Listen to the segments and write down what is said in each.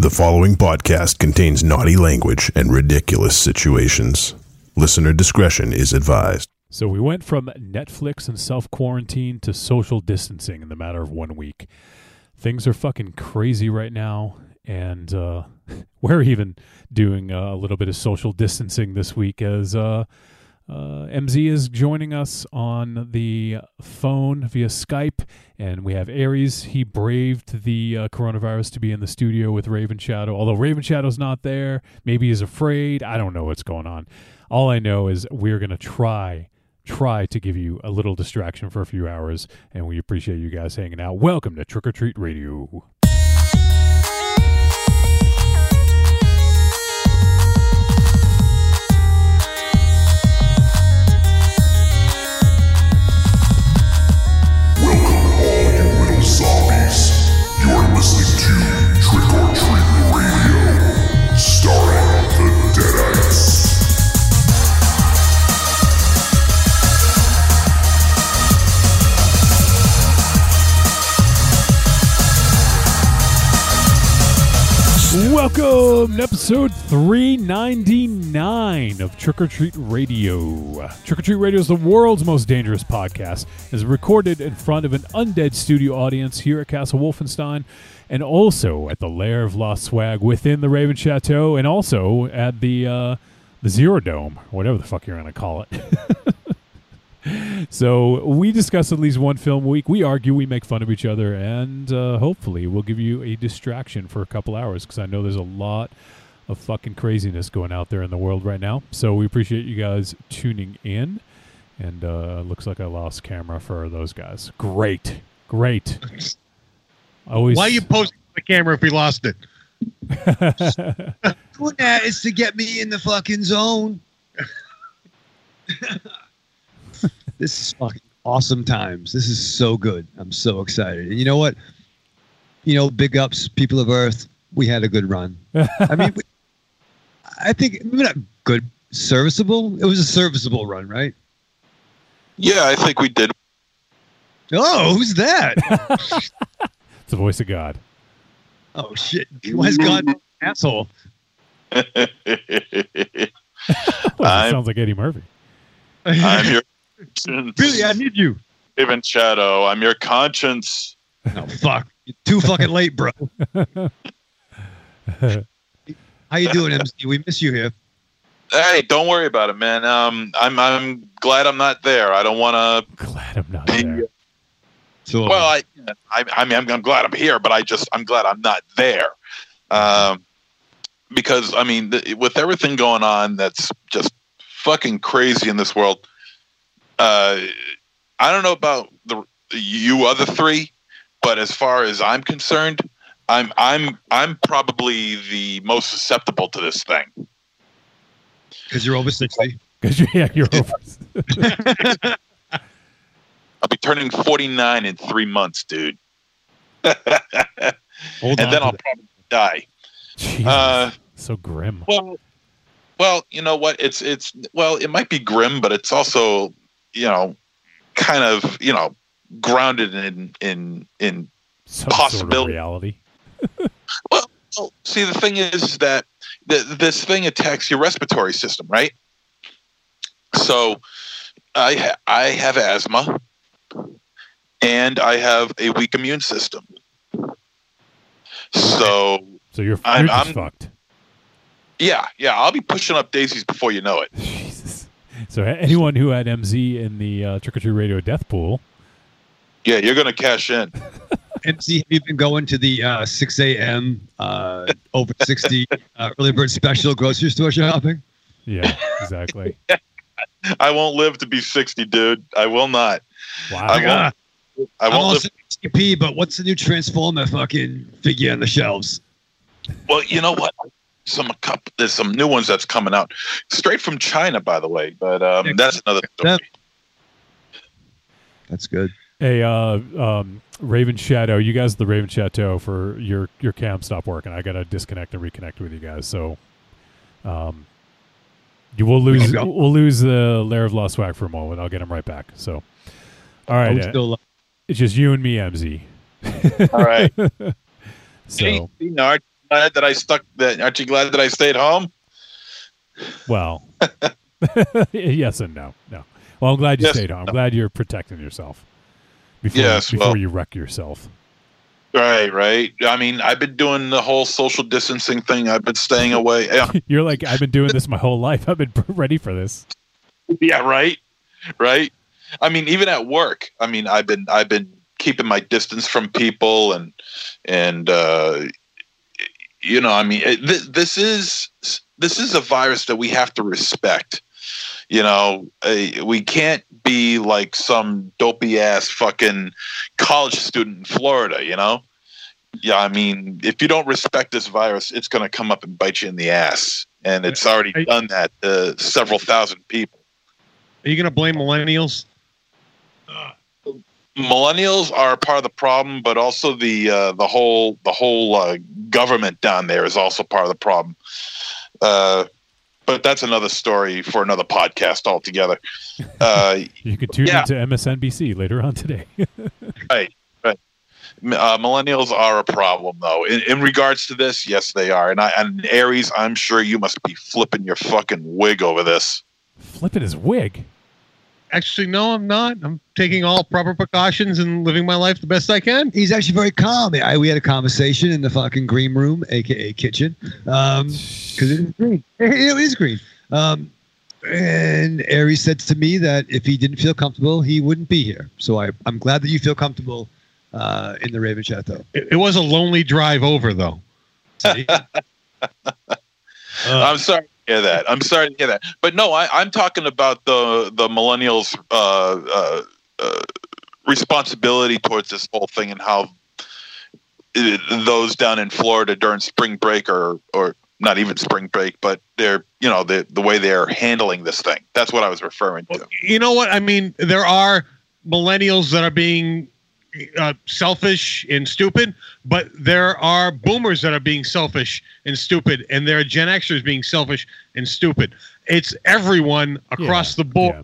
The following podcast contains naughty language and ridiculous situations. Listener discretion is advised. So we went from Netflix and self quarantine to social distancing in the matter of one week. Things are fucking crazy right now, and uh, we're even doing uh, a little bit of social distancing this week as uh, uh, MZ is joining us on the phone via Skype, and we have Aries. He braved the uh, coronavirus to be in the studio with Raven Shadow, although Raven Shadow's not there. Maybe he's afraid. I don't know what's going on. All I know is we're going to try try to give you a little distraction for a few hours, and we appreciate you guys hanging out. Welcome to Trick or Treat Radio. Welcome to episode 399 of Trick or Treat Radio. Trick or Treat Radio is the world's most dangerous podcast. It is recorded in front of an undead studio audience here at Castle Wolfenstein and also at the Lair of Lost Swag within the Raven Chateau and also at the uh, the Zero Dome, whatever the fuck you're going to call it. So we discuss at least one film a week. We argue, we make fun of each other, and uh, hopefully we'll give you a distraction for a couple hours because I know there's a lot of fucking craziness going out there in the world right now. So we appreciate you guys tuning in. And uh, looks like I lost camera for those guys. Great, great. Always. Why are you posing the camera if we lost it? doing that is to get me in the fucking zone. this is fucking awesome times. This is so good. I'm so excited. And you know what? You know, big ups, people of Earth. We had a good run. I mean, we, I think maybe not good, serviceable. It was a serviceable run, right? Yeah, I think we did. Oh, who's that? it's the voice of God. oh shit! Why is God an asshole? Well, it sounds like Eddie Murphy. I'm your Really, I need you. Raven Shadow. I'm your conscience. Oh fuck! You're too fucking late, bro. How you doing, MZ? We miss you here. Hey, don't worry about it, man. Um, I'm I'm glad I'm not there. I don't want to. Glad I'm not to. there. So, Well, I, I, I mean, I'm, I'm glad I'm here, but I just I'm glad I'm not there. Um, because I mean, the, with everything going on, that's just fucking crazy in this world. Uh, I don't know about the you other three, but as far as I'm concerned, I'm I'm I'm probably the most susceptible to this thing. because you're over sixty. Because yeah, you're over. I'll be turning 49 in three months, dude, and then I'll that. probably die. Jesus, Uh, so grim. Well, well, you know what? It's it's well, it might be grim, but it's also you know kind of you know grounded in in in. Some possibility. Sort of reality. Well, see, the thing is that th- this thing attacks your respiratory system, right? So, I ha- I have asthma, and I have a weak immune system. So So you're, I'm- you're just I'm- fucked. yeah, yeah, I'll be pushing up daisies before you know it. Jesus. So anyone who had MZ in the uh, Trick or Treat Radio death pool, Yeah, you're gonna cash in. MZ, have you been going to the uh, 6 a.m. Uh, over 60 uh, early bird special grocery store shopping? yeah, exactly. I won't live to be 60, dude. I will not. Wow. I won't. I I'm won't all live. 60p, but what's the new Transformer fucking figure on the shelves? Well, you know what? Some couple, there's some new ones that's coming out straight from China, by the way. But um, that's another story. That's good. Hey, uh, um, Raven Shadow, you guys, the Raven Chateau, for your your cam stopped working. I gotta disconnect and reconnect with you guys. So, um, you will lose we'll lose the layer of Lost Swag for a moment. I'll get him right back. So, all right, I'm uh, still, it's just you and me, MZ. All right. so Hey, Nard, glad that I stuck? That aren't you glad that I stayed home? Well, yes and no. No. Well, I'm glad you Yes. stayed home. I'm glad you're protecting yourself before, Yes, before well- you wreck yourself. Right, right. I mean, I've been doing the whole social distancing thing. I've been staying away. You're like, I've been doing this my whole life. I've been ready for this. yeah, right, right. I mean, even at work. I mean, I've been I've been keeping my distance from people and and uh, you know, I mean, it, th- this is this is a virus that we have to respect. You know, uh, we can't be like some dopey ass fucking college student in Florida. You know. Yeah, I mean, if you don't respect this virus, it's going to come up and bite you in the ass, and it's already I- done that to several thousand people. Are you going to blame millennials? Millennials are part of the problem, but also the uh, the whole the whole uh, government down there is also part of the problem. Uh, but that's another story for another podcast altogether. Uh, You can tune Yeah. into MSNBC later on today. right, right. Uh, millennials are a problem, though. In, in regards to this, yes, they are. And I and Aries, I'm sure you must be flipping your fucking wig over this. Flipping his wig. Actually, no, I'm not. I'm taking all proper precautions and living my life the best I can. He's actually very calm. I, we had a conversation in the fucking green room, aka kitchen, because it is green. It is green. Um, and Aries said to me that if he didn't feel comfortable, he wouldn't be here. So I, I'm glad that you feel comfortable uh, in the Raven Chateau. It, it was a lonely drive over, though. See? I'm sorry to hear that. I'm sorry to hear that. But no, I, I'm talking about the the millennials' uh, uh, uh, responsibility towards this whole thing and how it, those down in Florida during spring break or or not even spring break, but they're you know the the way they're handling this thing. That's what I was referring to. You know what? I mean, there are millennials that are being uh, selfish and stupid, but there are boomers that are being selfish and stupid, and there are Gen Xers being selfish and stupid. It's everyone across Yeah, the board. yeah.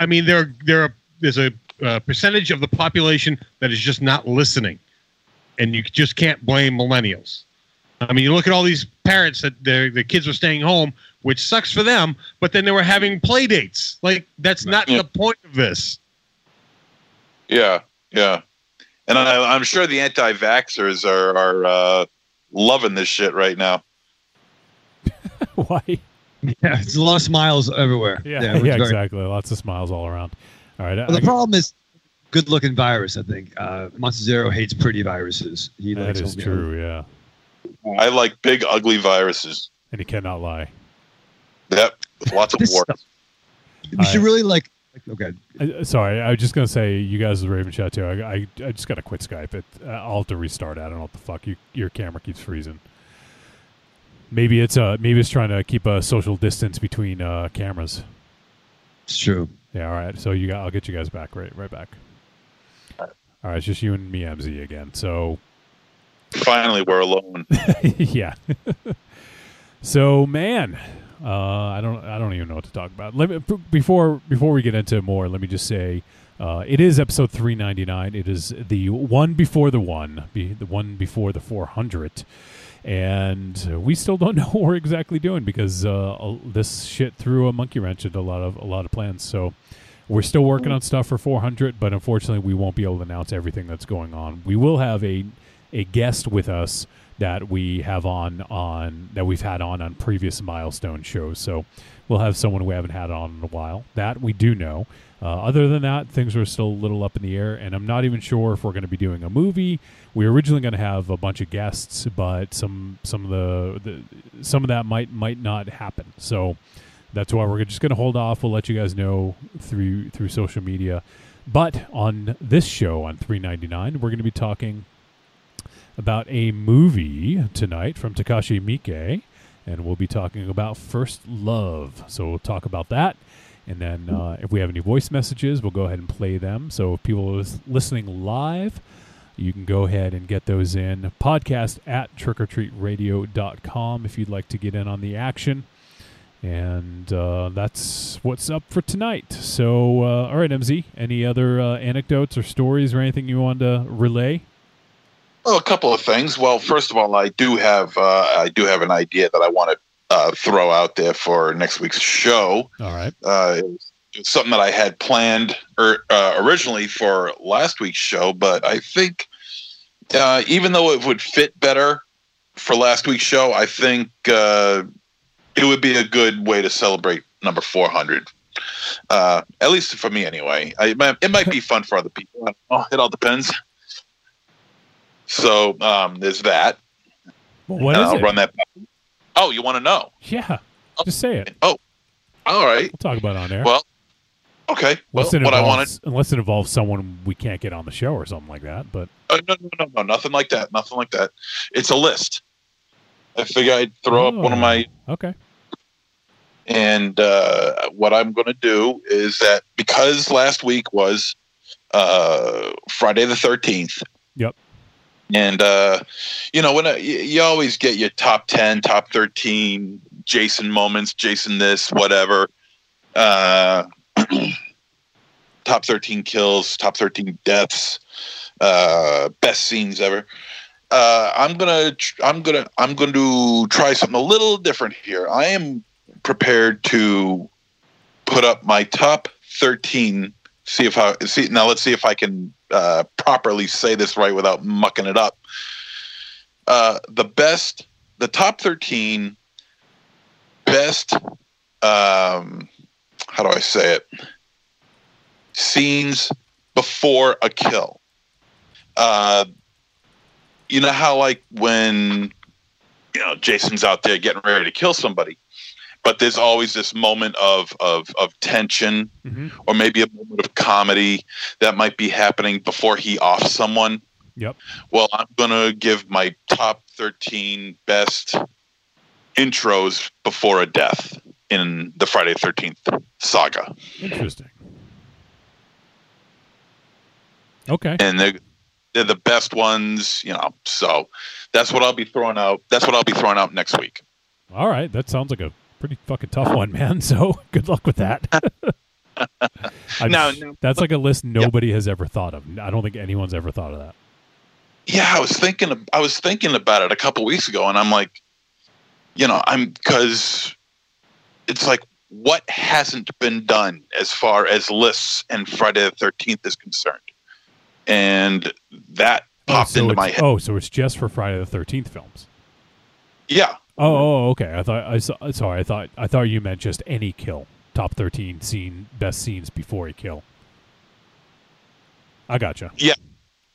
I mean, there there are, there's a uh, percentage of the population that is just not listening, and you just can't blame millennials. I mean, you look at all these parents that their the kids were staying home, which sucks for them, but then they were having play dates. Like that's not Yeah. the point of this. Yeah, yeah. And I, I'm sure the anti-vaxxers are are uh, loving this shit right now. Why? yeah, it's a lot of smiles everywhere. Yeah, Yeah, yeah, which is exactly. Lots of smiles all around. All right. Well, the I- problem is good-looking virus. I think uh, Monster Zero hates pretty viruses. He that likes is only- true. Yeah. I like big, ugly viruses. And he cannot lie. Yep, with lots of This warts. We should really like. Okay, Uh, sorry, I was just gonna say, you guys, are Raven Chateau. I, I, I just gotta quit Skype. It, uh, I'll have to restart. I don't know what the fuck. You, your camera keeps freezing. Maybe it's uh, maybe it's trying to keep a social distance between uh, cameras. it's true. Yeah. All right. So you got, I'll get you guys back right, right back. All right. It's just you and me, MZ again. So Finally, we're alone. yeah. so man, uh, I don't I don't even know what to talk about. Let me before before we get into more. Let me just say. Uh, it is episode 399. It is the one before the one, be, the one before the 400. And we still don't know what we're exactly doing because uh, this shit threw a monkey wrench into a lot of a lot of plans. So we're still working on stuff for 400, but unfortunately, we won't be able to announce everything that's going on. We will have a a guest with us that we have on on that we've had on on previous milestone shows. So we'll have someone we haven't had on in a while. That we do know. Uh, other than that, things are still a little up in the air, and I'm not even sure if we're going to be doing a movie. We were originally going to have a bunch of guests, but some some of the, the some of that might might not happen. So that's why we're just going to hold off. We'll let you guys know through through social media. But on this show on 399, we're going to be talking about a movie tonight from Takashi Miike, and we'll be talking about First Love. So we'll talk about that. And then uh, if we have any voice messages, we'll go ahead and play them. So if people are listening live, you can go ahead and get those in. Podcast at trickortreatradio.com if you'd like to get in on the action. And uh, that's what's up for tonight. So, uh, all right, MZ, any other uh, anecdotes or stories or anything you want to relay? Well, a couple of things. Well, first of all, I do have uh, I do have an idea that I want to uh, throw out there for next week's show. All right. Uh, it's something that I had planned or, uh, originally for last week's show, but I think uh, even though it would fit better for last week's show, I think uh, it would be a good way to celebrate number 400. Uh, at least for me, anyway. I, it, might, be fun for other people. It all depends. So um, there's that. Well, what and is I'll it? run that. Back. Oh, you want to know? Yeah. Just say it. Oh, all right. We'll talk about it on air. Well, okay. Well, unless it what I wanted. involves, unless it involves someone we can't get on the show or something like that. But Uh, no, no, no, no, nothing like that. Nothing like that. It's a list. I figure I'd throw up one of Oh, my, Okay. and uh, what I'm going to do is that because last week was uh, Friday the 13th. Yep. And uh, you know when uh, you, always get your top 10, top 13 Jason moments, Jason this, whatever. Uh, top 13 kills, top 13 deaths, uh, best scenes ever. Uh, I'm gonna, I'm gonna, I'm going to try something a little different here. I am prepared to put up my top 13. See if I see now. Let's see if I can uh, properly say this right without mucking it up. Uh, the best, the top 13 best. Um, how do I say it? Scenes before a kill. Uh, you know how like when you know Jason's out there getting ready to kill somebody, but there's always this moment of of of tension hmm or maybe a moment of comedy that might be happening before he offs someone. Yep. Well, I'm gonna give my top 13 best intros before a death in the Friday 13th saga, Interesting. Okay. and they're they're the best ones, you know. So that's what I'll be throwing out. That's what I'll be throwing out next week. All right. That sounds like a pretty fucking tough one, man. So good luck with that. No, no, that's like a list nobody has ever thought of. I don't think anyone's ever thought of that. Yeah, I was thinking. of- I was thinking about it a couple weeks ago, and I'm like, you know, I'm because it's like what hasn't been done as far as lists and Friday the Thirteenth is concerned, and that oh, popped oh, so into my head. Oh, so it's just for Friday the Thirteenth films. Yeah, Oh, oh, okay. I thought I saw. Sorry, I thought I thought you meant just any kill. Top thirteen scene, best scenes before a kill. I gotcha. yeah,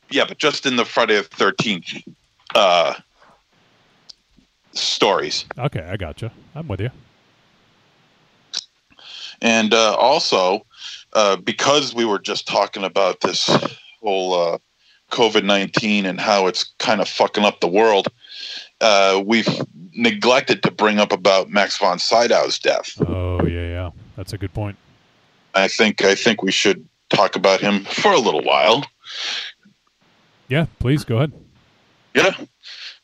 yeah, but just in the Friday the Thirteenth uh, stories. Okay, I gotcha. I'm with you. And uh, also, uh, because we were just talking about this whole uh, COVID 19 and how it's kind of fucking up the world, uh, we've neglected to bring up about Max von Sydow's death. Oh yeah, yeah. That's a good point. I think I think we should talk about him for a little while. Yeah, please go ahead. Yeah.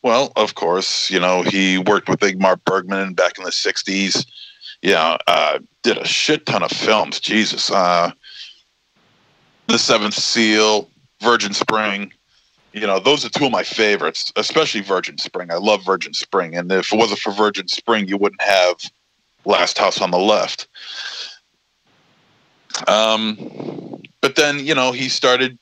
Well, of course, you know, he worked with Ingmar Bergman back in the 60s. Yeah, uh, did a shit ton of films. Jesus. Uh, the Seventh Seal, Virgin Spring. You know, those are two of my favorites, especially Virgin Spring. I love Virgin Spring. And if it wasn't for Virgin Spring, you wouldn't have Last House on the Left. Um, but then, you know, he started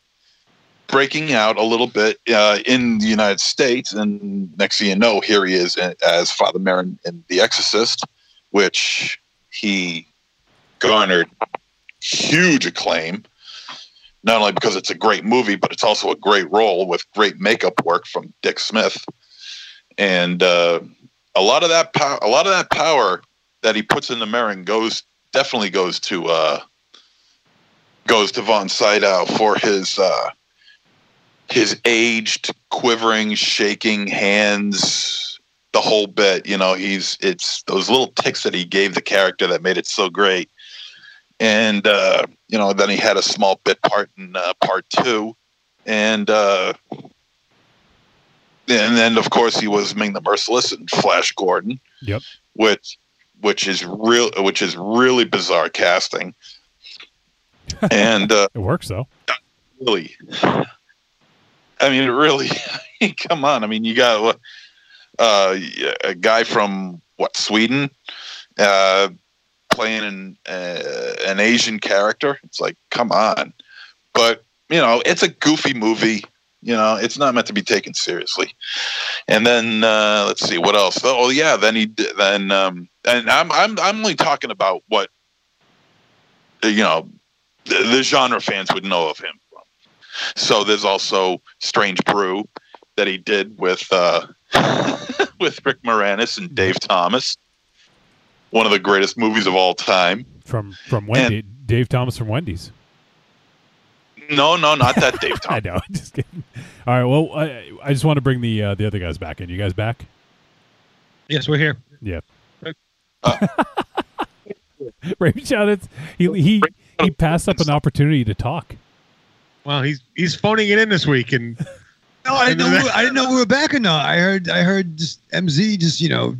breaking out a little bit uh, in the United States, and next thing you know, here he is as Father Merrin in The Exorcist, which he garnered huge acclaim. Not only because it's a great movie, but it's also a great role with great makeup work from Dick Smith, and uh, a lot of that power, a lot of that power that he puts into Merrin goes definitely goes to uh, goes to Von Sydow for his uh, his aged, quivering, shaking hands, the whole bit. You know, he's it's those little ticks that he gave the character that made it so great. And uh, you know, then he had a small bit part in uh, part two, and uh, and then of course he was Ming the Merciless and Flash Gordon. Yep. Which which is real, which is really bizarre casting. and uh, It works though. really I mean, it really. come on. I mean, you got uh, a guy from what Sweden uh, playing an uh, an Asian character. It's like, come on. But you know, it's a goofy movie. You know, it's not meant to be taken seriously. And then uh, let's see what else. Oh yeah, then he then um, and I'm I'm I'm only talking about what you know the, the genre fans would know of him. So there's also Strange Brew that he did with uh, with Rick Moranis and Dave Thomas. One of the greatest movies of all time. From from Wendy, Dave Thomas from Wendy's. No, no, not that Dave Thomas. I Thomas. know. Just kidding. All right. Well, I, I just want to bring the uh, the other guys back in. You guys back? Yes, we're here. Yeah. Uh. Raven Shoutouts. He he he passed up an opportunity to talk. Well, he's he's phoning it in this week, and No, I didn't know. We were, I didn't know we were back or not. I heard. I heard just MZ just you know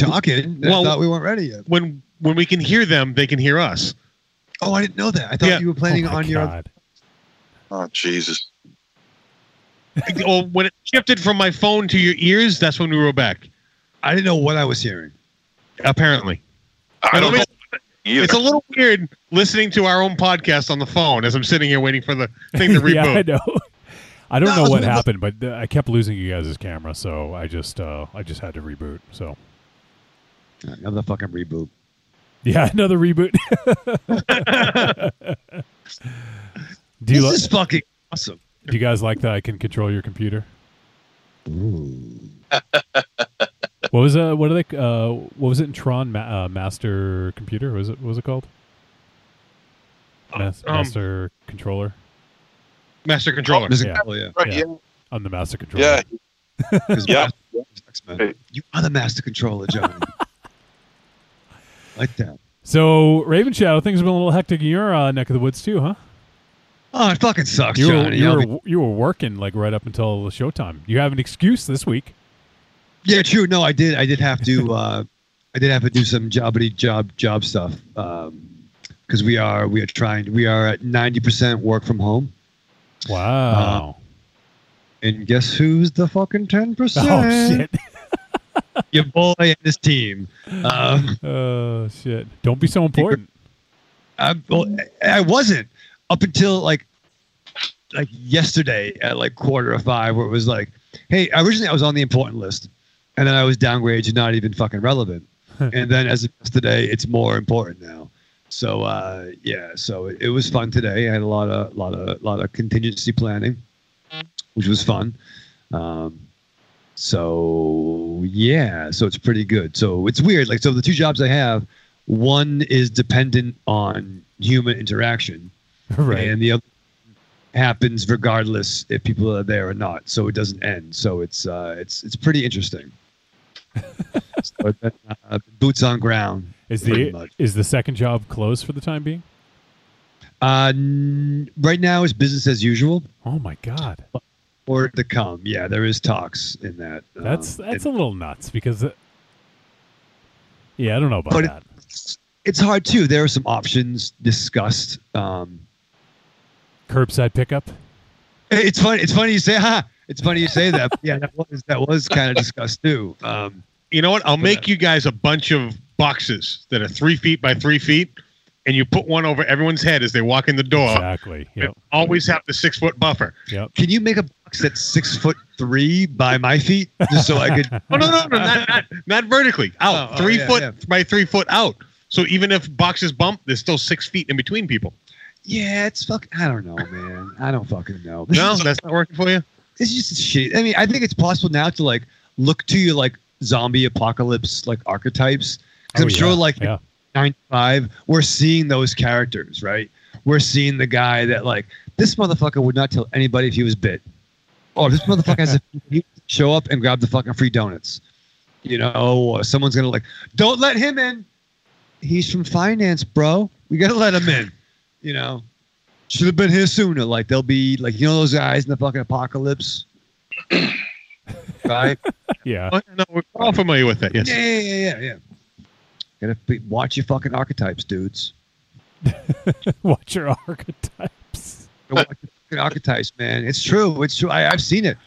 talking. Well- I thought we weren't ready yet. when when we can hear them, they can hear us. Oh, I didn't know that. I thought Yeah. you were planning oh my on your. God. Oh Jesus! well, when it shifted from my phone to your ears, that's when we were back. I didn't know what I was hearing. Apparently, I don't I know mean, either. it's a little weird listening to our own podcast on the phone as I'm sitting here waiting for the thing to yeah, I reboot. know. I don't No, know it's what happened, but I kept losing you guys' camera, so I just uh, I just had to reboot. So Another fucking reboot. yeah, another reboot. do you This li- is fucking awesome. do you guys like that I can control your computer? What was uh what are they uh what was it in Tron Ma- uh, Master Computer? What was it what was it called? Mas- Um, Master Controller Master controller. There's a Yeah. couple, yeah. Right, yeah. yeah, on the Master Controller. yeah, 'Cause Yeah. X-Men. Hey. You are the master controller, Johnny. Like that. So Raven Shadow, things have been a little hectic in your uh, neck of the woods too, huh? Oh, it fucking sucks, You were Johnny. you were, be- you were working like right up until the showtime. You have an excuse this week. yeah, true. No, I did. I did have to. Uh, I did have to do some jobbity job job stuff because we are we are trying. We are at ninety percent work from home, Wow. and guess who's the fucking ten percent? oh shit. Your boy and his team. Um, Oh shit. Don't be so important. I, well, I wasn't up until like like yesterday at like quarter of five, where it was like, hey, originally I was on the important list, and then I was downgraded to not even fucking relevant, and then as of yesterday, it's more important now. So uh, yeah, so it, it was fun today. I had a lot of lot of lot of contingency planning, which was fun. Um, so yeah, so it's pretty good. So it's weird. Like so, the two jobs I have, one is dependent on human interaction, right. and the other happens regardless if people are there or not. So it doesn't end. So it's uh, it's it's pretty interesting. so been, uh, boots on ground. Is the much. is the second job closed for the time being? Uh, n- right now it's business as usual. Oh my god. Or to come. Yeah, there is talks in that. That's Um, that's and a little nuts because uh, Yeah, I don't know about But it- that. it's hard too. There are some options discussed. Um, Curbside pickup. It's funny. It's funny you say, "Ha!" It's funny you say that. Yeah, that was that was kind of discussed too. Um, You know what? I'll make you guys a bunch of boxes that are three feet by three feet, and you put one over everyone's head as they walk in the door. Exactly. Yep. Always have the six foot buffer. Yep. can you make a box that's six foot three by my feet, just so I could? Oh no, no, no, not not, not vertically. Out Oh, oh, three yeah, foot yeah. by three foot out. So even if boxes bump, there's still six feet in between people. Yeah, it's fuck. I don't know, man. I don't fucking know. This No, is- that's not working for you. it's just shit. I mean, I think it's possible now to like look to your like zombie apocalypse like archetypes. Because Oh, I'm sure like yeah. 95, we're seeing those characters, right? We're seeing the guy that like this motherfucker would not tell anybody if he was bit. Or this motherfucker has a show up and grab the fucking free donuts. You know, someone's gonna like, don't let him in. He's from finance, bro. We gotta let him in. You know. Should have been here sooner. Like they'll be like you know those guys in the fucking apocalypse. right? Yeah. Oh, No, we're all familiar with that. Yes. Yeah, yeah, yeah, yeah, yeah. Gotta be, watch your fucking archetypes, dudes. Watch your archetypes. Watch your fucking archetypes, man. It's true. It's true. I, I've seen it.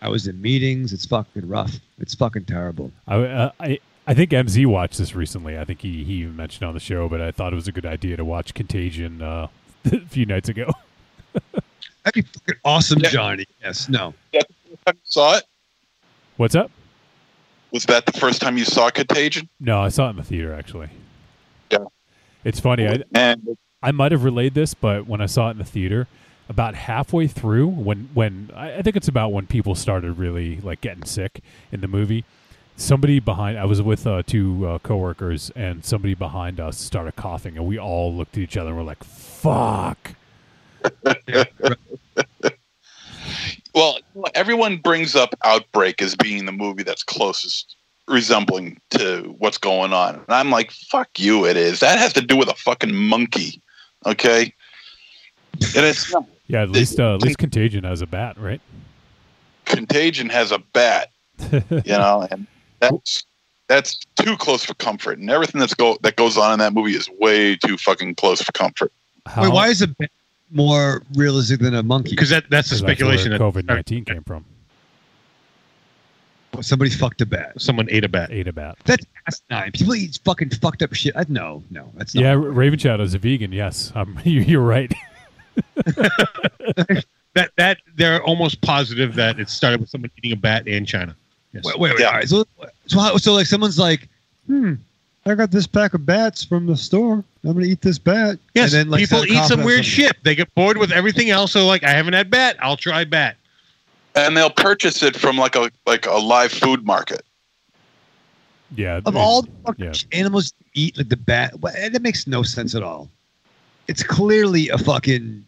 I was in meetings. It's fucking rough. It's fucking terrible. I, uh, I I think MZ watched this recently. I think he he even mentioned on the show, but I thought it was a good idea to watch Contagion uh, a few nights ago. That'd be fucking awesome, Yeah. Johnny. Yes. No. You saw it? What's up? Was that the first time you saw Contagion? No, I saw it in the theater actually. Yeah. It's funny. I And I might have relayed this, but when I saw it in the theater, about halfway through, when when I I think it's about when people started really like getting sick in the movie, somebody behind I was with uh, two uh, coworkers, and somebody behind us started coughing, and we all looked at each other and were like, "Fuck." well, everyone brings up Outbreak as being the movie that's closest resembling to what's going on. And I'm like, fuck you, it is. That has to do with a fucking monkey. Okay? And it's. Yeah, at least uh, at least Contagion has a bat, right? Contagion has a bat, you know, and that's that's too close for comfort. And everything that's go that goes on in that movie is way too fucking close for comfort. How, Wait, why is a bat more realistic than a monkey? Because that, that's the 'cause that's speculation where that COVID nineteen came from. somebody fucked a bat. someone ate a bat. Ate a bat. That's asinine. People eat fucking fucked up shit. I, no, no, that's not. Yeah, Raven Shadow's a vegan. Yes, um, you, you're right. That that they're almost positive that it started with someone eating a bat in China. Yes. Wait, wait, wait. Yeah. All right. So, so, how, so like someone's like, hmm, I got this pack of bats from the store. I'm gonna eat this bat. Yes, And then, like, people eat some weird something. shit. They get bored with everything else. So like, I haven't had bat. I'll try bat. And they'll purchase it from like a like a live food market. Yeah, Of all the fucking yeah. animals eat, like the bat, wha- that makes no sense at all. It's clearly a fucking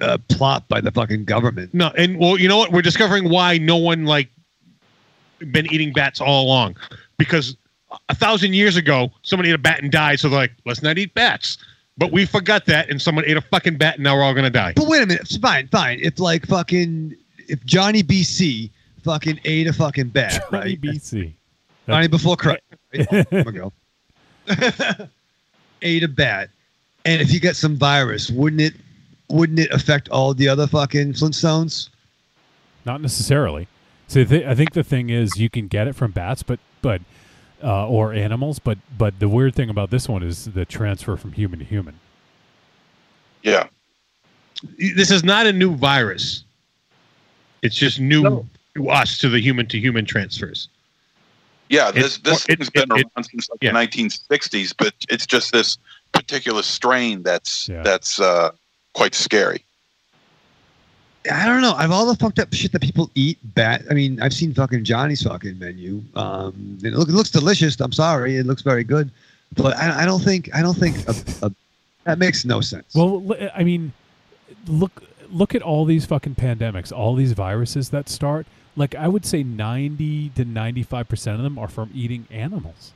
uh, plot by the fucking government. No, and well, you know what? We're discovering why no one like been eating bats all along, because a thousand years ago, someone ate a bat and died. So they're like, let's not eat bats. But we forgot that, and someone ate a fucking bat, and now we're all gonna die. But wait a minute, fine, fine. If like fucking, if Johnny BC fucking ate a fucking bat, Johnny right? BC. Johnny before Christ. Right? There we ate a bat, and if you get some virus, wouldn't it? Wouldn't it affect all the other fucking Flintstones? Not necessarily. So th- I think the thing is you can get it from bats, but but uh, or animals, but but the weird thing about this one is the transfer from human to human. Yeah. This is not a new virus. It's just new No. to us to the human to human transfers. Yeah, this It- this it- thing's been it- around since like yeah. the 1960s, but it's just this particular strain that's Yeah. that's uh, quite scary. I don't know. I've all the fucked up shit that people eat. Bat. I mean, I've seen fucking Johnny's fucking menu. Um, and it, look, it looks delicious. I'm sorry, it looks very good, but I, I don't think I don't think a, a, that makes no sense. Well, I mean, look look at all these fucking pandemics, all these viruses that start. Like I would say, ninety to ninety five percent of them are from eating animals.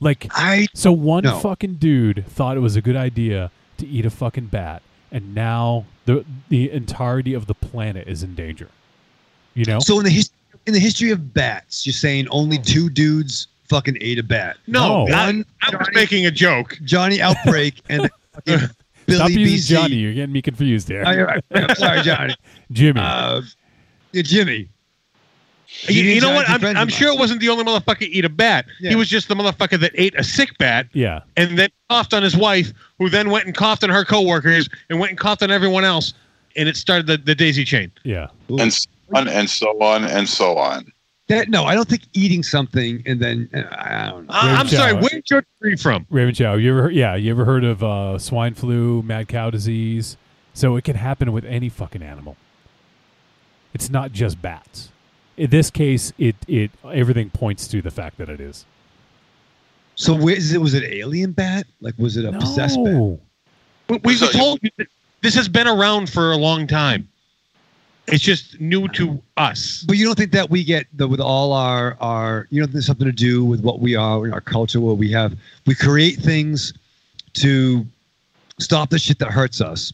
Like I So one No. fucking dude thought it was a good idea to eat a fucking bat, and now the the entirety of the planet is in danger. You know? so in the his, in the history of bats, you're saying only two dudes fucking ate a bat. No, No. I, One I was Johnny- making a joke. Johnny Outbreak and Billy Stop using BC. Johnny. You're getting me confused there. Oh, you're right. I'm sorry, Johnny. Jimmy. Uh, yeah, Jimmy. You, you know what? I'm, I'm sure it wasn't the only motherfucker eat a bat. Yeah. He was just the motherfucker that ate a sick bat yeah. and then coughed on his wife, who then went and coughed on her coworkers and went and coughed on everyone else, and it started the, the daisy chain. Yeah. And so on and so on and so on. That no, I don't think eating something and then uh, I don't know. I, I'm Good sorry, job. where's your tree from? Raven Chow, you ever yeah, you ever heard of uh, swine flu, mad cow disease? So it can happen with any fucking animal. It's not just bats. In this case, it it everything points to the fact that it is. So where is it? Was it alien bat? Like was it a possessed bat? No. We, we So told you this has been around for a long time. It's just new to us. But you don't think that we get the with all our our you know there's something to do with what we are in our culture where we have we create things to stop the shit that hurts us.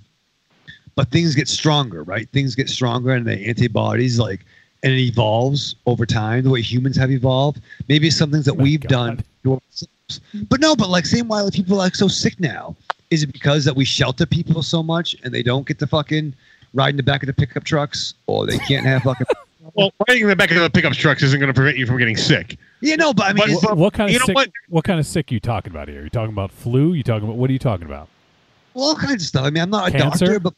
But things get stronger, right? Things get stronger and the antibodies like and it evolves over time the way humans have evolved. Maybe it's some things that oh My we've God. done to ourselves. But no, but like same why like people are like so sick now Is it because that we shelter people so much and they don't get to fucking ride in the back of the pickup trucks, or they can't have fucking? Well, riding in the back of the pickup trucks isn't going to prevent you from getting sick. You know, but I mean, But- What, what kind of You know sick? what? What? kind of sick you talking about here? You talking about flu? You talking about what are you talking about? well, all kinds of stuff. I mean, I'm not a Cancer? doctor, but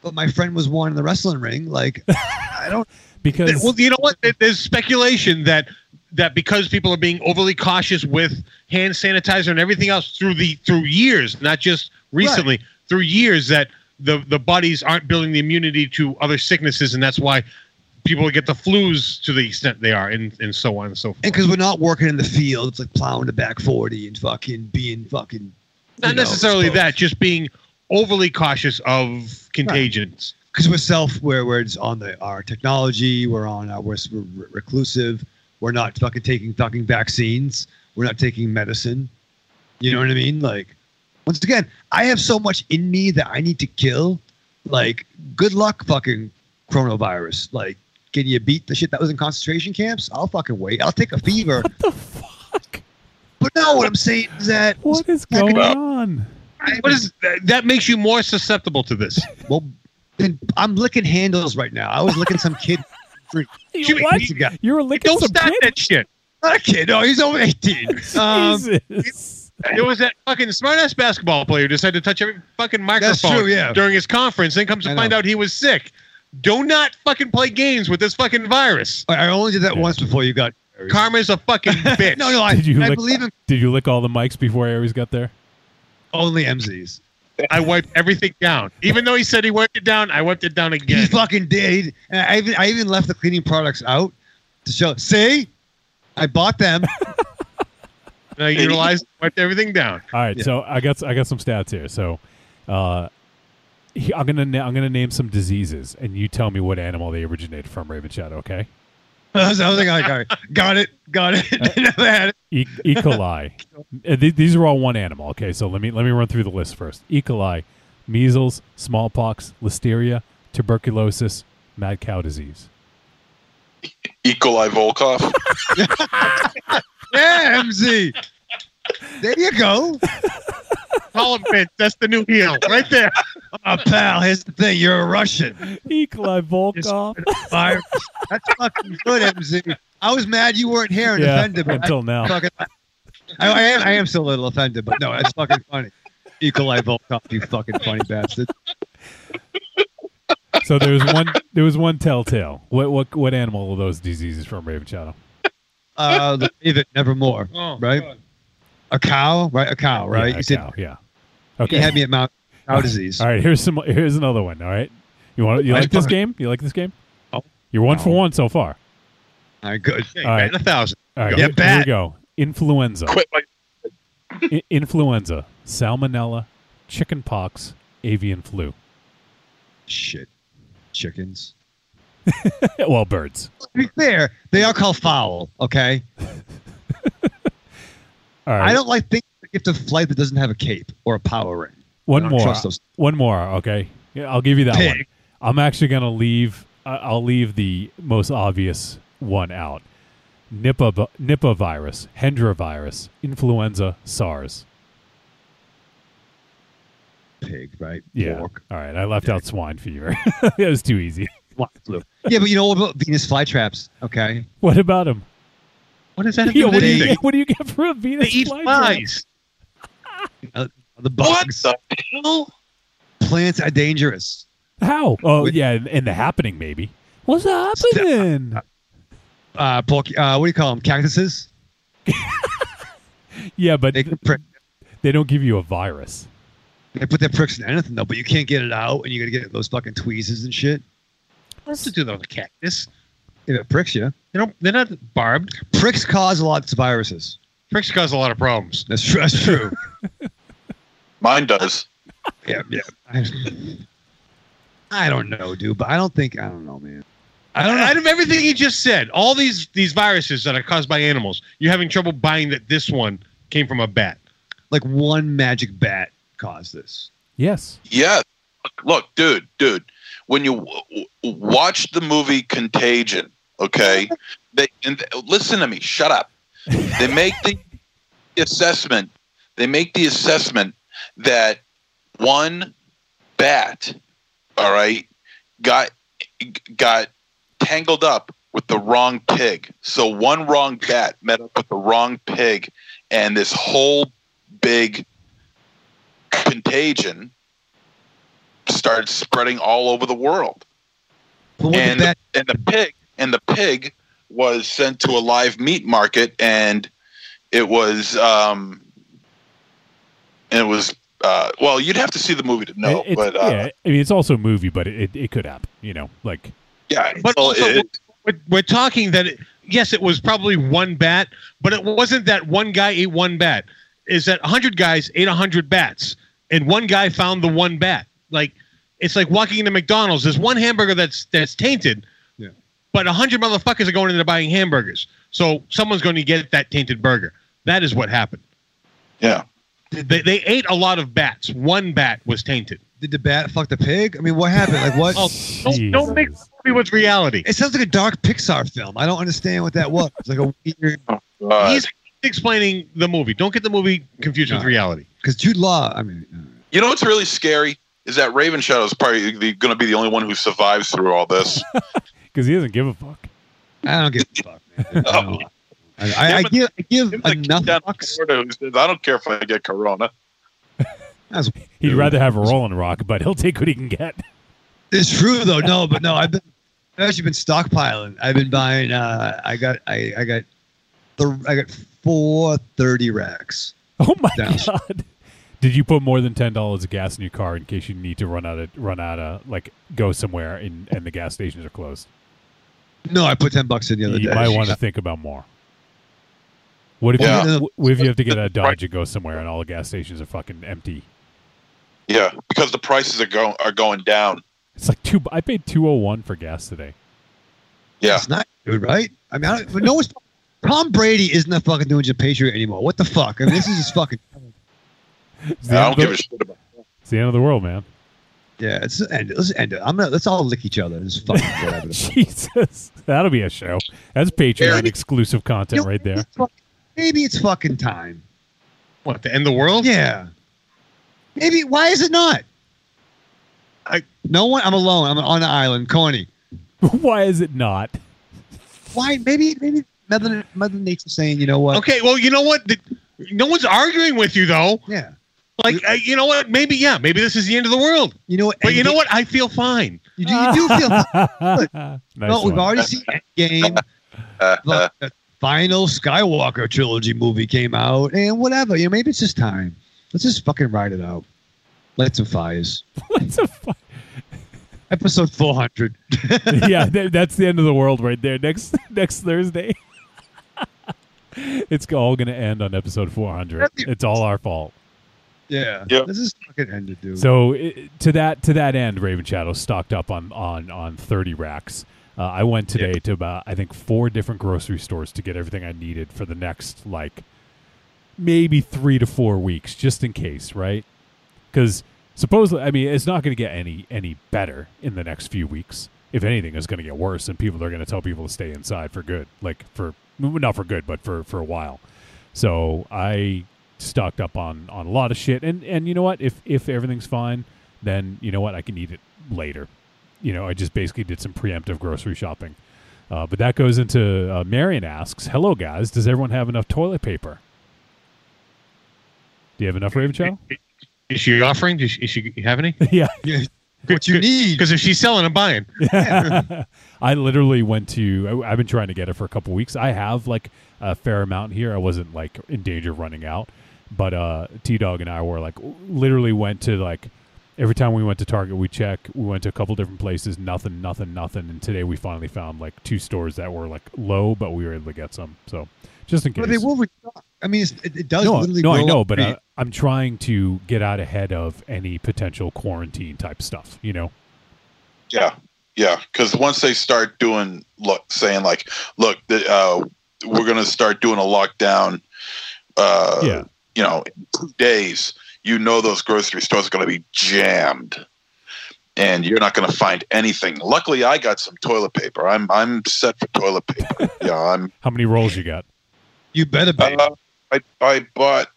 but my friend was one in the wrestling ring. Like, I don't. Because Well, you know what? There's speculation that that because people are being overly cautious with hand sanitizer and everything else through the through years, not just recently, through years, that the the bodies aren't building the immunity to other sicknesses, and that's why people get the flus to the extent they are, and and so on and so forth. And because we're not working in the fields, like plowing the back forty and fucking being fucking. not necessarily that, just being overly cautious of contagions. Because we're self where we're on the our technology we're on uh, our we're, we're reclusive. We're not fucking taking fucking vaccines. We're not taking medicine. You know what i mean? Like once again i have so much in me that i need to kill. Like good luck fucking coronavirus. Like can you beat the shit that was in concentration camps? I'll fucking wait. I'll take a fever. What the fuck? but no what i'm saying is that What is going on? What is that, that makes you more susceptible to this? well then i'm licking handles right now i was licking some kid You Jimmy, what? weeks ago. You were licking Don't some stop kid? that shit. not a kid no he's over 18 um, Jesus. There was that fucking smartass basketball player who decided to touch every fucking microphone true, yeah. during his conference, then comes to I find know. out he was sick. Do not fucking play games with this fucking virus. I I only did that Yeah. once before you got. Karma's a fucking bitch. No, no, I, Did you I lick- believe in Did you lick all the mics before Aries got there? only MZs. I wiped everything down. Even though he said he wiped it down, I wiped it down again. He fucking did. And I even, I even left the cleaning products out to show. See, I bought them. And I utilized, wiped everything down. All right, Yeah. so I got I got some stats here. So, uh, I'm gonna I'm gonna name some diseases, and you tell me what animal they originated from. Raven Shadow, okay? I was, I was like, all right, got it, got it. Never had it. E. e. coli. These are all one animal. Okay, so let me let me run through the list first. E. coli, measles, smallpox, listeria, tuberculosis, mad cow disease. E. coli Volkoff. Yeah, MZ. There you go. Parliament, that's the new heel right there. Oh, pal, here's the thing. You're a Russian. E. coli Volkoff. That's fucking good, MZ. I was mad you weren't here and yeah, offended, but until now. fucking, I, I am I am still a little offended, but no, that's fucking funny. Coli Volkoff, you fucking funny bastard. So there was one there was one telltale. What what what animal are those diseases from Raven Shadow? Uh, the David Nevermore, Oh, right? God. A cow, right? A cow, right? Yeah, you a said cow, yeah. You Okay. had me at Mount cow disease. All right, here's some. Here's another one. All right, you want? You Nice like this one. game? You like this game? Oh. You're one for one so far. All right, good. Yeah, All right. batting a thousand. All right, Yeah, here, here we go. Influenza, Quit like I- influenza, salmonella, chicken pox, avian flu. Shit, chickens. well, birds. To be fair, they are called fowl. Okay, All right, I don't like things that get to flight that doesn't have a cape or a power ring. One more. One more. Okay, yeah, I'll give you that one. I'm actually gonna leave. I- I'll leave the most obvious one out. Nipah, Nipah virus, Hendra virus, influenza, SARS. Pig, right? Yeah. Pork. All right. I left out swine fever. it was too easy. Yeah, but you know what about Venus flytraps? Okay. What about them? What is that Yeah, what, do you, get- what do you get for a They Venus eat flytrap? Flies. The what the hell? Plants are dangerous. How? Oh, With- yeah, in, in the happening, maybe. What's happening? Uh, pork, uh, what do you call them? Cactuses. yeah, but They can prick. they don't give you a virus. They put their pricks in anything though, but you can't get it out, and you got to get those fucking tweezers and shit. What's to do that with a cactus? If it pricks you, They don't. They're not barbed. pricks cause a lot of viruses. Pricks cause a lot of problems. That's true. That's true. Mine does. yeah, yeah. I, I don't know, dude, but I don't think I don't know, man. I don't know. Out of everything he just said, all these these viruses that are caused by animals, you're having trouble buying that this one came from a bat. Like one magic bat caused this. Yes. Yeah. Look, look, dude, dude. When you w- w- watch the movie Contagion, okay, they and listen to me. Shut up. They make the assessment. They make the assessment that one bat, all right, got got tangled up with the wrong pig. So one wrong bat met up with the wrong pig, and this whole big contagion started spreading all over the world. And did the, that, and the pig and the pig was sent to a live meat market, and it was um, and it was uh, well, you'd have to see the movie to know, It- it's, but uh, yeah, I mean, it's also a movie, but it, it, it could happen. You know, like yeah, But well, also, it- we're, we're talking that it, yes, it was probably one bat, but it wasn't that one guy ate one bat. Is that hundred guys ate hundred bats, and one guy found the one bat? Like it's like walking into McDonald's. There's one hamburger that's that's tainted, Yeah. but hundred motherfuckers are going in there buying hamburgers. So someone's going to get that tainted burger. That is what happened. yeah. They, they ate a lot of bats. One bat was tainted. did the bat fuck the pig? I mean, what happened? Like what? Oh, don't, don't make me with reality. It sounds like a dark Pixar film. I don't understand what that was. It's like a weird Uh, He's explaining the movie. Don't get the movie confused with reality. because Jude Law. I mean, uh, you know what's really scary is that Raven Shadow is probably going to be the only one who survives through all this. because he doesn't give a fuck. I don't give a fuck. Man. I, don't know. I, I, I give I give Him, the kid enough down fucks. Florida says, I don't care if I get corona. That's- He'd rather have a Rolling Rock, but he'll take what he can get. It's true though. No, but no, I've been I've actually been stockpiling. I've been buying. Uh, I got I I got the I got four thirty racks. Oh my Down. god! Did you put more than ten dollars of gas in your car in case you need to run out of run out of like go somewhere and, and the gas stations are closed? No, I put ten bucks in the other You day. might want to think about more. What if Yeah. you what if you have to get a Dodge and go somewhere and all the gas stations are fucking empty? Yeah, because the prices are going are going down. It's like two. I paid two oh one for gas today. Yeah, It's not good, right? I mean, I don't, but no one's. Tom Brady isn't a fucking doing your Patriot anymore. What the fuck? I mean, this is just fucking. It's the, I end, don't of give a the, shit about. it's the end of the world, man. Yeah, it's end. it. Let's end it. I'm gonna. Let's all lick each other. It's fucking whatever. Jesus, that'll be a show. That's Patreon Eric- exclusive content right there. Maybe it's fucking time. What, to end the world? Yeah. Maybe. Why is it not? I- no one. I'm alone. I'm on an island. Corny. Why is it not? Why? Maybe. Maybe Mother, Mother Nature saying, you know what? Okay, well, you know what? The, no one's arguing with you, though. Yeah. Like, uh, you know what? Maybe, yeah, maybe this is the end of the world. You know what? But you know what? I feel fine. You do, you do feel. nice no, we've already seen Endgame. Uh, the, the final Skywalker trilogy movie came out, and whatever. You know, maybe it's just time. Let's just fucking ride it out. Light some fires. What's a fu- Episode 400. yeah, th- that's the end of the world right there. Next next Thursday. it's all going to end on episode 400. It's all our fault. Yeah. Yep. This is fucking end it, dude. So i to that to that end, Raven Shadow stocked up on on on 30 racks. Uh, I went today to about I think four different grocery stores to get everything I needed for the next like maybe three to four weeks, just in case, right? Because supposedly, I mean, it's not going to get any any better in the next few weeks. If anything, it's going to get worse, and people are going to tell people to stay inside for good, like for not for good, but for for a while. So I stocked up on on a lot of shit, and and you know what? If if everything's fine, then you know what? I can eat it later. You know, I just basically did some preemptive grocery shopping. Uh, but that goes into uh, Marion asks, "Hello guys, does everyone have enough toilet paper? Do you have enough, Raven Shadow? Is she offering? Does she, is she have any? yeah, Yeah, what you need. Because if she's selling, I'm buying. I literally went to. I, I've been trying to get it for a couple weeks. I have like a fair amount here. I wasn't like in danger of running out, but uh, T Dog and I were like literally went to like every time we went to Target, we check. We went to a couple different places. Nothing, nothing, nothing. And today we finally found like two stores that were like low, but we were able to get some. So just in case. But they will restock. I mean, it's, it, it does no, literally no, I know, but I, I'm trying to get out ahead of any potential quarantine type stuff. You know. Yeah, yeah. Because once they start doing, look, saying like, look, the, uh, we're going to start doing a lockdown. Uh, Yeah. You know, in two days, you know those grocery stores are going to be jammed, and you're not going to find anything. Luckily, I got some toilet paper. I'm I'm set for toilet paper. yeah, I'm. How many rolls you got? you better be. Uh, I I bought.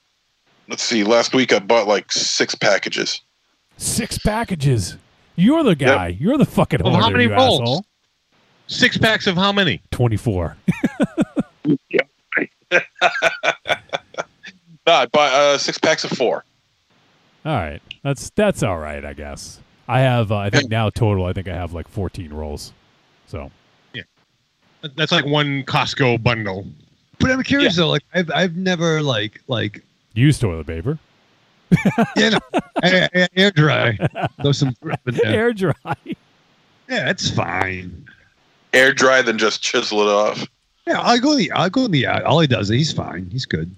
Let's see. Last week I bought like six packages. Six packages. You're the guy. You're the fucking Of hoarder, how many you rolls? asshole. Six packs of how many? Twenty-four. No, I buy uh, six packs of four. All right, that's that's all right, I guess. I have. Uh, I think now total. I think I have like fourteen rolls. So yeah, That's like one Costco bundle. But I'm curious though. Like I've I've never like like use toilet paper. you know air, air, air dry. Throw some drip in there. Air dry. Yeah, it's fine. Air dry, then just chisel it off. Yeah, I'll go in the I'll go in the yard. All he does, is he's fine. He's good.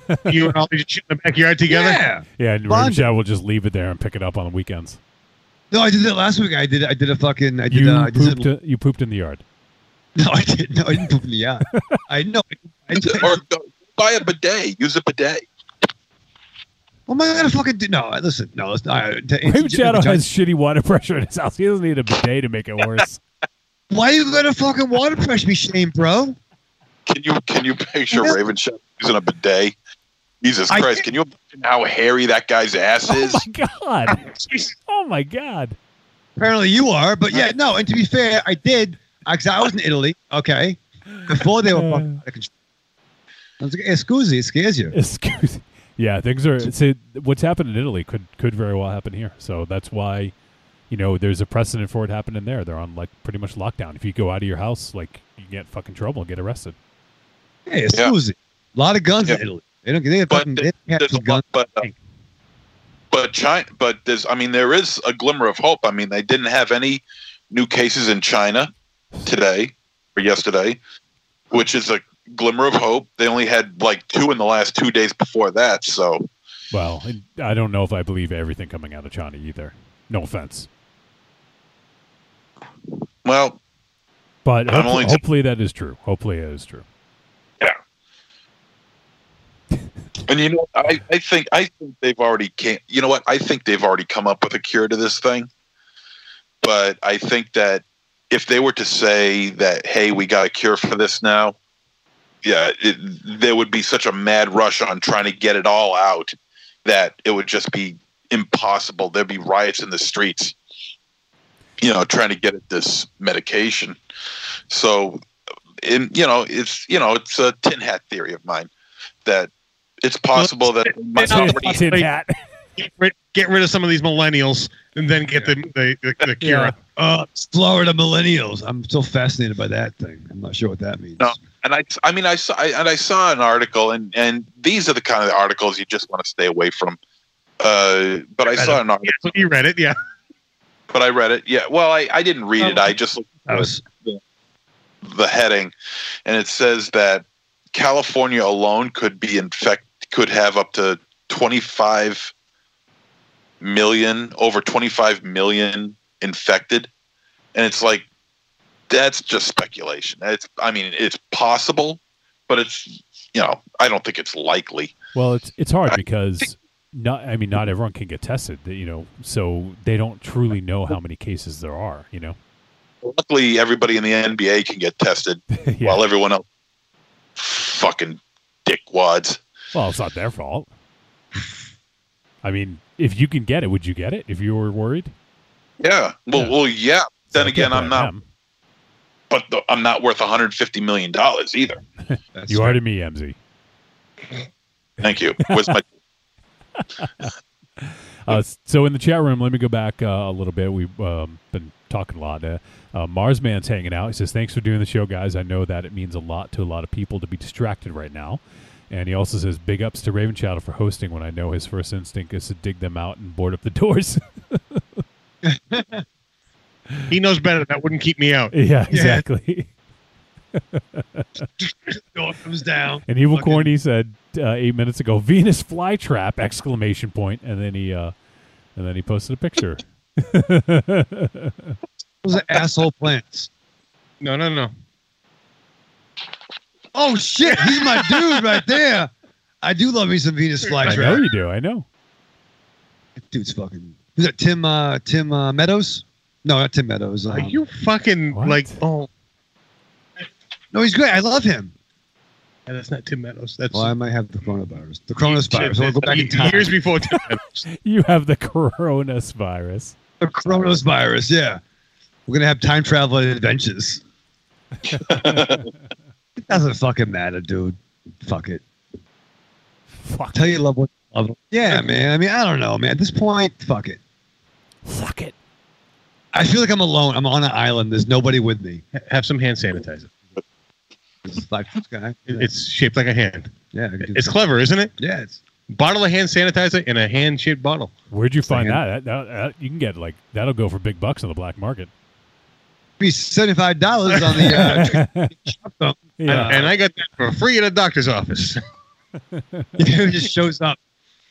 You and all just shit in the backyard together. Yeah. Yeah, and Bond- Raven will just leave it there and pick it up on the weekends. No, I did that last week. I did I did a fucking I did You uh, I did pooped. some- uh, you pooped in the yard. No, I didn't. No, I didn't poop in the yard. I know. I, or go, buy a bidet. Use a bidet. what am I gonna fucking do? No, listen. No, it's not. Raven Shadow has shitty water pressure in his house. He doesn't need a bidet to make it worse. Why are you gonna fucking water pressure me, Shane, bro? Can you can you picture Yeah. Raven Shadow using a bidet? Jesus Christ! did- Can you imagine how hairy that guy's ass oh is? my god! Oh my god! Apparently you are, but yeah, no. And to be fair, I did. Because I was in Italy. Okay, before they were Uh. fucking out of control. I was like, hey, scusi, it scares you. Excuse. me. Yeah, things are. See, what's happened in Italy could could very well happen here. So that's why, you know, there's a precedent for it happening there. They're on like pretty much lockdown. If you go out of your house, like you get fucking trouble, and get arrested. Hey, excuse Yeah. Scusi. A lot of guns in Italy. They don't. They But fucking. th- They have There's some a guns. lot, but uh, but China, but there's. I mean, there is a glimmer of hope. I mean, they didn't have any new cases in China today or yesterday, which is a glimmer of hope. They only had like two in the last two days before that. So Well, I don't know if I believe everything coming out of China either. No offense, well, but hopefully, only t- hopefully that is true. Hopefully it is true. And you know, I, I think I think they've already came. You know what? I think they've already come up with a cure to this thing. But I think that if they were to say that, hey, we got a cure for this now, yeah, it, there would be such a mad rush on trying to get it all out that it would just be impossible. There'd be riots in the streets. You know, trying to get at this medication. So, in you know, it's you know, it's a tin hat theory of mine that it's possible that they might Tin- already Tin hat. Get rid, get rid of some of these millennials and then get the the, the, the cure. Yeah. Uh, Florida millennials. I'm still fascinated by that thing. I'm not sure what that means. No. and I, I mean, I saw, I, and I saw an article, and and these are the kind of articles you just want to stay away from. Uh, but I saw an article, Yeah, so you read it, yeah. but I read it. Yeah, well, I, I didn't read it. I just looked That at was the heading, and it says that California alone could be infect, could have up to twenty five million, over twenty five million infected, and it's like that's just speculation. It's, I mean, it's possible, but it's, you know, I don't think it's likely. Well, it's it's hard I because not. I mean, not everyone can get tested. You know, so they don't truly know how many cases there are. You know. Luckily, everybody in the NBA can get tested, yeah. while everyone else, fucking dickwads. Well, it's not their fault. I mean, if you can get it, would you get it if you were worried? Yeah. Well, Yeah. well, yeah. Then I again, I'm not. them. But the, I'm not worth 150 million dollars either. You are to me, MZ. Thank you. Where's my? Uh, so in the chat room, let me go back uh, a little bit. We've um, been talking a lot. Uh, uh, Marsman's hanging out. He says, "Thanks for doing the show, guys. I know that it means a lot to a lot of people to be distracted right now." And he also says, "Big ups to Raven Shadow for hosting. When I know his first instinct is to dig them out and board up the doors." He knows better. That wouldn't keep me out. yeah, exactly. door comes down. And Evil Fucking- Corny said uh, eight minutes ago, "Venus flytrap!" Exclamation point, and then he uh, and then he posted a picture. Those are asshole plants. No, no, no. Oh shit, he's my dude right there. I do love me some Venus flytrap. I know you do. I know. Dude's fucking. Is that Tim? Uh, Tim uh, Meadows? No, not Tim Meadows. Are Um, you fucking What? like? Oh, No, he's great. I love him. Yeah, that's not Tim Meadows. That's Well, I might have the coronavirus. The coronavirus. We'll go back in time. years before Tim Meadows. You have the coronavirus. The coronavirus. Yeah, we're gonna have time travel adventures. It doesn't fucking matter, dude. Fuck it. Fuck. Tell your loved one. Love them. Yeah, man. I mean, I don't know, man. At this point, fuck it. Fuck it. I feel like I'm alone. I'm on an island. There's nobody with me. Have some hand sanitizer. It's like this guy. It- It's shaped like a hand. yeah. I can do It's something. clever, isn't it? Yeah. It's Bottle of hand sanitizer in a hand-shaped bottle. Where'd you find that? That, that, that? You can get like that'll go for big bucks on the black market. Be seventy five dollars on the. Uh, shop yeah. And I got that for free at a doctor's office. he just shows up.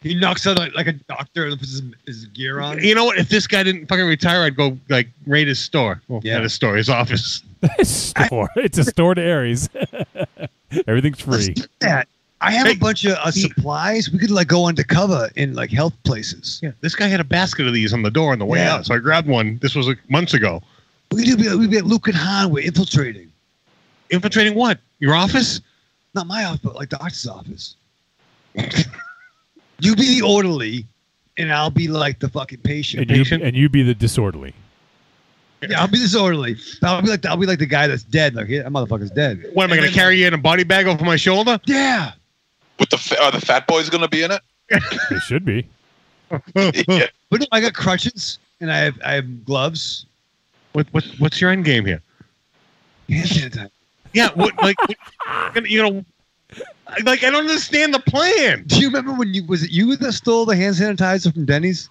He knocks out like, like a doctor and puts his, his gear on. you know what? If this guy didn't fucking retire, I'd go like raid his store. Well, Yeah. his store, his office. store. it's a store to Aries. Everything's free. that. I have Hey, a bunch of uh, supplies. We could like go undercover in like health places. Yeah, this guy had a basket of these on the door on the way Yeah. out, so I grabbed one. This was like months ago. We could be, we'd be at Luke and Han. We're infiltrating. Infiltrating what? Your office? Not my office, but like the doctor's office. you be the orderly, and I'll be like the fucking patient. And you patient? and you be the disorderly. yeah, I'll be this orderly. I'll be like the, I'll be like the guy that's dead. Like, yeah, that motherfucker's dead. What am I going to carry you in a body bag over my shoulder? Yeah. With the are the fat boys going to be in it? It should be. yeah. But no, I got crutches and I have I have gloves. What, what what's your end game here? Yeah, what like what- you know, like I don't understand the plan. Do you remember when you was it you that stole the hand sanitizer from Denny's?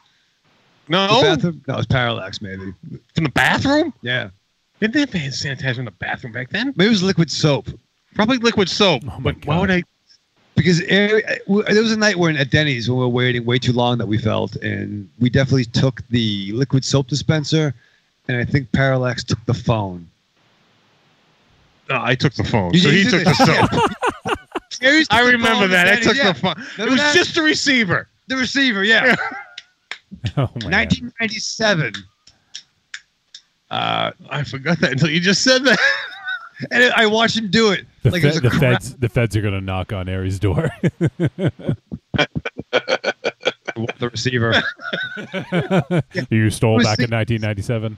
The No, bathroom? No, it was Parallax, maybe. from the bathroom. Yeah. Didn't they have hand sanitizer in the bathroom back then? Maybe it was liquid soap. Probably liquid soap. Oh my but why would God. I? Because there was a night when at Denny's when we were waiting way too long that we felt, and we definitely took the liquid soap dispenser, and I think Parallax took the phone. No, I took the phone. You so did- he took did the it. soap. Aries I the remember phone that. I took yeah. the phone. It was that? just the receiver. the receiver. Yeah, Oh my 1997. Uh, I forgot that until you just said that. and I watched him do it. The, like fe- it the feds the feds are gonna knock on Aries' door. the receiver. you stole back in 1997.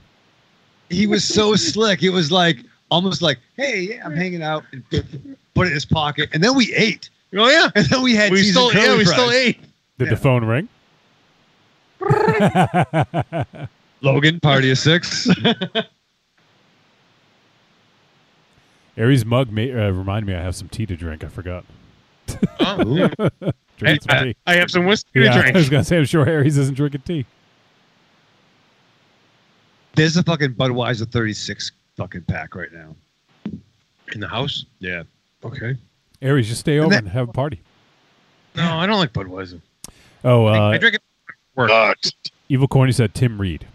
He was so slick. It was like almost like, hey, yeah, I'm hanging out, and put it in his pocket, and then we ate, Oh yeah, and then we had we cheese still and yeah we fries. still ate. Did Yeah. the phone ring? Logan, party of six. Aries mug may, uh, remind me I have some tea to drink. I forgot. Oh, Drink some I, tea. I have some whiskey Yeah, to drink. I was gonna say I'm sure Aries isn't drinking tea. There's a fucking Budweiser 36 fucking pack right now. In the house. Yeah. Okay. Aries, just stay And over that- and have a party. No, I don't like Budweiser. Oh, I uh, drink it. at Work. Uh, Evil Corny said Tim Reid.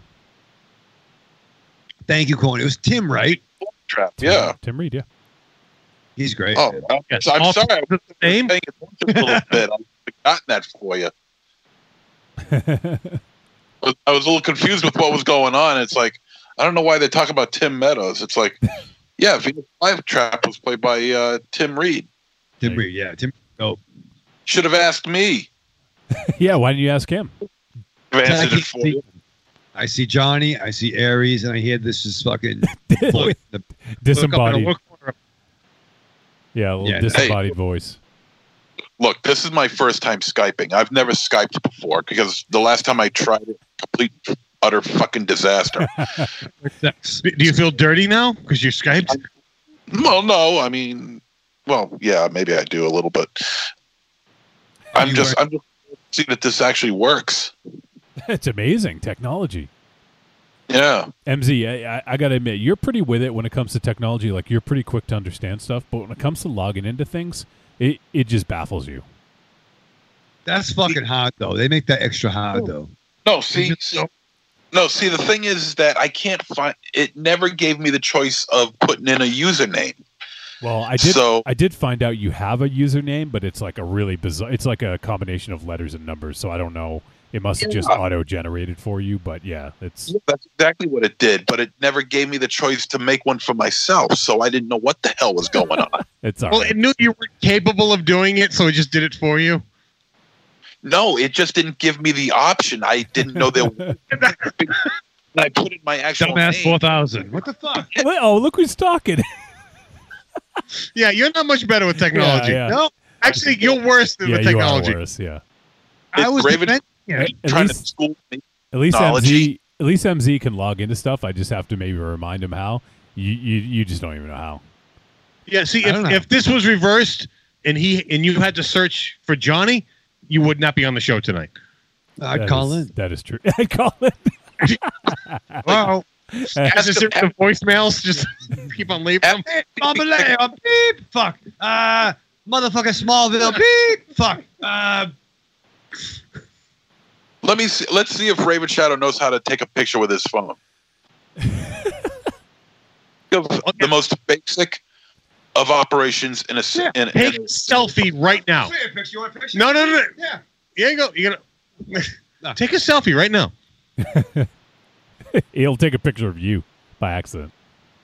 Thank you, Corny. It was Tim, right? trap. Tim- Yeah. Tim Reid. Yeah. He's great. Oh, well, Yes. so I'm All sorry. I was the same. paying attention a little bit. I've forgotten that for you. I was a little confused with what was going on. It's like I don't know why they talk about Tim Meadows. It's like, yeah, Venus Flytrap was played by uh, Tim Reid. Tim Reid, yeah. Tim. Oh, Should have asked me. yeah. Why didn't you ask him? I've answered it for see- you. I see Johnny. I see Aries, and I hear this is fucking. Look up Disembodied. look. Yeah, a little Yeah, disembodied voice. Look, this is my first time Skyping. I've never Skyped before because the last time I tried it, complete utter fucking disaster. Do you feel dirty now because you're Skyped? well, no, I mean, well, yeah, maybe I do a little bit. I'm just, I'm just see that this actually works. it's amazing technology. Yeah. MZ, I, I, I got to admit, you're pretty with it when it comes to technology. Like, you're pretty quick to understand stuff. But when it comes to logging into things, it, it just baffles you. That's fucking hard, though. They make that extra hard, though. No, see, see- no, see, the thing is, is that I can't find. It never gave me the choice of putting in a username. Well, I did. So- I did find out you have a username, but it's like a really bizarre. It's like a combination of letters and numbers. So I don't know It must have just auto generated for you, but yeah, it's That's exactly what it did, but it never gave me the choice to make one for myself, so I didn't know what the hell was going on. it's all Well, right. it knew you were capable of doing it, so it just did it for you. No, it just didn't give me the option. I didn't know there. and I put in my actual Dumbass name. four thousand. What the fuck? Wait, oh, look who's talking. Yeah, you're not much better with technology. Yeah, yeah. No, actually, you're worse than yeah, the you are worse. Yeah. I was Raven defend- At, at trying least, to school me. at least MZ, technology. at least MZ can log into stuff. I just have to maybe remind him how. You you, you just don't even know how. Yeah, see, if, if this was reversed and he and you had to search for Johnny, you would not be on the show tonight. I'd That call is- in. That is true. I'd call in. Wow. Ask As a series of voicemails, just keep on leaving them. Hey, Mama Leo, beep, fuck. Uh, motherfucker Smallville, beep, fuck. Uh, Let me see. Let's see if Raven Shadow knows how to take a picture with his phone. The most basic of operations in a s- Yeah, in, Take in a selfie right now. picture. You want a picture? No, no, no. Yeah. Here you go. You're gonna take a selfie right now. He'll take a picture of you by accident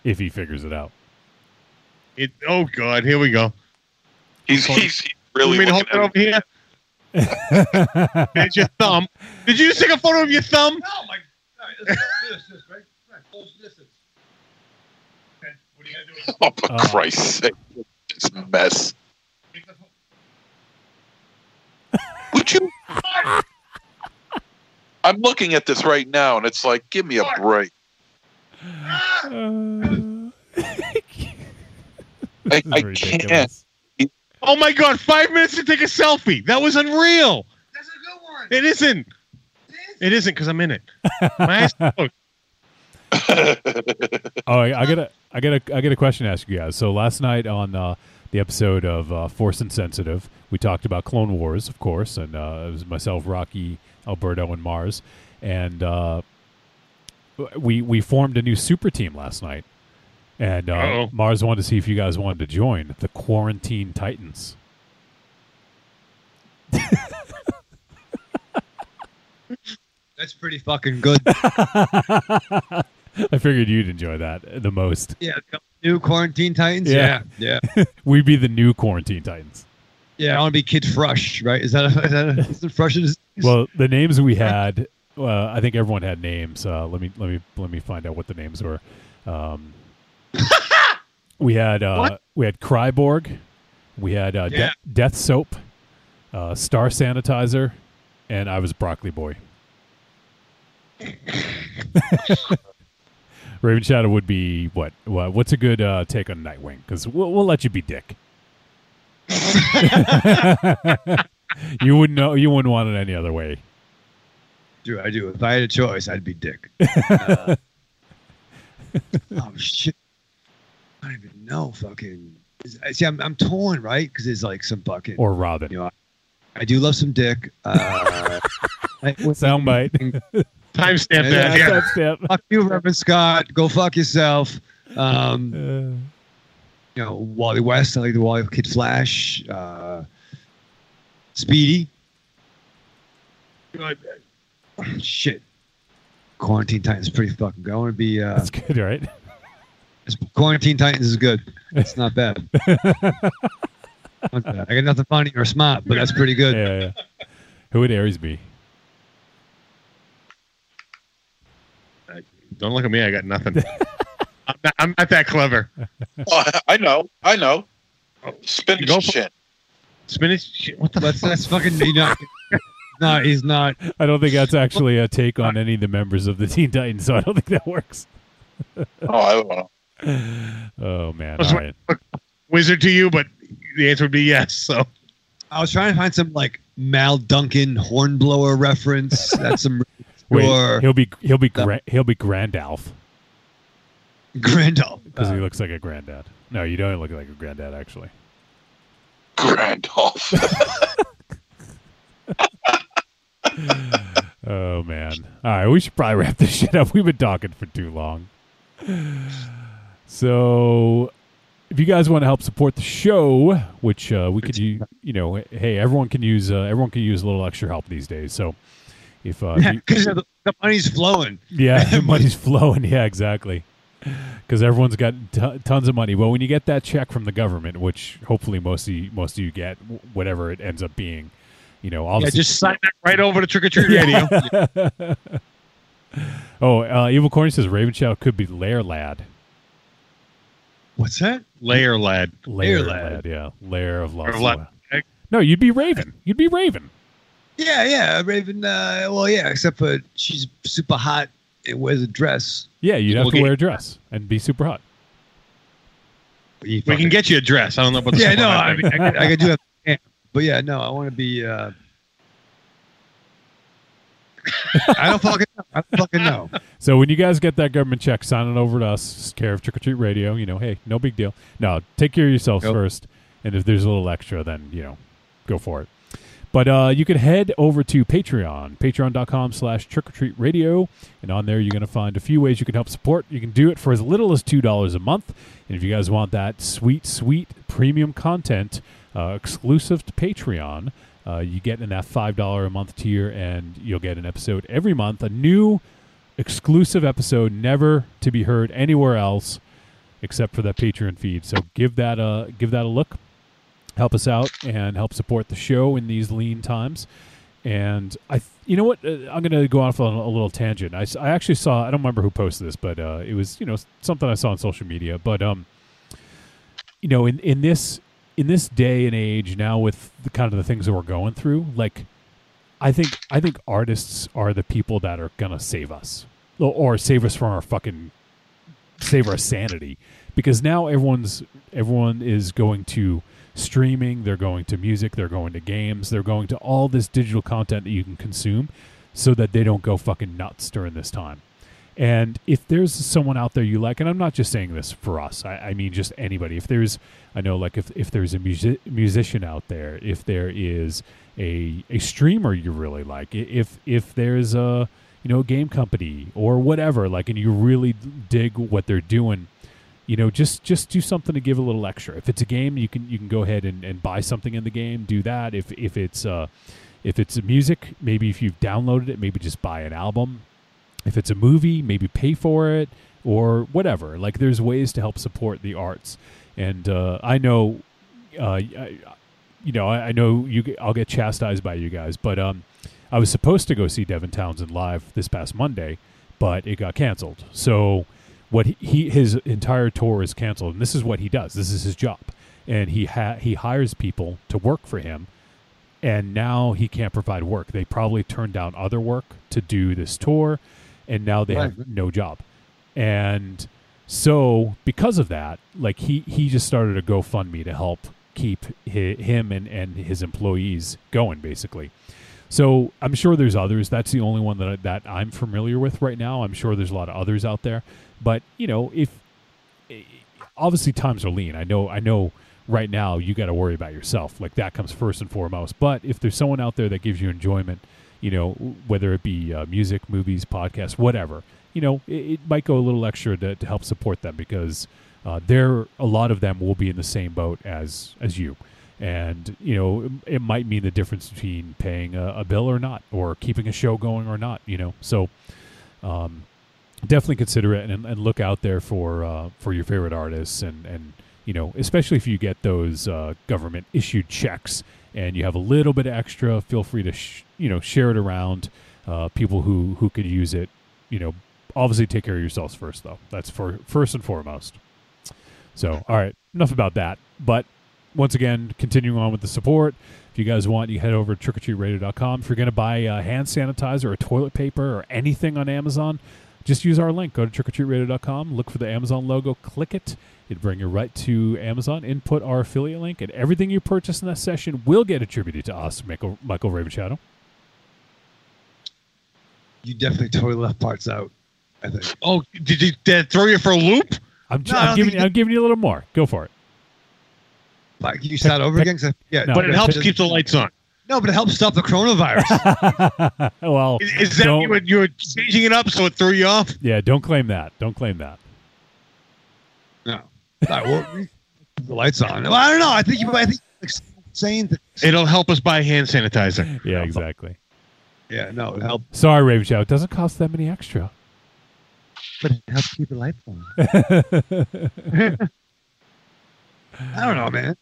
if he figures it out. It, oh God, here we go. he's he's he's really you mean to looking hold it at over here? There's your thumb. Did you just take a photo of your thumb? No, my. This, this, this, right? Right, close distance. Okay, what are you gonna do? Oh, for Oh. Christ's sake! It's a mess. Would you? I'm looking at this right now, and it's like, give me a break. Uh, I, I can't. Oh my God, five minutes to take a selfie. That was unreal. That's a good one. It isn't. It isn't because I'm in it. My eyes closed. Oh, I, I got a, I got a, I got a question to ask you guys. So last night on uh, the episode of uh, Force Insensitive, we talked about Clone Wars, of course, and uh, it was myself, Rocky, Alberto, and Mars, and uh, we we formed a new super team last night, and uh, Mars wanted to see if you guys wanted to join the Quarantine Titans. That's pretty fucking good. I figured you'd enjoy that the most. yeah. New quarantine titans. Yeah. Yeah. Yeah. We'd be the new Quarantine Titans. Yeah. I want to be Kid Frush, right? Is that a, is that a, is? Is, Well, the names we had, uh, I think everyone had names. Uh, let me let me let me find out what the names were. Um, we had uh, What? we had Cryborg, we had uh, De- Death Soap, uh, Star Sanitizer, and I was Broccoli Boy. Raven Shadow would be what? what what's a good uh, take on Nightwing? Because we'll, we'll let you be Dick. you wouldn't know. You wouldn't want it any other way. do I do? If I had a choice, I'd be Dick. Uh, oh shit! I don't even know. Fucking. See, I'm I'm torn, right? Because there's like some fucking. Or Robin. you know, I do love some Dick. Uh, Soundbite. Timestamp Yeah, that. Yeah. That's it. fuck you, Reverend Scott. Go fuck yourself. Um, Uh, you know, Wally West. I like the Wally Kid Flash. Uh, Speedy. Shit. Quarantine Titans is pretty fucking good. I want to be. Uh, that's good, right? Quarantine Titans is good. It's not bad. Not bad. I got nothing funny or smart, but that's pretty good. Yeah, yeah. Who would Aries be? Don't look at me. I got nothing. I'm, not, I'm not that clever. Oh, I know, I know. Oh, Spinach Go for- chin. Spinach. shit, What the That's fuck? that's fucking. You know, no, he's not. I don't think that's actually a take on any of the members of the Teen Titans, so I don't think that works. Oh, I don't know. Oh man! Was right. Wizard to you, but the answer would be yes. So I was trying to find some like Mal Duncan hornblower reference. That's some Wait, or he'll be he'll be gra- he'll be Grandalf Grandal. because he Uh, looks like a granddad. No, you don't look like a granddad actually. Grandolph. Oh man! All right, we should probably wrap this shit up. We've been talking for too long. So, if you guys want to help support the show, which uh, we could, u- you know, hey, everyone can use uh, everyone can use a little extra help these days. So, if uh, because the, the money's flowing. yeah, the money's flowing. Yeah, exactly. Because everyone's got t- tons of money. Well, when you get that check from the government, which hopefully most of you, most of you get, whatever it ends up being, you know, Yeah, obviously. just sign that right over to Trick or Treat Radio. oh, uh, Evil Corny says Raven Shadow could be Lair Lad. What's that? Layer lad. Lair Lair Lad. Lad. yeah, Lair of Lost. Lad. No, you'd be Raven. You'd be Raven. Yeah, yeah, Raven. Uh, well, yeah, except for she's super hot and wears a dress. Yeah, you'd have Okay. to wear a dress and be super hot. We fucking- can get you a dress. I don't know about the Yeah, no, I mean, I, could- I could do that. But yeah, no, I want to be. Uh, I don't fucking. Know. I don't fucking know. So when you guys get that government check, sign it over to us, care of Trick or Treat Radio. You know, hey, no big deal. No, take care of yourselves Yep. first, and if there's a little extra, then you know, go for it. But uh, you can head over to Patreon, patreon.com slash trick or treat radio. And on there, you're going to find a few ways you can help support. You can do it for as little as $2 a month. And if you guys want that sweet, sweet premium content uh, exclusive to Patreon, uh, you get in that $5 a month tier, and you'll get an episode every month, a new exclusive episode, never to be heard anywhere else except for that Patreon feed. So give that a give that a look. Help us out and help support the show in these lean times. And I, th- you know what? Uh, I'm going to go off on a little tangent. I actually saw. I don't remember who posted this, but uh, it was you know something I saw on social media. But um, you know, in in this in this day and age now with the kind of the things that we're going through, like I think I think artists are the people that are gonna save us or save us from our fucking save our sanity because now everyone's everyone is going to streaming, they're going to music, they're going to games, they're going to all this digital content that you can consume so that they don't go fucking nuts during this time. And if there's someone out there you like, and I'm not just saying this for us, I, I mean just anybody. If there's, I know, like if, if there's a music, musician out there, if there is a a streamer you really like, if if there's a you know a game company or whatever, like, and you really dig what they're doing, you know, just just do something to give a little extra. If it's a game, you can you can go ahead and, and buy something in the game. Do that. If if it's uh if it's music, maybe if you've downloaded it, maybe just buy an album if it's a movie, maybe pay for it or whatever. Like there's ways to help support the arts, and uh, I know, uh, you know, I, I know you. I'll get chastised by you guys, but um, I was supposed to go see Devin Townsend live this past Monday, but it got canceled. So what he, he his entire tour is canceled, and this is what he does. This is his job, and he ha- he hires people to work for him and now he can't provide work. They probably turned down other work to do this tour, and now they have no job. And so, because of that, like he he just started a GoFundMe to help keep hi him and and his employees going, basically. So I'm sure there's others. That's the only one that I, that I'm familiar with right now. I'm sure there's a lot of others out there, but you know, if obviously times are lean. I know. I know. Right now, you got to worry about yourself. Like that comes first and foremost. But if there's someone out there that gives you enjoyment, you know, whether it be uh, music, movies, podcasts, whatever, you know, it, it might go a little extra to, to help support them because uh, there a lot of them will be in the same boat as as you, and you know, it, it might mean the difference between paying a, a bill or not, or keeping a show going or not. You know, so. Um, definitely consider it and, and look out there for uh, for your favorite artists and and you know especially if you get those uh, government issued checks and you have a little bit extra feel free to sh- you know share it around uh, people who who could use it. You know obviously take care of yourselves first though. That's for first and foremost. So all right enough about that. But once again continuing on with the support if you guys want you head over to trickortreatradio.com if you're going to buy hand sanitizer or toilet paper or anything on amazon just use our link. Go to trickortreatradio.com, look for the Amazon logo, click it. It'll bring you right to Amazon. Input our affiliate link, and everything you purchase in that session will get attributed to us, Michael, Michael Raven Shadow. You definitely totally left parts out. I think. Oh, did you did throw you for a loop? I'm, No, I I'm giving you, I'm giving you a little more. Go for it. Like, can you start over pick- again? 'Cause I- yeah, No. But it helps keep the lights on. No, but it helps stop the coronavirus. well, Is, is that don't- you were, you were changing it up so it threw you off? yeah, don't claim that. Don't claim that. no. All right, well, the lights on. Well, I don't know. I think you. I think saying that. It'll help us buy hand sanitizer. Yeah, exactly. Yeah, no, it helps, Sorry, Raven Shadow. It doesn't cost that many extra. but it helps keep the lights on. I don't know, man.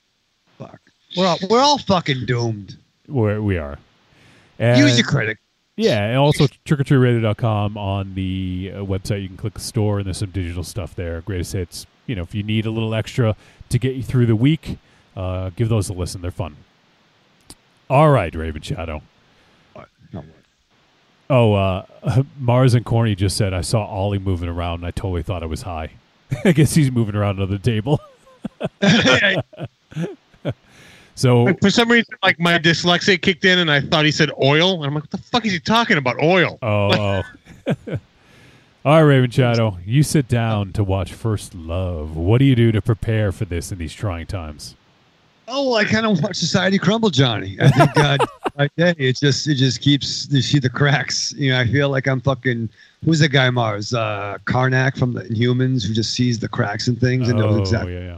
Fuck. We're all, we're all fucking doomed. Where we are. And, Use your credit. Yeah, and also trickortreatradio.com on the uh, website. You can click the store, and there's some digital stuff there. Greatest hits. You know, if you need a little extra to get you through the week, uh, give those a listen. They're fun. All right, Raven Shadow. Oh, uh, Mars and Corny just said I saw Ollie moving around, and I totally thought I was high. I guess he's moving around another table. so Like, for some reason, like my dyslexia kicked in, and I thought he said oil. And I'm like, what the fuck is he talking about? Oil. Oh. oh. All right, Raven Shadow, you sit down to watch First Love. What do you do to prepare for this in these trying times? Oh, I kind of watch society crumble, Johnny. I think God, by day it just it just keeps you see the cracks. You know, I feel like I'm fucking. Who's the guy Mars? Uh, Karnak from the Inhumans, who just sees the cracks and things and knows oh, exactly. yeah, yeah.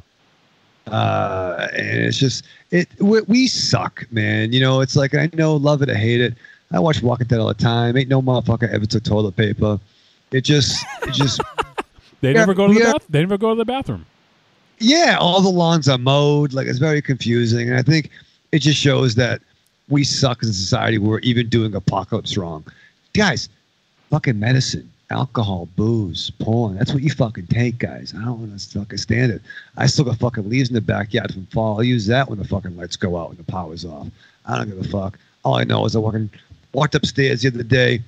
Uh, and it's just it. We, we suck, man. You know, it's like I know, love it or hate it. I watch Walking Dead all the time. Ain't no motherfucker ever took toilet paper. It just, it just. They never go to the bath. They never go to the bathroom. yeah, all the lawns are mowed. Like it's very confusing, and I think it just shows that we suck as a society. We're even doing apocalypse wrong, guys. Fucking medicine, alcohol, booze, porn. That's what you fucking take, guys. I don't want to fucking stand it. I still got fucking leaves in the backyard from fall. I'll use that when the fucking lights go out and the power's off. I don't give a fuck. All I know is I fucking walked upstairs the other day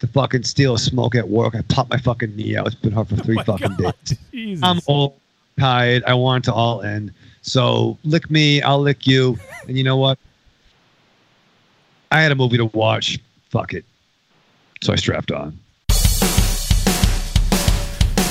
to fucking steal a smoke at work. I popped my fucking knee out. It's been hard for oh three Oh fucking days. Jesus. I'm old, tired. I want it to all end. So lick me, I'll lick you. And you know what? I had a movie to watch. Fuck it. So I strapped on.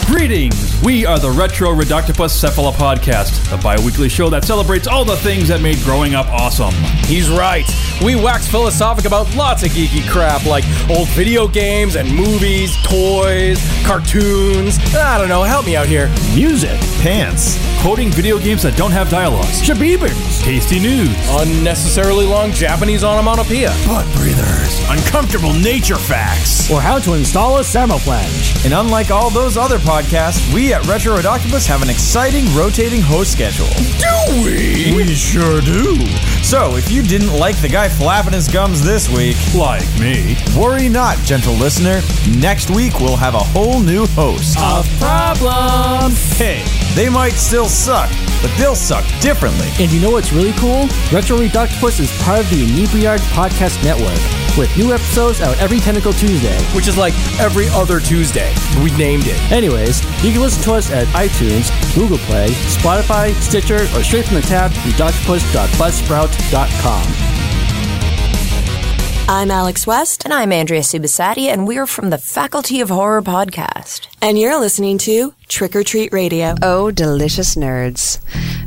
Greetings! We are the Retro Reductopus Cephala Podcast, the bi weekly show that celebrates all the things that made growing up awesome. He's right. We wax philosophic about lots of geeky crap like old video games and movies, toys, cartoons. I don't know, help me out here. Music, pants, quoting video games that don't have dialogues, shabibans, tasty news, Unnecessarily long Japanese onomatopoeia. butt breathers, uncomfortable nature facts. or how to install a thermoflange. And unlike all those other podcasts, we at Retro Octopus have an exciting rotating host schedule. Do we? We sure do. So if you didn't like the guy flapping his gums this week, Like me. worry not, gentle listener. Next week we'll have a whole new host. Of problems. Hey, they might still suck, but they'll suck differently. And you know what's really cool? Retro Reductopus is part of the Inebriard Podcast Network, with new episodes out every Tentacle Tuesday. Which is like every other Tuesday. We named it. Anyways, you can listen to us at iTunes, Google Play, Spotify, Stitcher, or straight from the tab reductopus.buzzsprout.com. I'm Alex West. And I'm Andrea Subissati, and we're from the Faculty of Horror podcast. And you're listening to Trick or Treat Radio. Oh, delicious nerds.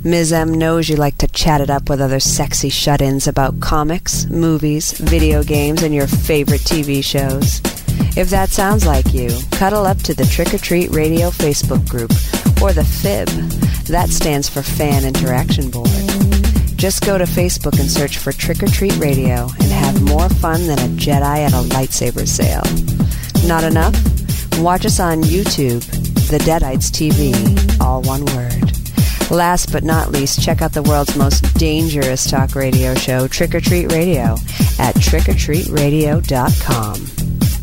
Ms. M knows you like to chat it up with other sexy shut ins about comics, movies, video games, and your favorite TV shows. If that sounds like you, cuddle up to the Trick or Treat Radio Facebook group, or the FIB. That stands for Fan Interaction Board. Just go to Facebook and search for Trick or Treat Radio and have more fun than a Jedi at a lightsaber sale. Not enough? Watch us on YouTube, The Deadites TV, all one word. Last but not least, check out the world's most dangerous talk radio show, Trick or Treat Radio, at trickortreatradio.com.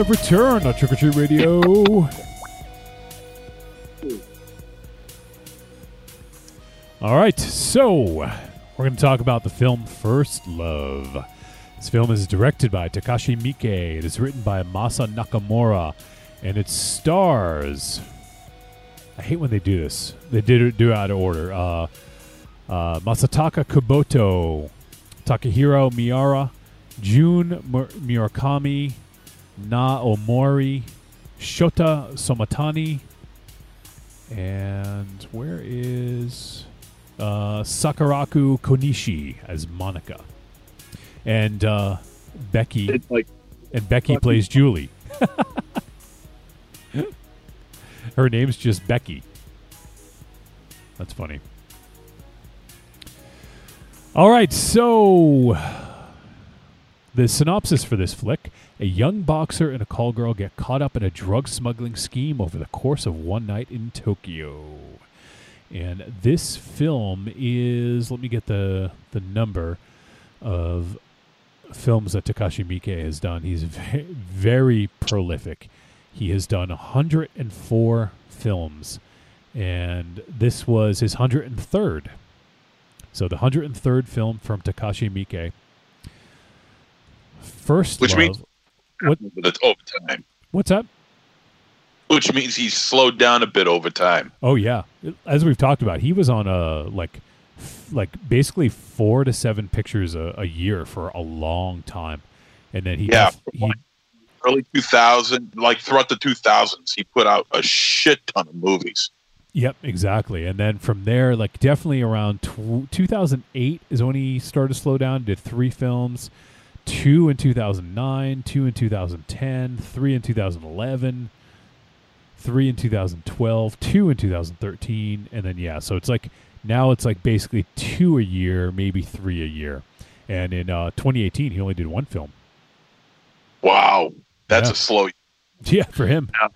return on Trick or Treat Radio. All right, so we're going to talk about the film First Love. This film is directed by Takashi Miike. It is written by Masa Nakamura, and it stars. I hate when they do this. They did it do out of order. Uh, uh, Masataka Kubota, Takahiro Miura, Jun Mur- Murakami, Nao Omori, Shota Sometani, and where is uh, Sakurako Konishi as Monica, and uh, Becky, and Becky plays Julie. Her name's just Becky. That's funny. All right, so the synopsis for this flick a young boxer and a call girl get caught up in a drug smuggling scheme over the course of one night in Tokyo. And this film is, let me get the, the number of films that Takashi Miike has done. He's very, very prolific. He has done 104 films, and this was his 103rd. So the 103rd film from Takashi Miike. First Which Love. means what, that's over time. what's up? Which means he's slowed down a bit over time. Oh yeah, as we've talked about, he was on a like, f- like basically four to seven pictures a, a year for a long time, and then he Yeah, def- he Early 2000, like throughout the 2000s, he put out a shit ton of movies. Yep, exactly. And then from there, like definitely around tw- 2008 is when he started to slow down. Did three films, two in 2009, two in 2010, three in 2011, three in 2012, two in 2013, and then yeah. So it's like now it's like basically two a year, maybe three a year. And in uh, 2018, he only did one film. Wow, that's Yeah. a slow. Yeah, for him. How,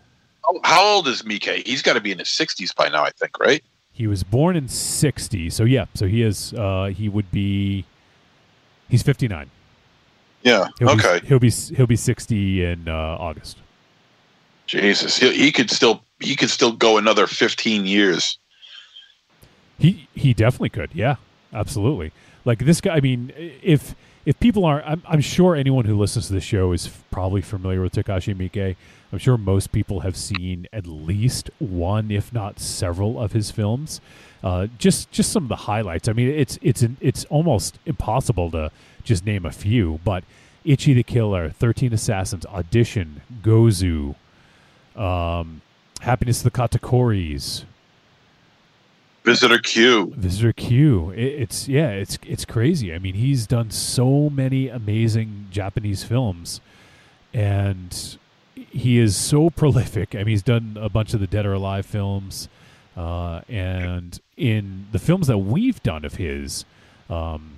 how old is Mike? He's got to be in his 60s by now, I think, right? He was born in 60, so yeah, so he is uh he would be he's 59. Yeah. He'll okay. Be, he'll be he'll be 60 in uh, August. Jesus, he, he could still he could still go another 15 years. He he definitely could. Yeah. Absolutely. Like this guy I mean if if people aren't I'm, I'm sure anyone who listens to this show is f- probably familiar with Takashi Miike. I'm sure most people have seen at least one if not several of his films. Uh, just just some of the highlights. I mean, it's it's an, it's almost impossible to just name a few, but Ichi the Killer, Thirteen Assassins, Audition, Gozu, um, Happiness of the Katakuris, Visitor Q. Visitor Q. It, it's yeah, it's it's crazy. I mean, he's done so many amazing Japanese films, and he is so prolific. I mean, he's done a bunch of the Dead or Alive films, uh, and in the films that we've done of his, um,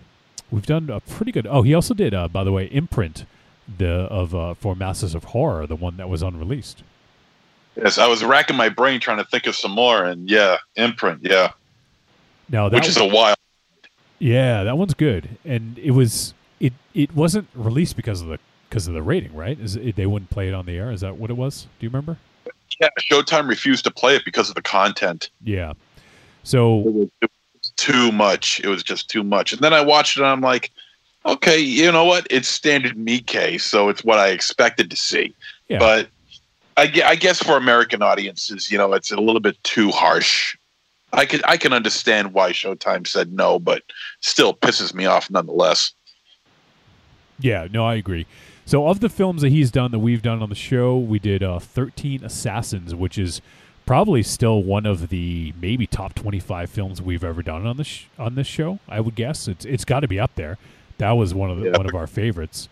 we've done a pretty good. Oh, he also did, uh, by the way, imprint the of uh, for Masters of Horror, the one that was unreleased. Yes, I was racking my brain trying to think of some more, and yeah, imprint, yeah, Now that which is a wild. Yeah, that one's good, and it was it it wasn't released because of the because of the rating, right? Is it, they wouldn't play it on the air? Is that what it was? Do you remember? Yeah, Showtime refused to play it because of the content. Yeah. So It was too much. It was just too much. And then I watched it, and I'm like, okay, you know what? It's standard Miike, so it's what I expected to see. Yeah. But I, I guess for American audiences, you know, it's a little bit too harsh. I can I can understand why Showtime said no, but still pisses me off nonetheless. yeah, no, I agree. So of the films that he's done that we've done on the show, we did uh, Thirteen Assassins, which is probably still one of the maybe top twenty five films we've ever done on this sh- on this show. I would guess it's it's got to be up there. That was one of the, Yeah. one of our favorites.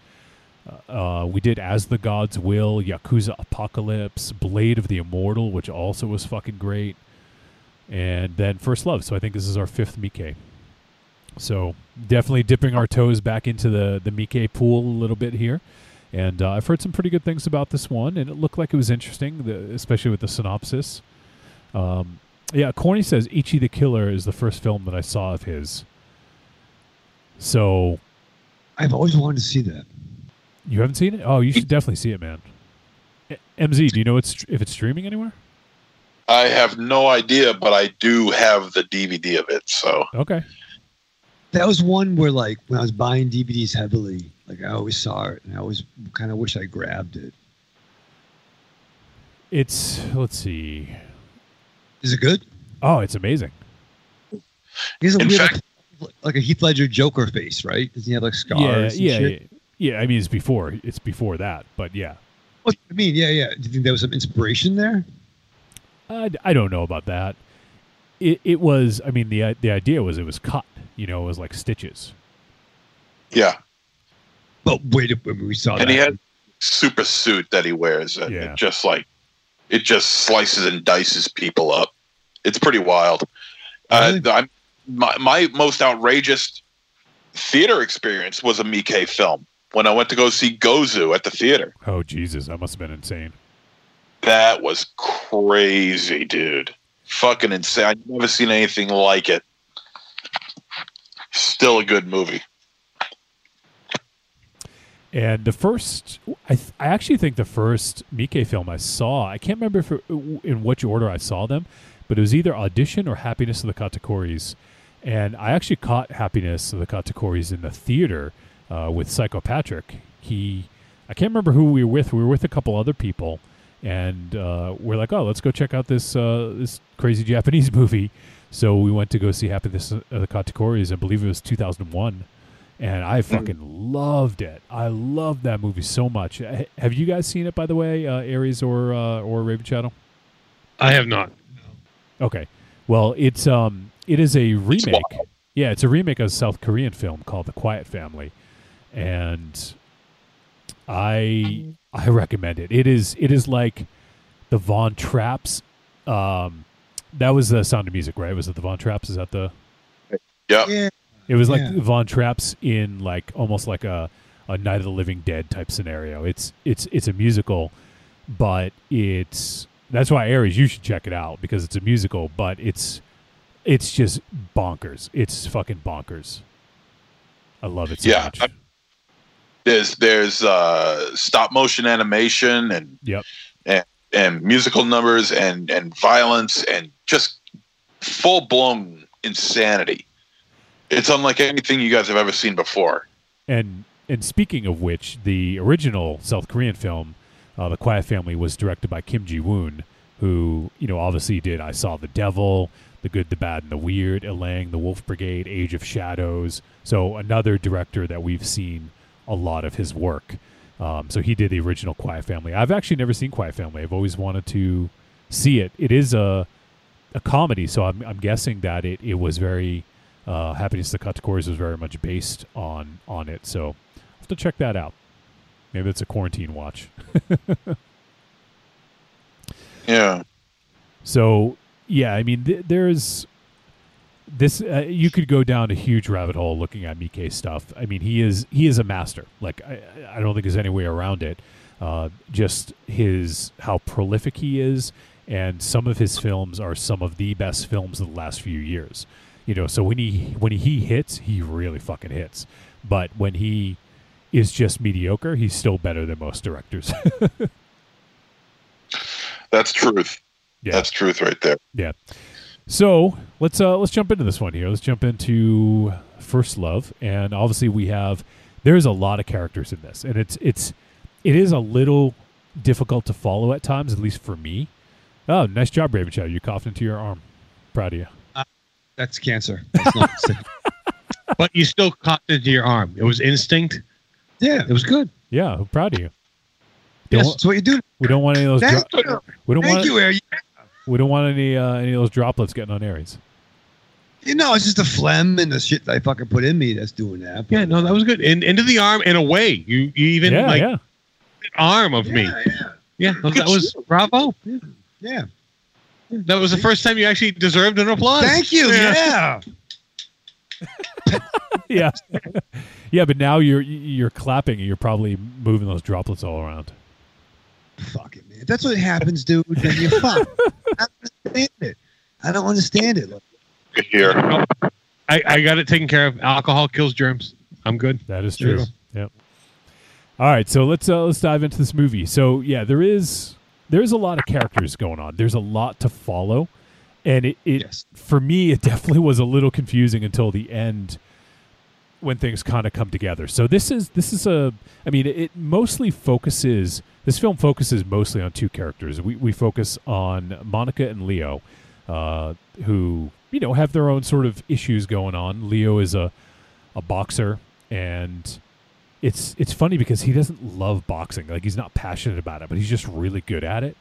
Uh, we did As the Gods Will, Yakuza Apocalypse, Blade of the Immortal, which also was fucking great, and then First Love. So I think this is our fifth Miike. So definitely dipping our toes back into the the Miike pool a little bit here, and uh, I've heard some pretty good things about this one, and it looked like it was interesting, the, especially with the synopsis. Um, yeah, Corny says Ichi the Killer is the first film that I saw of his. So I've always wanted to see that. you haven't seen it? Oh, you should definitely see it, man. MZ, do you know it's if it's streaming anywhere? I have no idea, but I do have the DVD of it. So Okay. That was one where, like, when I was buying DVDs heavily, like I always saw it, and I always kind of wish I grabbed it. It's let's see. Is it good? Oh, it's amazing. He has a In weird, fact- like, like a Heath Ledger Joker face, right? Doesn't he have like Yeah, scars? and yeah, shit? yeah, yeah. I mean, it's before it's before that, but yeah. What I mean, yeah, yeah. Do you think there was some inspiration there? I, I don't know about that. It it was. I mean, the the idea was it was cut. You know, it was like stitches. yeah, But wait, when we saw that. and that, he had super suit that he wears, and Yeah. it just like it just slices and dices people up. It's pretty wild. Uh, I'm, my my most outrageous theater experience was a Miike film when I went to go see Gozu at the theater. Oh Jesus, that must have been insane. That was crazy, dude. Fucking insane. I've never seen anything like it. Still a good movie. And the first, I, th- I actually think the first Mike film I saw, I can't remember if it, in which order I saw them, but it was either Audition or Happiness of the Katakuris. And I actually caught Happiness of the Katakuris in the theater uh, with Psycho Patrick. He, I can't remember who we were with. We were with a couple other people, and uh, we're like, oh, let's go check out this uh, this crazy Japanese movie. So we went to go see Happiness of the Katakuris. I believe it was 2001 and I fucking loved it. I loved that movie so much. Uh, Have you guys seen it, by the way, uh, Aries or uh, or Raven Shadow? I have not. Okay, well, it's um, it is a remake. wild. Yeah, it's a remake of a South Korean film called The Quiet Family, and I I recommend it. It is it is like the Von Trapps. Um, that was the Sound of Music, right? Was it the Von Trapps? Is that the Yep. yeah, It was like Yeah. Von Trapps in like almost like a, a Night of the Living Dead type scenario. It's it's it's a musical, but it's that's why Aries you should check it out because it's a musical, but it's it's just bonkers. It's fucking bonkers. I love it so Yeah, much. I- There's there's uh, stop motion animation and Yep. and, and musical numbers and and violence and just full blown insanity. It's unlike anything you guys have ever seen before. And and speaking of which, the original South Korean film, uh, The Quiet Family, was directed by Kim Jee-woon, who you know obviously did I Saw the Devil, The Good, the Bad, and the Weird, Illang, The Wolf Brigade, Age of Shadows. So another director that we've seen a lot of his work. Um, so he did the original Quiet Family. I've actually never seen Quiet Family. I've always wanted to see it. It is a a comedy, so I'm, I'm guessing that it, it was very uh, Happiness to Katakuris was very much based on on it. So I'll have to check that out. Maybe it's a quarantine watch. Yeah. So yeah, I mean, th- there's this. Uh, you could go down a huge rabbit hole looking at Mike stuff. I mean, he is he is a master. Like I, I don't think there's any way around it. Uh, just his how prolific he is, and some of his films are some of the best films of the last few years. You know, so when he when he hits, he really fucking hits. But when he is just mediocre, he's still better than most directors. That's truth. Yeah. That's truth right there. Yeah. So let's uh let's jump into this one here. Let's jump into First Love, and obviously we have there's a lot of characters in this, and it's it's it is a little difficult to follow at times, at least for me. Oh, nice job, Raven Shadow. You coughed into your arm. Proud of you. That's cancer. That's not. But you still caught it into your arm. It was instinct. Yeah, It was good. Yeah, I'm proud of you. Don't yes, that's what you do. we don't want any of those. Thank dro- you. we don't Thank want. you, Aries. We don't want any uh, any of those droplets getting on Aries. You know, it's just the phlegm and the shit that I fucking put in me that's doing that. Yeah, no, that was good. In, into the arm and away. You you even yeah, like yeah. arm of me. Yeah, yeah, Yeah, that was bravo. yeah. That was the first time you actually deserved an applause. Thank you. Yeah. yeah, yeah. But now you're you're clapping, and you're probably moving those droplets all around. Fuck it, man. If that's what happens, dude, then you fuck. I don't understand it. I don't understand it. Good here. I, I got it taken care of. Alcohol kills germs. I'm good. That is true. Yep. All right, so let's uh, let's dive into this movie. So yeah, there is there's a lot of characters going on. There's a lot to follow, and it, it Yes. for me it definitely was a little confusing until the end when things kind of come together. So this is this is a I mean it mostly focuses this film focuses mostly on two characters. We we focus on Monica and Leo, uh, who you know have their own sort of issues going on. Leo is a a boxer and it's it's funny because he doesn't love boxing. Like he's not passionate about it, but he's just really good at it.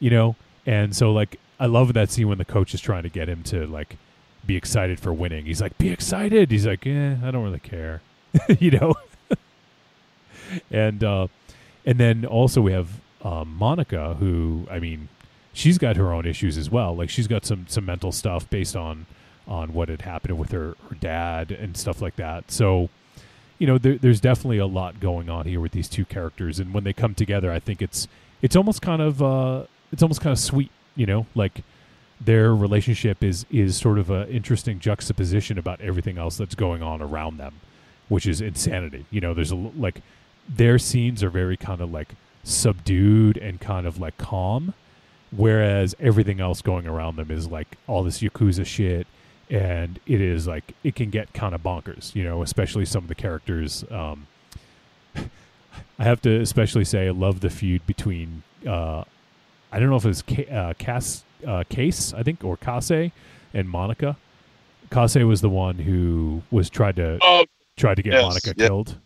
You know? And so like I love that scene when the coach is trying to get him to like be excited for winning. He's like, "Be excited." He's like, "Eh, I don't really care." you know? and uh and then also we have um, Monica who I mean, she's got her own issues as well. Like she's got some some mental stuff based on on what had happened with her, her dad and stuff like that. So, you know, there, there's definitely a lot going on here with these two characters, and when they come together, I think it's it's almost kind of uh, it's almost kind of sweet. You know, like their relationship is is sort of an interesting juxtaposition about everything else that's going on around them, which is insanity. You know, there's a like their scenes are very kind of like subdued and kind of like calm, whereas everything else going around them is like all this yakuza shit and it is like it can get kind of bonkers you know especially some of the characters um i have to especially say i love the feud between uh i don't know if it was Ca- uh, Cass, uh, case i think or kase and monica kase was the one who was tried to Oh, tried to get yes, monica yeah. killed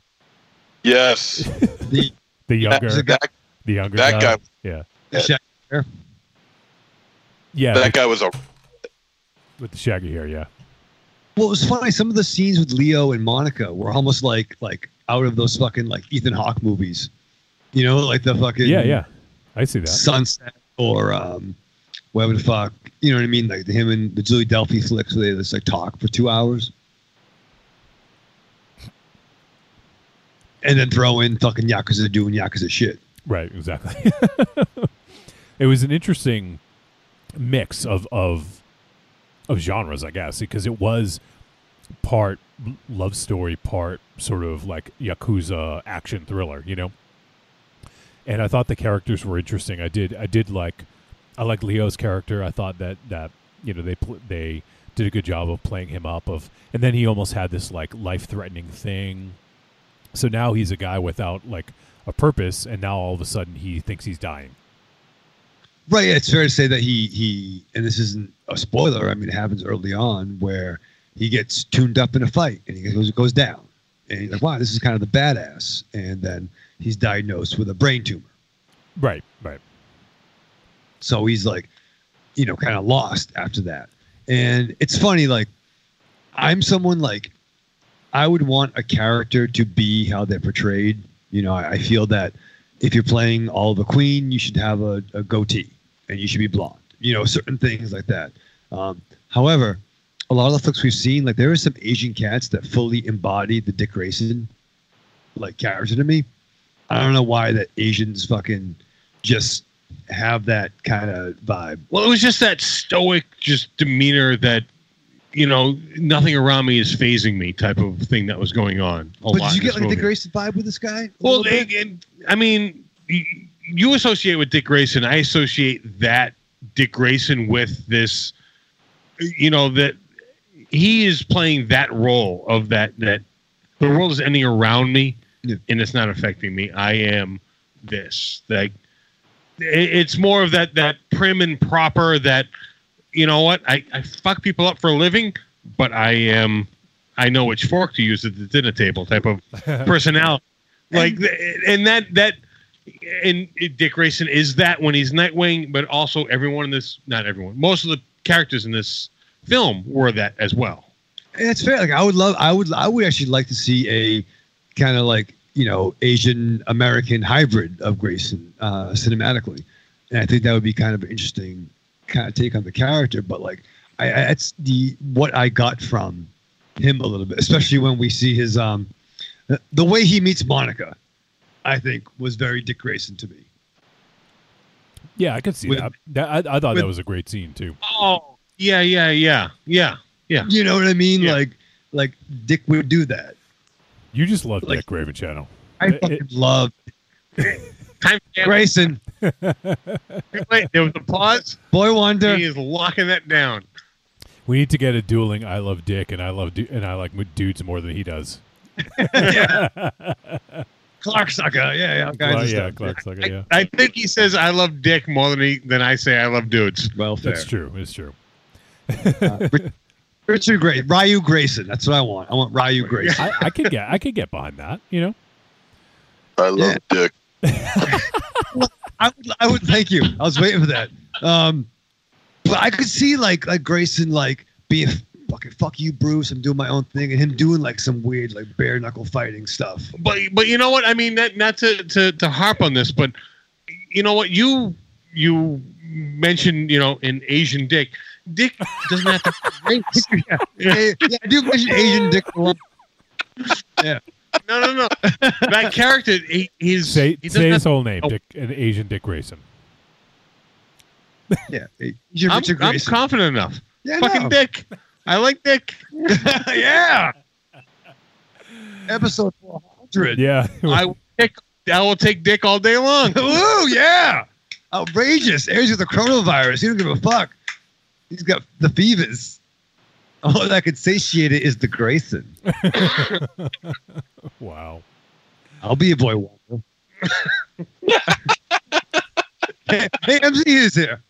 Yes. The the younger that, the younger that guy. guy- yeah the shag hair. yeah that with, guy was a with the shaggy hair yeah Well, it was funny. Some of the scenes with Leo and Monica were almost like like out of those fucking like Ethan Hawke movies. You know, like the fucking yeah yeah i see that Sunset or um, whatever the fuck. You know what I mean? Like him and the Julie Delpy flicks where they just like talk for two hours. And then throw in fucking Yakuza doing Yakuza shit. Right, exactly. it was an interesting mix of of of genres, I guess, because it was part love story, part sort of like yakuza action thriller, you know. And I thought the characters were interesting. I did I did like I like Leo's character. I thought that that you know they pl- they did a good job of playing him up of and then he almost had this like life-threatening thing so now he's a guy without like a purpose, and now all of a sudden he thinks he's dying. Right. yeah, It's fair to say that he he and this isn't a spoiler. I mean, it happens early on where he gets tuned up in a fight and he goes goes down, and he's like, "Wow, this is kind of the badass." And then he's diagnosed with a brain tumor, Right, right. so he's like, you know, kind of lost after that. And it's funny, like, I'm someone like, I would want a character to be how they're portrayed. You know, I, I feel that if you're playing Oliver Queen, you should have a, a goatee and you should be blonde. You know, certain things like that. Um, however, a lot of the flicks we've seen, like there are some Asian cats that fully embody the Dick Grayson like character to me. I don't know why that Asians fucking just have that kind of vibe. Well, it was just that stoic, just demeanor that, you know, nothing around me is phasing me type of thing that was going on. But did you get like the movie. Grayson vibe with this guy? Well, little bit? it- it- I mean, y- you associate with Dick Grayson. I associate that Dick Grayson with this. You know that he is playing that role of that that the world is ending around me, and it's not affecting me. I am this. Like it's more of that that prim and proper. That you know what I I fuck people up for a living, but I am. I know which fork to use at the dinner table type of personality like th- and that that and Dick Grayson is that when he's Nightwing, but also everyone in this not everyone, most of the characters in this film were that as well. And it's fair. Like I would love, I would, I would actually like to see a kind of like you know Asian American hybrid of Grayson uh, cinematically, and I think that would be kind of an interesting kind of take on the character. But like, I, that's the what I got from him a little bit, especially when we see his um the way he meets Monica. I think was very Dick Grayson to me. Yeah, I could see With- that. that I, I thought with- that was a great scene too. Oh yeah, yeah, yeah, yeah, yeah. You know what I mean? Yeah. Like, like Dick would do that. You just love Like- Dick Raven Channel. I It- fucking it- love Time stamp. Grayson. Wait, there was a pause. Boy Wonder. He is locking that down. We need to get a dueling. I love Dick, and I love du- and I like dudes more than he does. Clark sucker. Yeah, yeah. all kinds Well, yeah, stuff. Clark Sucker, yeah. I think he says I love Dick more than he than I say I love dudes. Well, fair. That's true. It's true. Richard Gray, Ryu Grayson. That's what I want. I want Ryu Grayson. I, I could get I could get behind that. You know. I love Dick. I would, I would thank you. I was waiting for that. Um, but I could see like like Grayson like being fucking fuck you, Bruce. I'm doing my own thing, and him doing like some weird like bare knuckle fighting stuff. But but you know what? I mean, that, not to, to to harp on this, but you know what? You you mentioned you know an Asian Dick. Dick doesn't have to. yeah, yeah, I do mention Asian Dick. Yeah. No, no, no. That character, he, he's Say he say his whole name, Oh, Dick, an Asian Dick Grayson. Yeah, Asian I'm, Richard I'm confident enough. Yeah, Fucking no. Dick. I like Dick. yeah. Episode 400. Yeah. I will take I will take Dick all day long. Ooh, yeah. Outrageous. Aries with the coronavirus. He don't give a fuck. He's got the fevers. All that could satiate it is the Grayson. wow. I'll be a boy wonder. hey, hey, MC is here.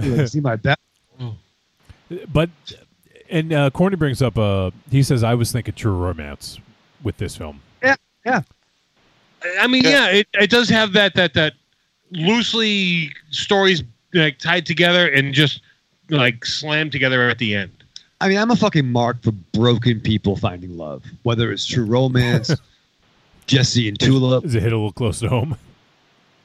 You see my back? But and uh, Corny brings up uh he says I was thinking True Romance with this film. Yeah, yeah. I mean, yeah, it, it does have that that that loosely stories like tied together and just like slammed together at the end. I mean, I'm a fucking mark for broken people finding love, whether it's true romance, Jesse and Tulip. Does it hit a little close to home?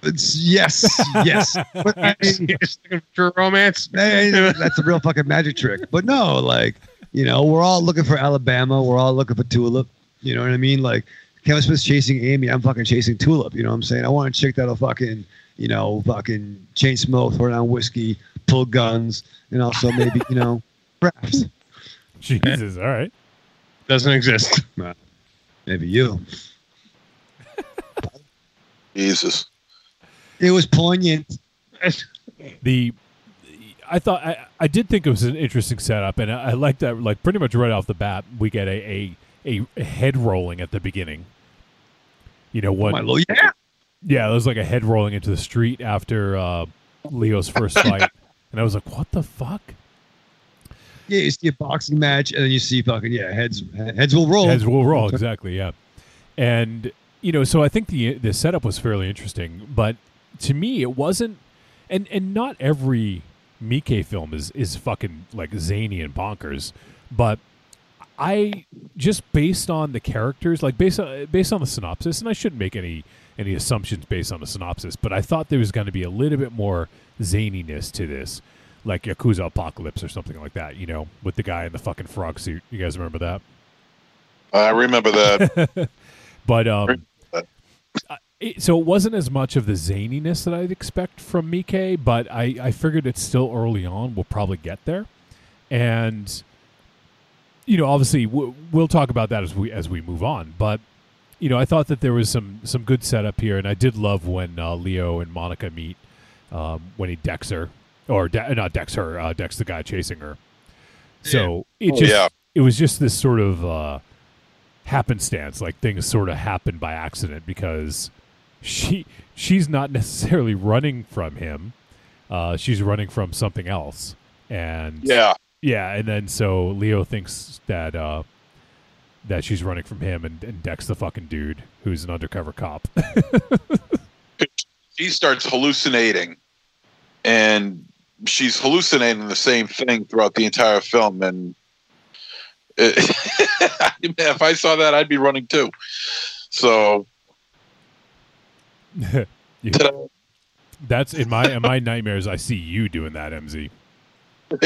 It's, yes, yes. But I mean, True romance. Hey, that's a real fucking magic trick. But no, like, you know, we're all looking for Alabama. We're all looking for Tulip. You know what I mean? Like, Kevin Smith's chasing Amy. I'm fucking chasing Tulip. You know what I'm saying? I want a chick that'll fucking, you know, fucking chain smoke, throw down whiskey, pull guns, and also maybe, you know, raps. Jesus, all right. Doesn't exist. Maybe you. Jesus. It was poignant. the I thought I, I did think it was an interesting setup, and I, I like that. Like pretty much right off the bat, we get a a, a head rolling at the beginning. You know what? Lord, yeah. Yeah, it was like a head rolling into the street after uh, Leo's first fight, and I was like, "What the fuck?" Yeah, you see a boxing match, and then you see fucking yeah, heads heads will roll. Heads will roll, exactly. Yeah, and you know, so I think the the setup was fairly interesting, but to me, it wasn't. And and not every Mike film is is fucking like zany and bonkers, but I just based on the characters, like based on based on the synopsis, and I shouldn't make any any assumptions based on the synopsis, but I thought there was going to be a little bit more zaniness to this, like Yakuza Apocalypse or something like that. You know, with the guy in the fucking frog suit. You guys remember that? I remember that. but um, I- it, so it wasn't as much of the zaniness that I'd expect from Mike, but I, I figured it's still early on. We'll probably get there, and you know, obviously, w- we'll talk about that as we as we move on. But you know, I thought that there was some some good setup here, and I did love when uh, Leo and Monica meet um, when he decks her, or de- not decks her, uh, decks the guy chasing her. So it Oh, just yeah. it was just this sort of uh, happenstance, like things sort of happen by accident because she she's not necessarily running from him, uh, she's running from something else, and Yeah. yeah, and then so Leo thinks that uh, that she's running from him, and, and Dex the fucking dude who's an undercover cop. She starts hallucinating, and she's hallucinating the same thing throughout the entire film. And it, if I saw that, I'd be running too. So You- That's in my in my nightmares. I see you doing that, MZ.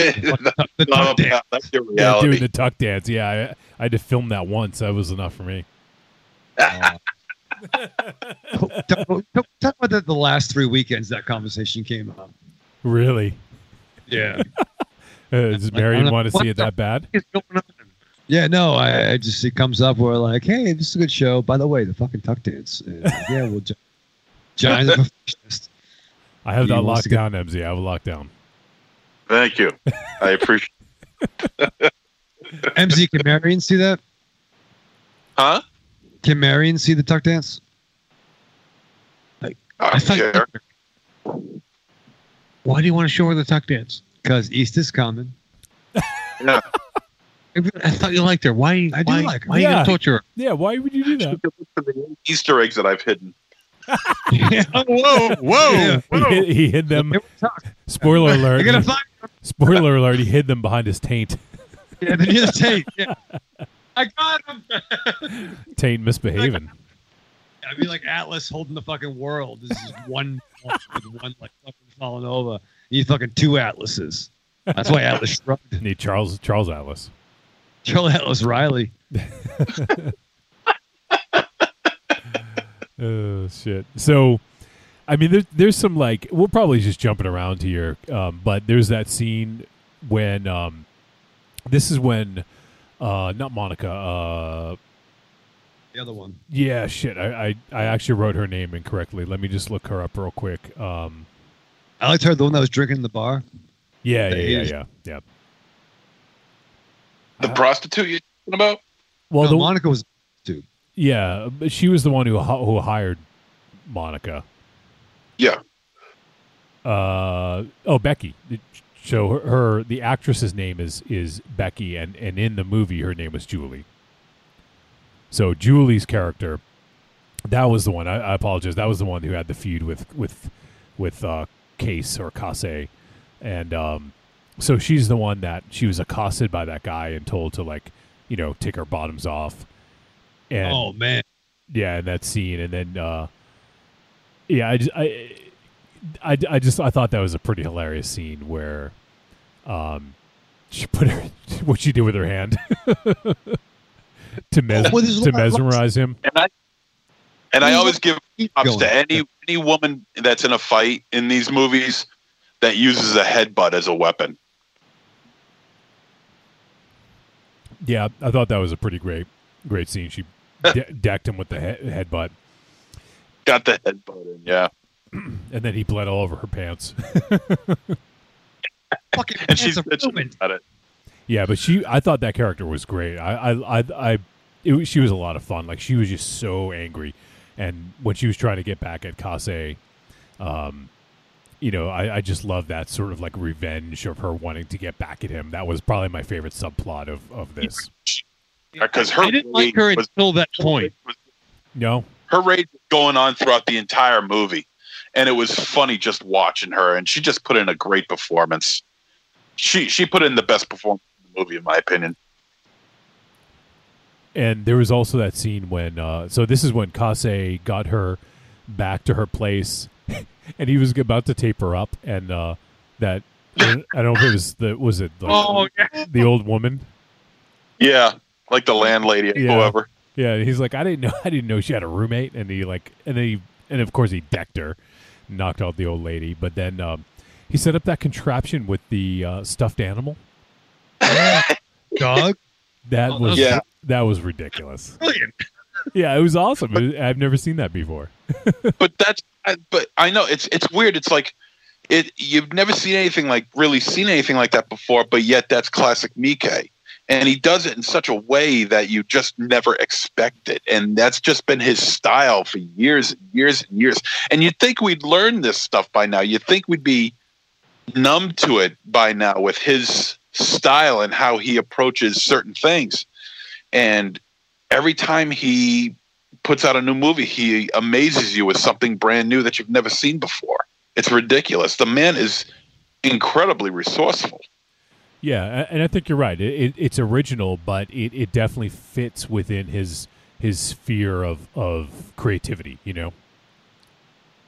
no, yeah, that's your Yeah, doing the tuck dance. Yeah, I, I had to film that once. That was enough for me. talk, talk- talk about that the last three weekends that conversation came up. Really? Yeah. Uh, does Marion want to see it that bad? Yeah, no, I, I just it comes up where like, hey, this is a good show. By the way, the fucking tuck dance. And, yeah, we'll. Ju- John's a perfectionist. I have He that wants locked to get- down, MZ. I have it locked down. Thank you. I appreciate. MZ, can Marion see that? Huh? Can Marion see the tuck dance? I don't thought- care. Why do you want to show her the tuck dance? Because Easter's coming. Yeah. I thought you liked her. Why? I do why, like her. Why you Yeah. gonna torture her? Yeah, why would you do that? Easter eggs that I've hidden. Oh, whoa, whoa, Yeah. He hid, he hid them. They were. Spoiler alert. You're gonna he- find spoiler alert. He hid them behind his taint. yeah, the near tape. Yeah. I got him. Taint misbehaving. I'd be like Atlas holding the fucking world. This is one with one like fucking falling over. You need fucking two Atlases. That's why Atlas shrugged. Need Charles Charles Atlas. Charles Atlas Riley. Oh shit. So, I mean, there's there's some like we're probably just jumping around here, um, but there's that scene when um, this is when uh, not Monica. Uh, The other one. yeah, shit. I, I I actually wrote her name incorrectly. Let me just look her up real quick. Um, I liked her, the one that was drinking in the bar. yeah, yeah, yeah, yeah, yeah. The prostitute you're talking about? Well, no, the Monica was yeah, but she was the one who who hired Monica. Yeah. uh oh Becky. So her, her the actress's name is is Becky, and and in the movie her name was Julie. So Julie's character, that was the one. I, I apologize. That was the one who had the feud with with with uh, Case or Case, and um, so she's the one that she was accosted by that guy and told to like you know take her bottoms off. And Oh man. yeah, in that scene, and then uh, yeah, I just I, I, I just I thought that was a pretty hilarious scene where um she put her what she did with her hand to mes- Well, to mesmerize him. And I and I always give props to any any woman that's in a fight in these movies that uses a headbutt as a weapon. Yeah, I thought that was a pretty great great scene. She de- decked him with the he- headbutt, Got the headbutt in, yeah. and then he bled all over her pants. Fucking And she's handsome bitching about it. Yeah, but she, I thought that character was great. I, I, I, I it, was- she was a lot of fun. Like she was just so angry, and when she was trying to get back at Kase, um, you know, I, I just love that sort of like revenge of her wanting to get back at him. That was probably my favorite subplot of of this. Because her I didn't like rage her was- until that point. No, her rage was going on throughout the entire movie. And it was funny just watching her and she just put in a great performance. She she put in the best performance in the movie in my opinion. and there was also that scene when, uh, so this is when Kase got her back to her place, and he was about to tape her up, and uh, that I don't I don't know if it was the was it the, Oh, yeah. the old woman. Yeah. Like the landlady or Yeah. whoever. Yeah, he's like, I didn't know, I didn't know she had a roommate, and he like, and then he, and of course he decked her, knocked out the old lady, but then um, he set up that contraption with the uh, stuffed animal. Dog. That Oh, was Yeah. that was ridiculous. Brilliant. Yeah, it was awesome. It- I've never seen that before. but that's I- but I know it's it's weird. It's like it you've never seen anything like really seen anything like that before, but yet that's classic Mike. And he does it in such a way that you just never expect it. And that's just been his style for years and years and years. And you'd think we'd learn this stuff by now. You'd think we'd be numb to it by now with his style and how he approaches certain things. And every time he puts out a new movie, he amazes you with something brand new that you've never seen before. It's ridiculous. The man is incredibly resourceful. Yeah, and I think you're right. It, it, it's original, but it, it definitely fits within his his sphere of of creativity. You know.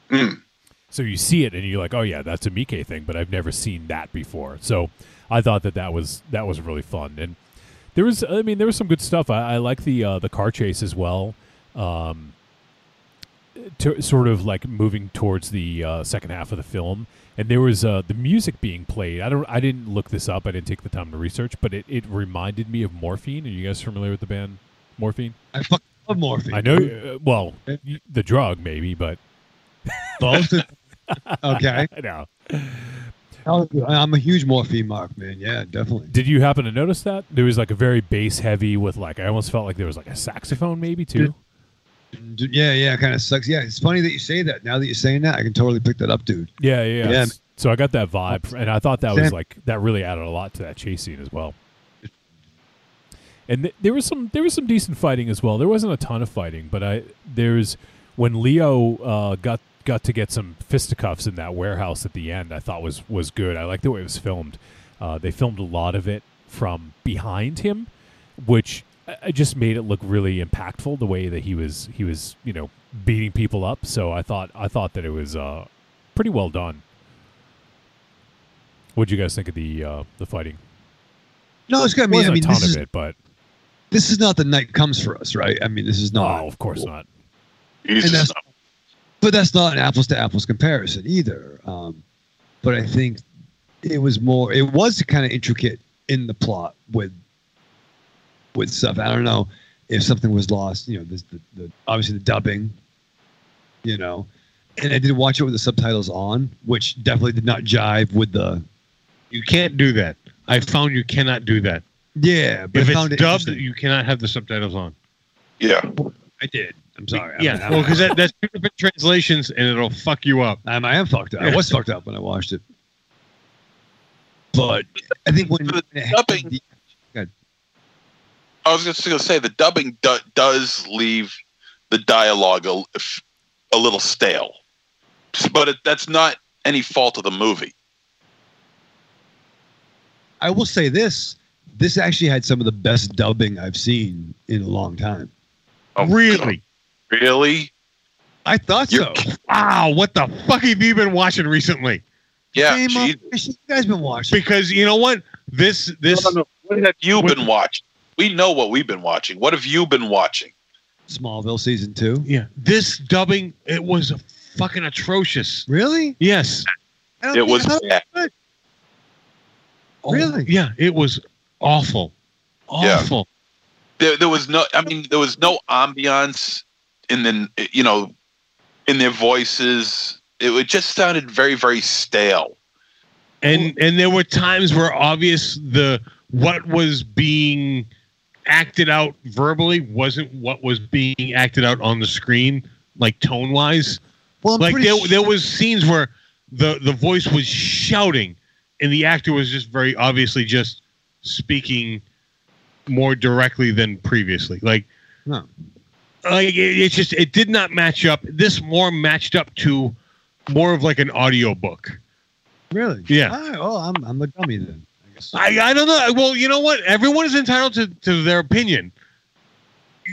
Mm. So you see it and you're like, oh yeah, that's a Mike thing, but I've never seen that before. So I thought that that was that was really fun, and there was, I mean, there was some good stuff. I, I like the uh, the car chase as well. Um, to, sort of like moving towards the uh, second half of the film, and there was uh, the music being played. I don't, I didn't look this up. I didn't take the time to research, but it, it reminded me of Morphine. Are you guys familiar with the band Morphine? I fucking love morphine. I know. Uh, well, the drug maybe, but Both. okay. I know. I'm a huge morphine mark, man. Yeah, definitely. Did you happen to notice that there was like a very bass heavy with like I almost felt like there was like a saxophone maybe too. Yeah, yeah, kind of sucks. Yeah, it's funny that you say that. Now that you're saying that, I can totally pick that up, dude. Yeah, yeah. Yeah. So I got that vibe, and I thought that was like that really added a lot to that chase scene as well. And th- there was some there was some decent fighting as well. There wasn't a ton of fighting, but I there's when Leo uh, got got to get some fisticuffs in that warehouse at the end. I thought was was good. I like the way it was filmed. Uh, they filmed a lot of it from behind him, which I- I just made it look really impactful. The way that he was he was you know beating people up. So I thought I thought that it was uh, pretty well done. What would you guys think of the uh, the fighting? No, it's good. I mean, I Wasn't mean, a ton this of is it, but this is not the night comes for us, right? I mean, this is not. oh, of course not. And that's- but that's not an apples to apples comparison either. Um, but I think it was more. It was kind of intricate in the plot with with stuff. I don't know if something was lost. You know, this, the, the obviously the dubbing. You know, and I did watch it with the subtitles on, which definitely did not jive with the. You can't do that. I found you cannot do that. Yeah, but if I found it's it dubbed, interesting. you cannot have the subtitles on. yeah. I did. I'm sorry. Yeah, I'm, well, because that, that's two different translations, and it'll fuck you up. I'm, I am fucked up. I was fucked up when I watched it. But I think when, The when it dubbing- I was just going to say the dubbing do, does leave the dialogue a, a little stale, but it, that's not any fault of the movie. I will say this: this actually had some of the best dubbing I've seen in a long time. Oh, really? Really? I thought You're- so. Wow, what the fuck have you been watching recently? Yeah. Game gee. of- you guys been watching? Because you know what? This this No, no, no. What have you What- been watching? We know what we've been watching. What have you been watching? Smallville season two. yeah, this dubbing it was fucking atrocious. Really? Yes. It was I thought bad. good. Really? Oh, yeah, it was awful. Yeah. Awful. There, there was no. I mean, there was no ambiance in the. You know, in their voices. It, it just sounded very, very stale. And and there were times where obvious the what was being acted out verbally wasn't what was being acted out on the screen, like tone wise. Well, I'm like there, sure- there was scenes where the the voice was shouting and the actor was just very obviously just speaking more directly than previously like No. like it, it's just it did not match up this more matched up to more of like an audio book Really? Yeah. Right, well, I'm I'm a dummy then. I. I, I don't know well you know what everyone is entitled to, to their opinion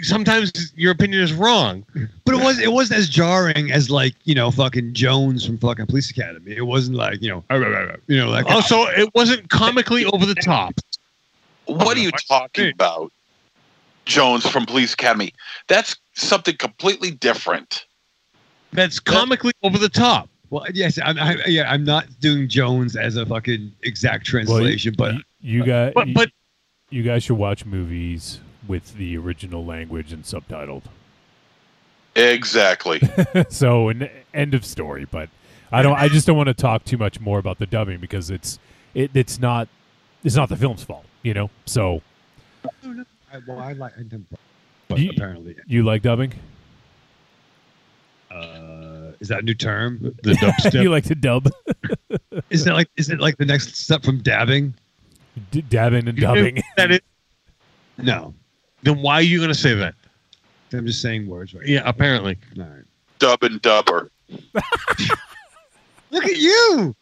sometimes your opinion is wrong But it was it wasn't as jarring as like you know fucking Jones from fucking Police Academy. It wasn't like you know you know like oh so it wasn't comically over the top What are you talking about? Jones from Police Academy. That's something completely different. that's comically over the top Well, yes, I'm, I, yeah, I'm not doing Jones as a fucking exact translation, but you, you guys, but but you guys should watch movies with the original language and subtitled. Exactly. so, an end of story. But I don't. I just don't want to talk too much more about the dubbing because it's it, it's not it's not the film's fault, you know. So I, well, I like. But You- apparently, you like dubbing? uh, is that a new term? the dubstep you like to dub? Is that like is it like the next step from dabbing? D- dabbing and dubbing. that it, No, then why are you going to say that I'm just saying words right. yeah apparently. All right. Dub and dubber. Look at you.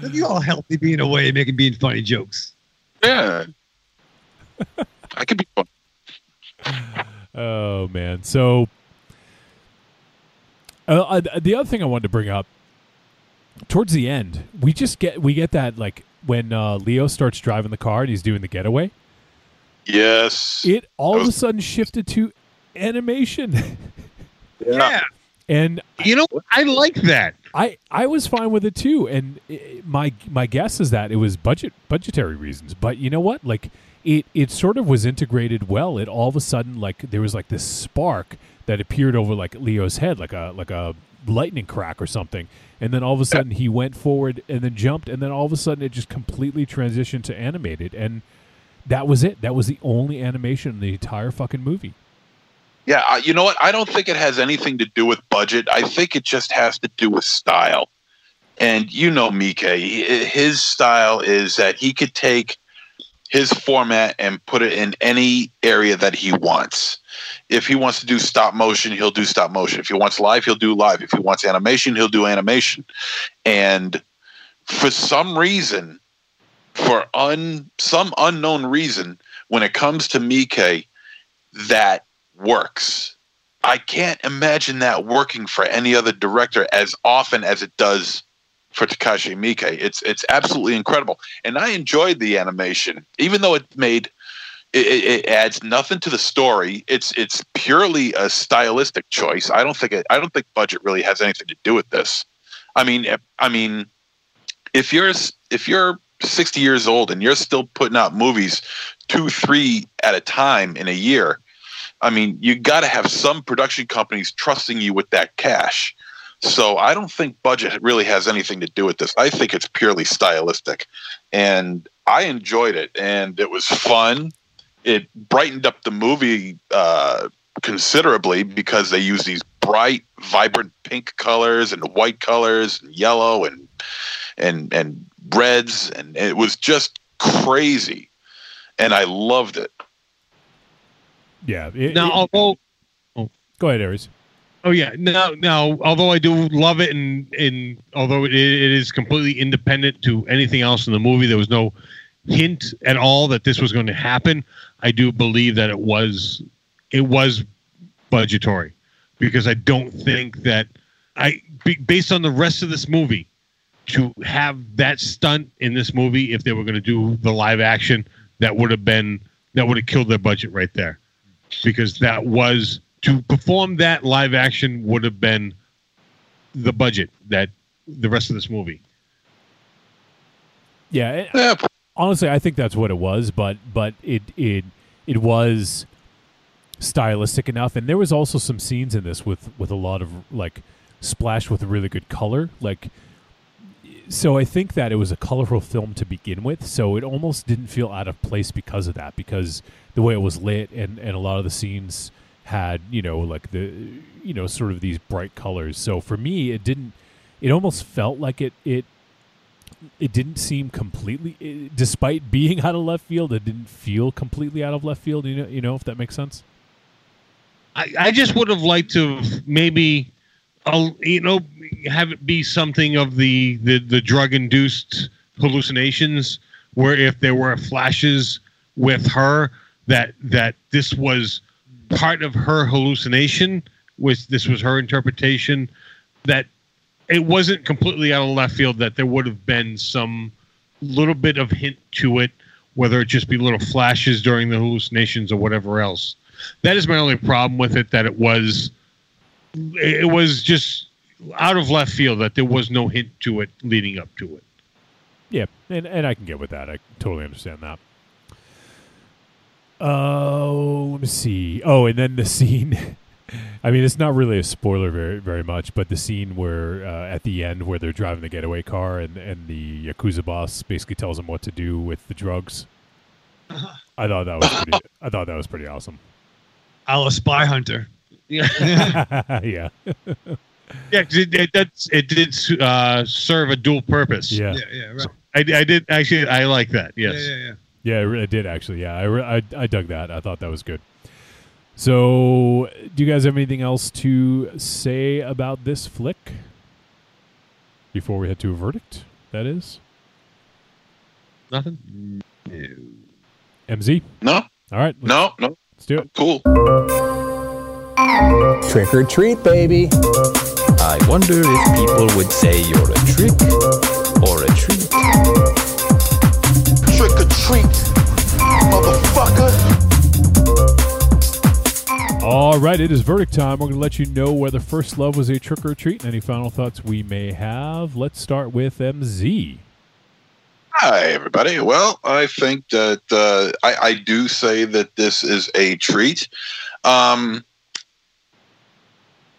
Look at you all healthy being away, making being funny jokes. Yeah. I could be fun. Oh man. So uh, uh, the other thing I wanted to bring up towards the end, we just get we get that like when uh, Leo starts driving the car and he's doing the getaway. Yes. It all That of a sudden shifted to animation, yeah and you know I like that I I was fine with it too. And i my my guess is that it was budget budgetary reasons. But you know what? Like it it sort of was integrated well. It all of a sudden like there was like this spark that appeared over like Leo's head, like a like a lightning crack or something. And then all of a sudden he went forward and then jumped, and then all of a sudden it just completely transitioned to animated, and that was it. That was the only animation in the entire fucking movie. Yeah, I- you know what? I don't think it has anything to do with budget. I think it just has to do with style. And you know Mike, his style is that he could take his format and put it in any area that he wants. If he wants to do stop motion, he'll do stop motion. If he wants live, he'll do live. If he wants animation, he'll do animation. And for some reason, for un some unknown reason, when it comes to Miike, that works. I can't imagine that working for any other director as often as it does for Takashi Miike. It's it's absolutely incredible, and I enjoyed the animation, even though it made it, it, adds nothing to the story. It's it's purely a stylistic choice. I don't think it, I don't think budget really has anything to do with this. I mean, eh, I mean, if you're if you're 60 years old and you're still putting out movies two, three at a time in a year, I mean, you got to have some production companies trusting you with that cash. So I don't think budget really has anything to do with this. I think it's purely stylistic, and I enjoyed it, and it was fun. It brightened up the movie uh, considerably because they use these bright, vibrant pink colors and white colors and yellow and and and reds, and it was just crazy, and I loved it. Yeah. it- Now, it- although go ahead, Aries. Oh yeah, now now although I do love it and and although it, it is completely independent to anything else in the movie, there was no hint at all that this was going to happen. I do believe that it was it was budgetary because I don't think that I based on the rest of this movie to have that stunt in this movie if they were going to do the live action that would have been that would have killed their budget right there because that was to perform that live action would have been the budget that the rest of this movie. Yeah, it- honestly, I think that's what it was, but but it it it was stylistic enough, and there was also some scenes in this with with a lot of like splash with really good color, like. So I think that it was a colorful film to begin with, so it almost didn't feel out of place because of that, because the way it was lit and and a lot of the scenes had you know like the you know sort of these bright colors. So for me, it didn't. It almost felt like it it it didn't seem completely it, despite being out of left field it didn't feel completely out of left field you know you know if that makes sense I, I just would have liked to maybe, uh, you know, have it be something of the the, the drug induced hallucinations, where if there were flashes with her, that that this was part of her hallucination, was this was her interpretation, that it wasn't completely out of left field. That there would have been some little bit of hint to it, whether it just be little flashes during the hallucinations or whatever else. That is my only problem with it. That it was, it was just out of left field. That there was no hint to it leading up to it. yeah and and i can get with that i totally understand that oh let me see oh and then the scene i mean it's not really a spoiler very very much but the scene where uh, at the end where they're driving the getaway car and and the yakuza boss basically tells them what to do with the drugs i thought that was pretty i thought that was pretty awesome I'm a spy hunter. Yeah, yeah yeah, 'cause it, it, that's it did uh, serve a dual purpose. Yeah. Yeah, yeah, right. I, I did actually. I like that. Yes. Yeah, yeah, yeah. Yeah, it re- it did actually. Yeah, I, re- I I dug that. I thought that was good. So, do you guys have anything else to say about this flick before we head to a verdict? That is Nothing. MZ. No, All right, no, no. let's do it. Cool. Trick or treat, baby. I wonder if people would say you're a trick or a treat. Trick or treat, motherfucker. All right, it is verdict time. We're going to let you know whether First Love was a trick or treat and any final thoughts we may have. Let's start with MZ. Hi, everybody. Well, I think that uh, I, I do say that this is a treat. Um,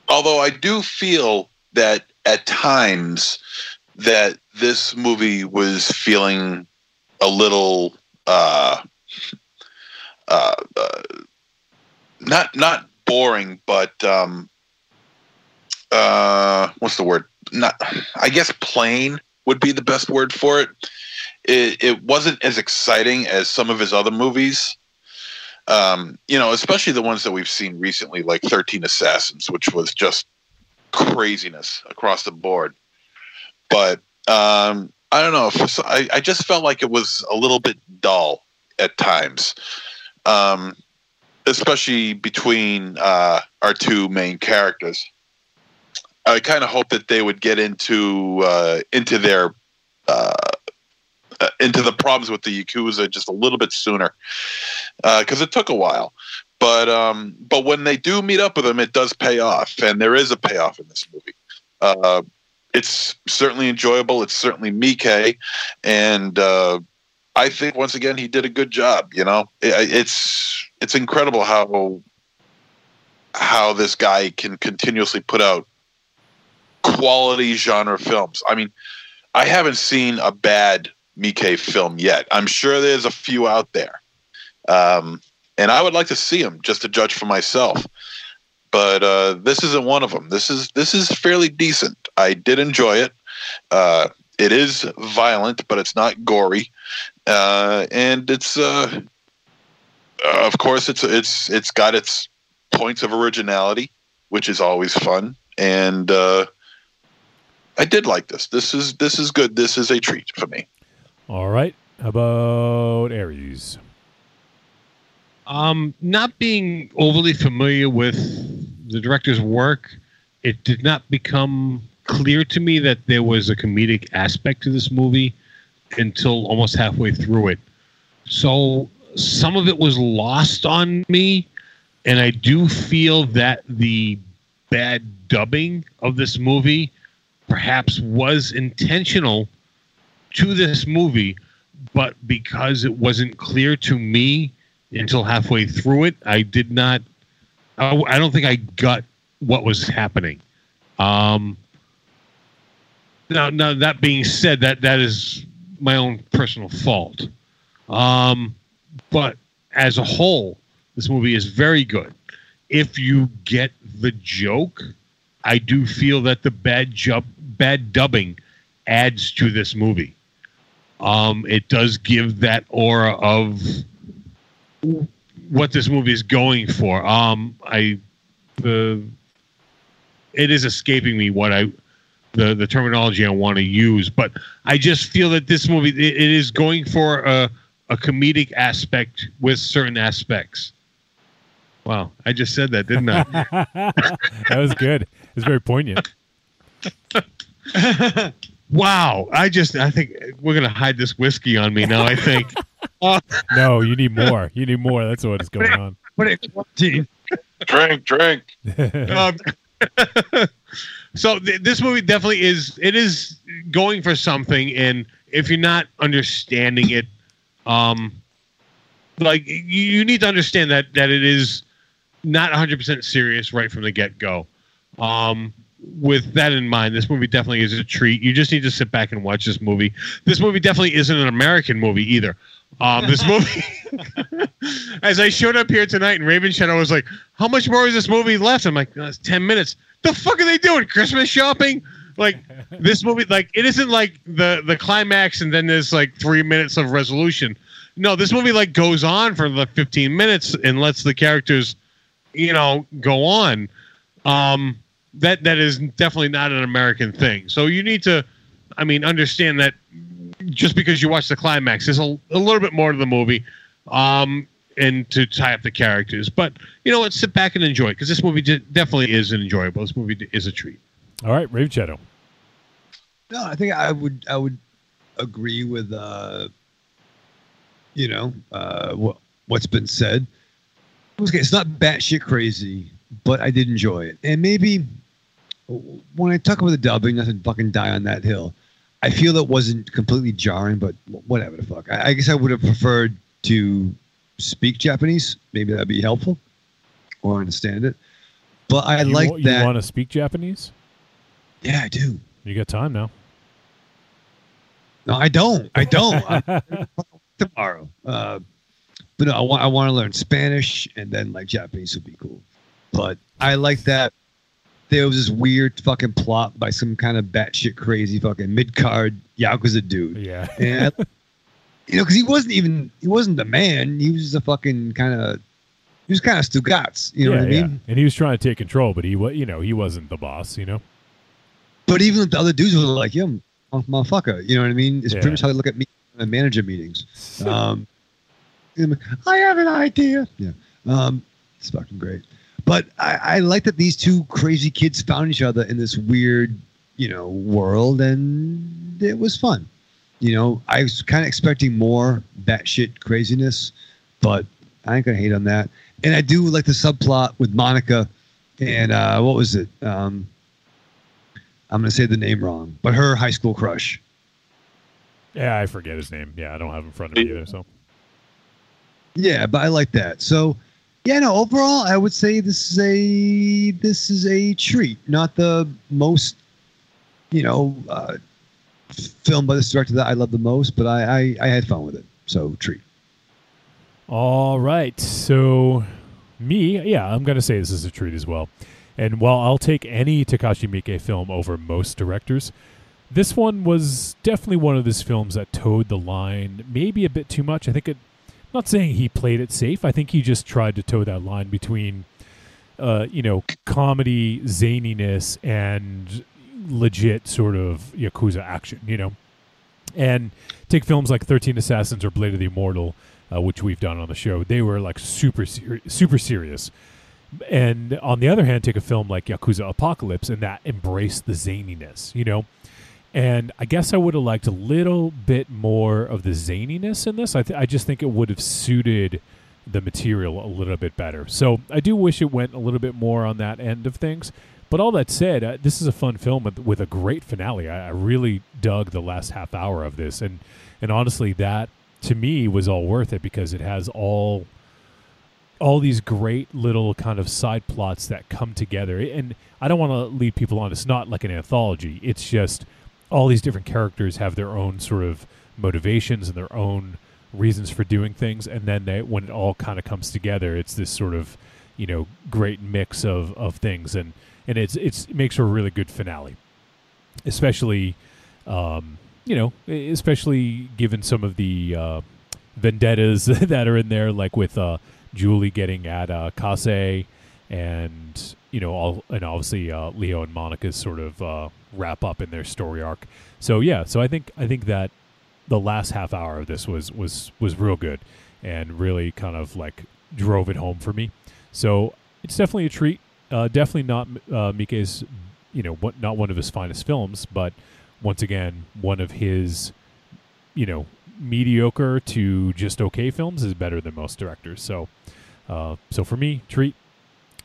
although I do feel that at times that this movie was feeling a little uh, uh, uh, not not boring, but um, uh, what's the word? Not, I guess plain would be the best word for it. It, it wasn't as exciting as some of his other movies. Um, you know, especially the ones that we've seen recently, like Thirteen Assassins, which was just craziness across the board. But um, I don't know. I, I just felt like it was a little bit dull at times, um, especially between uh, our two main characters. I kind of hope that they would get into uh, into their uh, uh, into the problems with the yakuza just a little bit sooner because it took a while. But um, but when they do meet up with them, it does pay off, and there is a payoff in this movie. It's certainly enjoyable. It's certainly Miike, and uh, I think once again he did a good job. You know, it, it's it's incredible how how this guy can continuously put out quality genre films. I mean, I haven't seen a bad Miike film yet. I'm sure there's a few out there. Um, and I would like to see them just to judge for myself. But uh, this isn't one of them. This is this is fairly decent. I did enjoy it. Uh, it is violent, but it's not gory, uh, and it's uh, of course it's it's it's got its points of originality, which is always fun. And uh, I did like this. This is this is good. This is a treat for me. All right. How about Aries? Um, not being overly familiar with the director's work, it did not become clear to me that there was a comedic aspect to this movie until almost halfway through it. So some of it was lost on me, and I do feel that the bad dubbing of this movie perhaps was intentional to this movie, but because it wasn't clear to me until halfway through it, I did not. I, don't think I got what was happening. Um, now, now that being said, that that is my own personal fault. Um, but as a whole, this movie is very good. If you get the joke, I do feel that the bad jump, bad dubbing adds to this movie. Um, it does give that aura of what this movie is going for. Um, I the it is escaping me what I the the terminology I want to use, but I just feel that this movie it, it is going for a a comedic aspect with certain aspects. Wow, I just said that, didn't I? that was good. It was very poignant. wow, I just I think we're gonna hide this whiskey on me now. I think. Uh, no, you need more. You need more. That's what is going on. Put it in drink, drink. um, so th- this movie definitely is. It is going for something, and if you're not understanding it, um, like you, you need to understand that that it is not 100% serious right from the get go. Um, with that in mind, this movie definitely is a treat. You just need to sit back and watch this movie. This movie definitely isn't an American movie either. Um, this movie, as I showed up here tonight, and Raven Shadow was like, "How much more is this movie left?" I'm like, "It's ten minutes." The fuck are they doing? Christmas shopping? Like this movie? Like it isn't like the the climax and then there's like three minutes of resolution. No, this movie like goes on for the 15 minutes and lets the characters, you know, go on. Um, that that is definitely not an American thing. So you need to, I mean, understand that just because you watch the climax, there's a, a little bit more to the movie, um, and to tie up the characters. But you know what? Sit back and enjoy because this movie definitely is enjoyable. This movie is a treat. All right, Raven Shadow. No, I think I would I would agree with uh, you know uh, what what's been said. It's not batshit crazy, but I did enjoy it, and maybe when I talk about the dubbing, nothing fucking die on that hill. I feel it wasn't completely jarring, but whatever the fuck. I, I guess I would have preferred to speak Japanese. Maybe that'd be helpful or understand it. But I you, like that. You want to speak Japanese? Yeah, I do. You got time now. No, I don't. I don't. Tomorrow. Uh, but no, I want I want to learn Spanish and then like Japanese would be cool. But I like that there was this weird fucking plot by some kind of batshit crazy fucking mid card yakuza dude. Yeah. And I- you know, because he wasn't even he wasn't the man. He was just a fucking kind of he was kind of Stugats. You know yeah, what I yeah. mean? And he was trying to take control, but he was, you know, he wasn't the boss. You know. But even the other dudes were like, "Yo, motherfucker," you know what I mean? It's Yeah. pretty much how they look at me in manager meetings. Um, I have an idea. Yeah, um, it's fucking great. But I, I like that these two crazy kids found each other in this weird, you know, world, and it was fun. You know, I was kind of expecting more batshit craziness, but I ain't gonna hate on that. And I do like the subplot with Monica and uh, what was it? Um, I'm gonna say the name wrong, but her high school crush. Yeah, I forget his name. Yeah, I don't have him in front of me either. So Yeah, but I like that. So, yeah, no. Overall, I would say this is a this is a treat. Not the most, you know, uh, film by this director that I love the most, but I I, I had fun with it. So treat. All right. So, me, yeah, I'm to say this is a treat as well. And while I'll take any Takashi Miike film over most directors, this one was definitely one of his films that toed the line maybe a bit too much. I think it, not saying he played it safe. I think he just tried to toe that line between, uh, you know, comedy, zaniness, and legit sort of Yakuza action, you know? And take films like 13 Assassins or Blade of the Immortal, uh, which we've done on the show. They were like super, super serious. And on the other hand, take a film like Yakuza Apocalypse, and that embraced the zaniness, you know. And I guess I would have liked a little bit more of the zaniness in this. I, th- I just think it would have suited the material a little bit better. So I do wish it went a little bit more on that end of things. But all that said, uh, this is a fun film with, with a great finale. I, I really dug the last half hour of this, and and honestly, that to me was all worth it because it has all all these great little kind of side plots that come together. And I don't want to lead people on. It's not like an anthology. It's just all these different characters have their own sort of motivations and their own reasons for doing things. And then they, when it all kind of comes together, it's this sort of you know great mix of of things. And and it's it's it makes for a really good finale, especially. Um, you know, especially given some of the uh, vendettas that are in there, like with uh, Julie getting at uh, Kase, and you know, all and obviously uh, Leo and Monica's sort of uh, wrap up in their story arc. So yeah, so I think I think that the last half hour of this was was was real good, and really kind of like drove it home for me. So it's definitely a treat. Uh, definitely not uh, Miike's, you know, what, not one of his finest films, but once again, one of his, you know, mediocre to just okay films is better than most directors. So, uh, so for me, treat.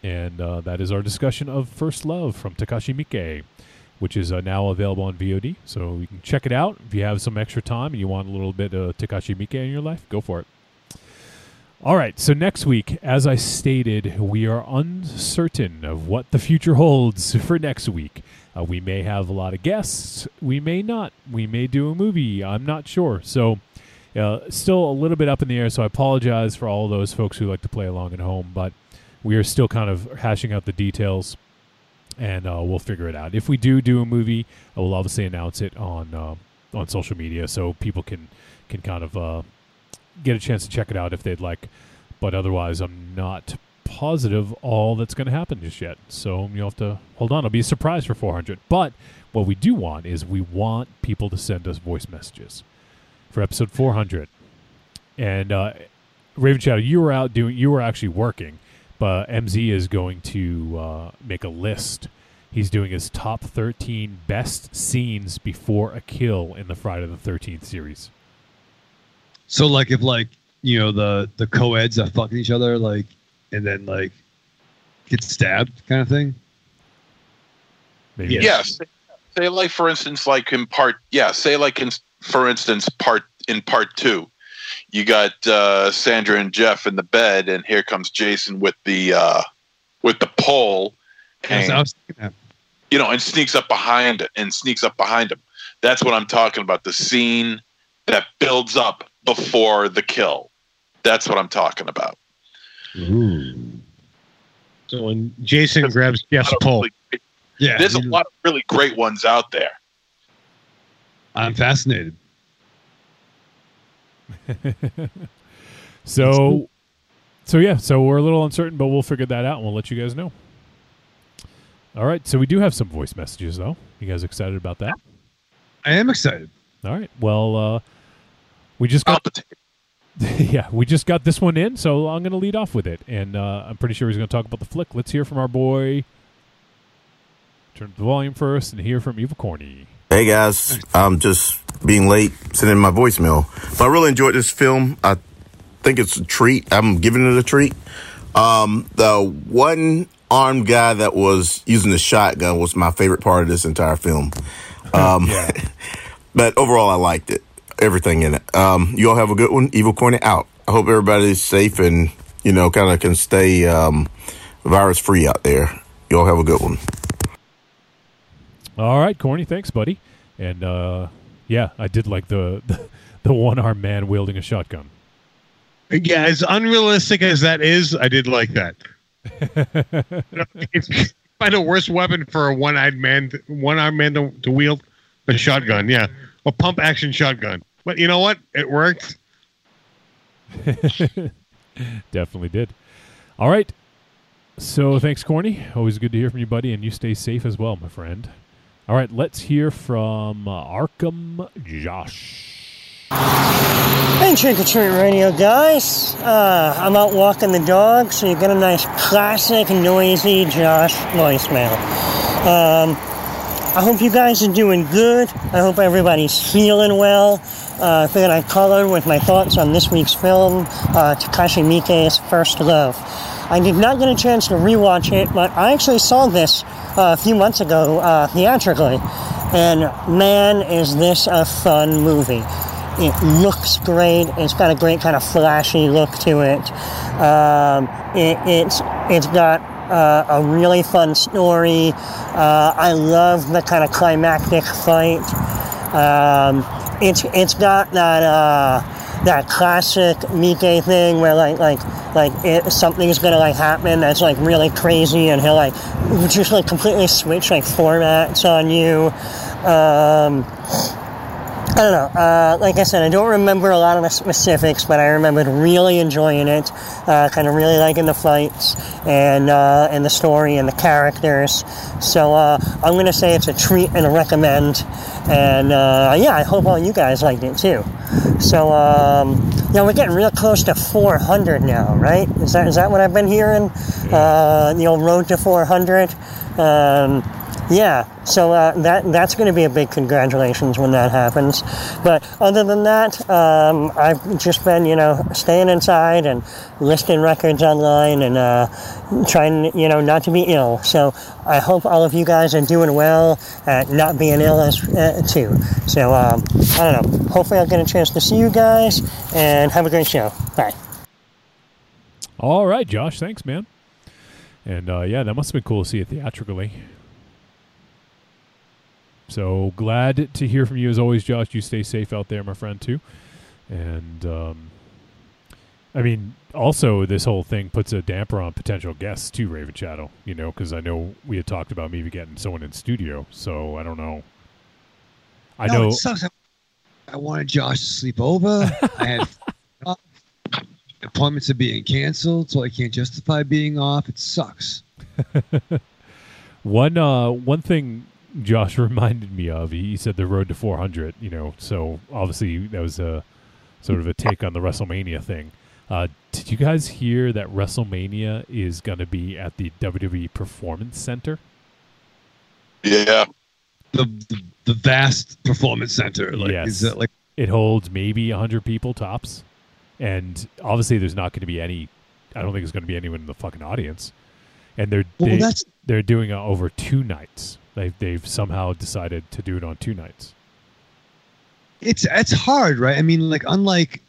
And uh, that is our discussion of First Love from Takashi Miike, which is uh, now available on VOD. So you can check it out. If you have some extra time and you want a little bit of Takashi Miike in your life, go for it. All right, so next week, as I stated, we are uncertain of what the future holds for next week. Uh, we may have a lot of guests. We may not. We may do a movie. I'm not sure. So, uh, still a little bit up in the air. So, I apologize for all those folks who like to play along at home, but we are still kind of hashing out the details and uh, we'll figure it out. If we do do a movie, I will obviously announce it on uh, on social media so people can, can kind of uh, get a chance to check it out if they'd like. But otherwise, I'm not positive all that's going to happen just yet. So you'll have to hold on. It'll be a surprise for 400. But what we do want is we want people to send us voice messages for episode 400. And uh, Raven Shadow, you were out doing, you were actually working, but MZ is going to uh, make a list. He's doing his top 13 best scenes before a kill in the Friday the 13th series. So like if like you know the the co-eds are fucking each other like and then like get stabbed kind of thing. Maybe Yes. Say like for instance, like in part yeah, say like in for instance, part in part two, you got uh, Sandra and Jeff in the bed, and here comes Jason with the uh, with the pole. And- I was thinking that. you know, and sneaks up behind it and sneaks up behind him. That's what I'm talking about. The scene that builds up before the kill. That's what I'm talking about. So when Jason grabs Jeff's pole, Yeah, There's a lot of really great ones out there. I'm fascinated. So, so yeah, so we're a little uncertain, but we'll figure that out and we'll let you guys know. All right, so we do have some voice messages though. You guys excited about that? I am excited. All right. Well, uh, we just got yeah, we just got this one in, so I'm going to lead off with it, and uh, I'm pretty sure he's going to talk about the flick. Let's hear from our boy. Turn up the volume first, and hear from Evil Corny. Hey guys, I'm just being late, sending my voicemail. But I really enjoyed this film. I think it's a treat. I'm giving it a treat. Um, the one armed guy that was using the shotgun was my favorite part of this entire film. Um, but overall, I liked it. Everything in it. Um, you all have a good one. Evil Corny out. I hope everybody's safe and you know kind of can stay um, virus free out there. You all have a good one. All right, Corny, thanks, buddy. And uh, yeah, I did like the the, the one armed man wielding a shotgun. yeah, as unrealistic as that is, I did like that. You know, if you find a worse weapon for a one-eyed man, one-armed man to, to wield a shotgun, yeah, a pump action shotgun. But you know what? It worked. Definitely did. All right. So thanks, Corny. Always good to hear from you, buddy, and you stay safe as well, my friend. All right, let's hear from uh, Arkham Josh. Hey, Trick or Treat Radio guys. Uh, I'm out walking the dog, so you get a nice classic noisy Josh voicemail. Um, I hope you guys are doing good. I hope everybody's feeling well. Uh, I figured I'd in with my thoughts on this week's film, uh, Takashi Miike's First Love. I did not get a chance to rewatch it, but I actually saw this uh, a few months ago uh, theatrically, and man, is this a fun movie! It looks great. It's got a great kind of flashy look to it. Um, it it's it's got uh, a really fun story. Uh, I love the kind of climactic fight. Um, it's it's got that uh, that classic Miike thing where like like like it, something's gonna like happen that's like really crazy and he'll like just like completely switch like formats on you. Um, I don't know. Uh, like I said, I don't remember a lot of the specifics, but I remembered really enjoying it, uh, kind of really liking the fights and uh, and the story and the characters. So uh, I'm going to say it's a treat and a recommend. And uh, yeah, I hope all you guys liked it too. So um, yeah, we're getting real close to 400 now, right? Is that is that what I've been hearing? Uh, the old road to 400. Um, yeah, so uh, that that's going to be a big congratulations when that happens. But other than that, um, I've just been, you know, staying inside and listing records online and uh, trying, you know, not to be ill. So I hope all of you guys are doing well at not being ill as uh, too. So um, I don't know. Hopefully, I'll get a chance to see you guys and have a great show. Bye. All right, Josh, thanks, man. And uh, yeah, that must have been cool to see it theatrically. So glad to hear from you as always, Josh. You stay safe out there, my friend, too. And um, I mean, also this whole thing puts a damper on potential guests too, Raven Shadow. You know, because I know we had talked about maybe getting someone in studio. So I don't know. I No, know. It sucks. I- I wanted Josh to sleep over. I had appointments are being canceled, so I can't justify being off. It sucks. One uh, one thing Josh reminded me of. He, he said the road to 400. You know, so obviously that was a sort of a take on the WrestleMania thing. Uh, did you guys hear that WrestleMania is going to be at the WWE Performance Center? Yeah. The, the the vast performance center. Like yes. is that like it holds maybe 100 people tops. And obviously there's not going to be any I don't think there's going to be anyone in the fucking audience. And they're Well, they, that's- they're doing it over two nights. They've they've somehow decided to do it on two nights. it's it's hard, right? I mean, like unlike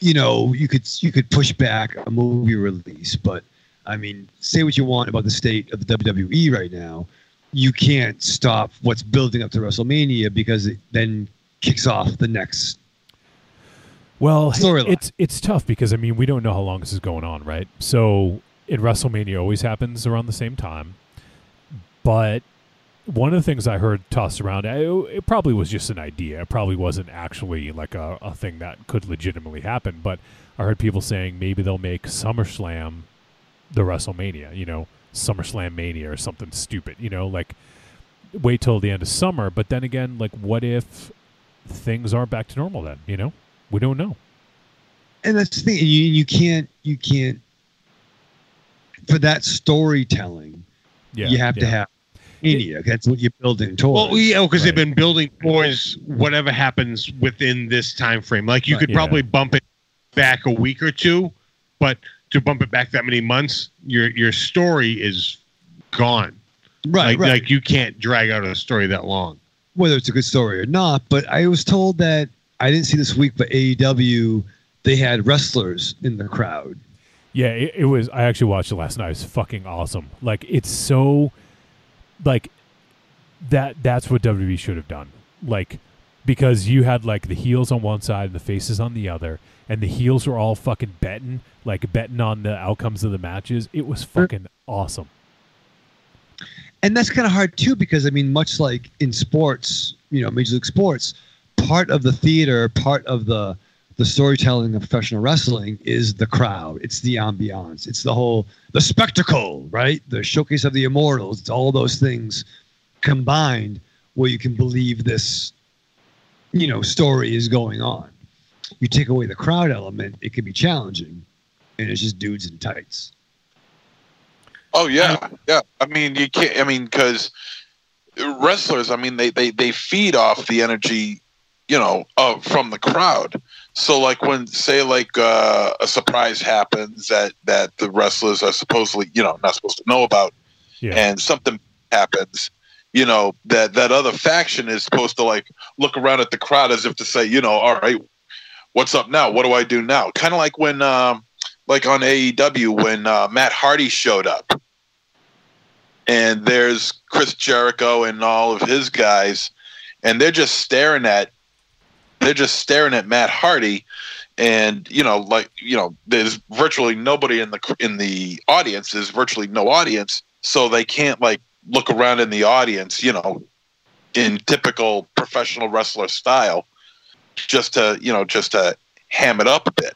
you know, you could you could push back a movie release, but I mean, say what you want about the state of the WWE right now. you can't stop what's building up to WrestleMania because it then kicks off the next. Well, Storyline. it's it's tough because I mean we don't know how long this is going on, right? So, in WrestleMania always happens around the same time, but one of the things I heard tossed around, I- it probably was just an idea. It probably wasn't actually like a, a thing that could legitimately happen. But I heard people saying maybe they'll make SummerSlam the WrestleMania, you know, SummerSlam Mania or something stupid, you know, like wait till the end of summer. But then again, like what if things aren't back to normal then, you know? We don't know. And that's the thing. You you can't you can't for that storytelling. Yeah, you have to have Mania. That's what you're building towards. Well, yeah, because they've been building towards whatever happens within this time frame. Like you Right. could Yeah. probably bump it back a week or two, but to bump it back that many months, your your story is gone. Right, like, right. like you can't drag out a story that long. whether it's a good story or not. But I was told that I didn't see this week, but AEW they had wrestlers in the crowd. Yeah, it, it was. I actually watched it last night. It's fucking awesome. Like it's so, like that. That's what WWE should have done. Like because you had like the heels on one side and the faces on the other, and the heels were all fucking betting, like betting on the outcomes of the matches. It was fucking awesome. And that's kind of hard too, because I mean, much like in sports, you know, Major League Sports, part of the theater, part of the the storytelling of professional wrestling is the crowd. It's the ambiance. It's the whole the spectacle, right? The showcase of the immortals. It's all those things combined where you can believe this, you know, story is going on. You take away the crowd element, it can be challenging, and it's just dudes in tights. Oh yeah, yeah. I mean, you can't. I mean, because wrestlers, I mean, they they they feed off the energy, you know, of from the crowd. So, like when say like uh, a surprise happens that that the wrestlers are supposedly, you know, not supposed to know about, Yeah. and something happens, you know, that that other faction is supposed to like look around at the crowd as if to say, you know, all right, what's up now? What do I do now? Kind of like when, um, like on AEW when uh, Matt Hardy showed up, and there's Chris Jericho and all of his guys, and they're just staring at, they're just staring at Matt Hardy, and you know, like you know, there's virtually nobody in the in the audience. There's virtually no audience, so they can't like look around in the audience, you know, in typical professional wrestler style, just to you know, just to ham it up a bit.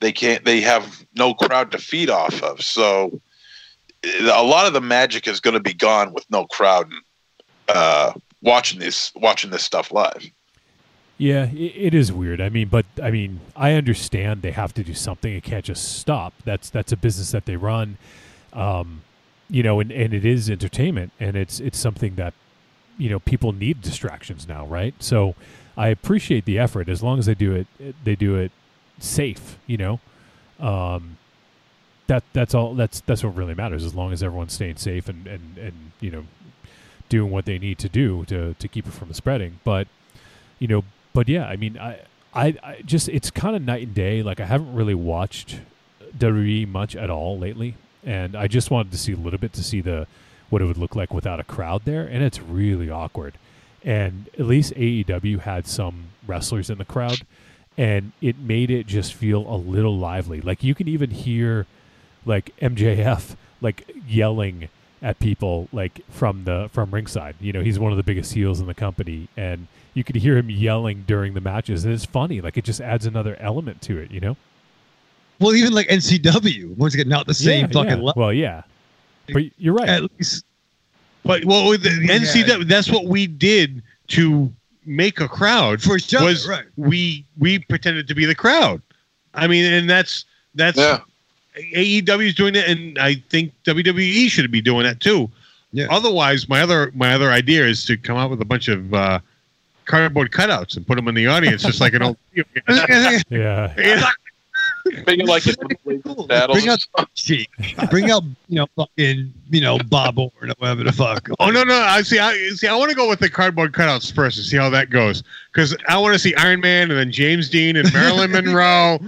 They can't. They have no crowd to feed off of. So a lot of the magic is going to be gone with no crowd uh, watching this watching this stuff live. Yeah, it is weird. I mean, but I mean, I understand they have to do something. It can't just stop. That's that's a business that they run, um, you know, and, and it is entertainment, and it's it's something that you know people need distractions now, right? So I appreciate the effort as long as they do it. They do it safe, you know. Um, that that's all. That's that's what really matters. As long as everyone's staying safe and and and you know doing what they need to do to to keep it from spreading, but you know, but yeah, I mean, I, I, I just it's kind of night and day. Like I haven't really watched WWE much at all lately, and I just wanted to see a little bit to see the what it would look like without a crowd there, and it's really awkward. And at least AEW had some wrestlers in the crowd, and it made it just feel a little lively. Like you can even hear, like MJF like yelling at people like from the from ringside. You know, he's one of the biggest heels in the company, and you could hear him yelling during the matches, and it's funny. Like it just adds another element to it. You know. Well, even like NCW, once again, not the same Yeah, fucking yeah. level. Well, yeah, but you're right. At least, But well, with the NCW, that's what we did to make a crowd for each other, was right. we we pretended to be the crowd. I mean, and that's that's AEW is doing it, and I think WWE should be doing that too. Yeah. Otherwise, my other my other idea is to come out with a bunch of uh, cardboard cutouts and put them in the audience, just like an old. yeah. Make it like it's. Bring out cheek. Bring out you know fucking you know Bob Orr or whatever the fuck. Oh no no! I see. I see. I want to go with the cardboard cutouts first and see how that goes because I want to see Iron Man and then James Dean and Marilyn Monroe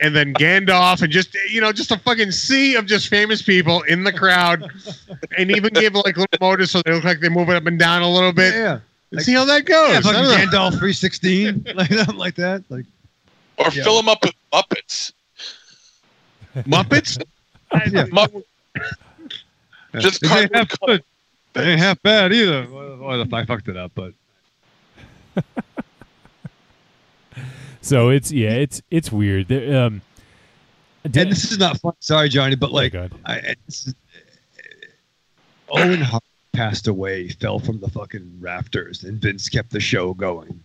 and then Gandalf and just you know just a fucking sea of just famous people in the crowd and even give like little motors so they look like they're moving up and down a little bit. Yeah. And see how that goes. Yeah, I fucking. Gandalf three sixteen like something like that. Like Or Yeah. fill them up with Muppets. Muppets. yeah. Mupp- Just They ain't cardboard half good. They ain't half bad either. Well, well, I fucked it up, but So it's yeah, it's it's weird. There, um, and this is not fun. Sorry, Johnny, but like oh I, it's, Owen Hart passed away, fell from the fucking rafters, and Vince kept the show going.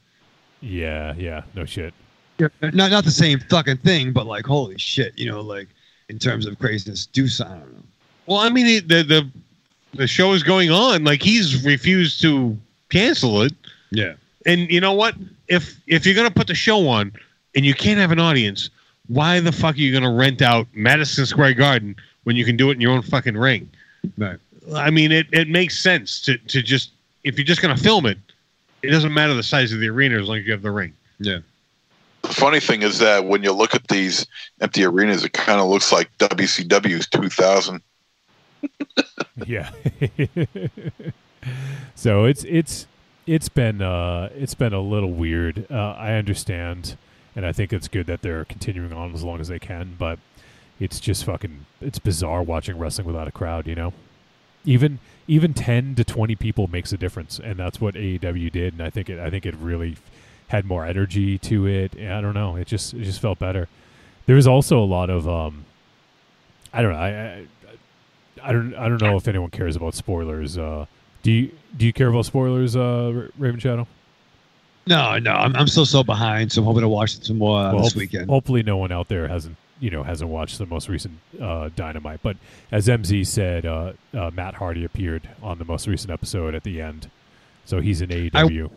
yeah, yeah, no shit. Yeah, Not not the same fucking thing, but like holy shit, you know, like in terms of craziness, do something. I don't know. Well, I mean, it- the the the show is going on. Like he's refused to cancel it. Yeah. And you know what? If if you're gonna put the show on and you can't have an audience, why the fuck are you gonna rent out Madison Square Garden when you can do it in your own fucking ring? Right. I mean, it, it makes sense to to just if you're just gonna film it, it doesn't matter the size of the arena as long as you have the ring. Yeah. The funny thing is that when you look at these empty arenas, it kind of looks like WCW's 2000. yeah. so it's it's it's been uh it's been a little weird. Uh, I understand, and I think it's good that they're continuing on as long as they can. But it's just fucking it's bizarre watching wrestling without a crowd. You know, even even ten to twenty people makes a difference, and that's what AEW did. And I think it I think it really had more energy to it. I don't know. It just it just felt better. There was also a lot of um I don't know. I, I I don't I don't know if anyone cares about spoilers. Uh, do you do you care about spoilers, uh, Raven Shadow? No, no, I'm, I'm still so behind, so I'm hoping to watch it some more uh, Well, this weekend. Hopefully, no one out there hasn't you know hasn't watched the most recent uh, Dynamite. But as MZ said, uh, uh, Matt Hardy appeared on the most recent episode at the end, so he's in AEW.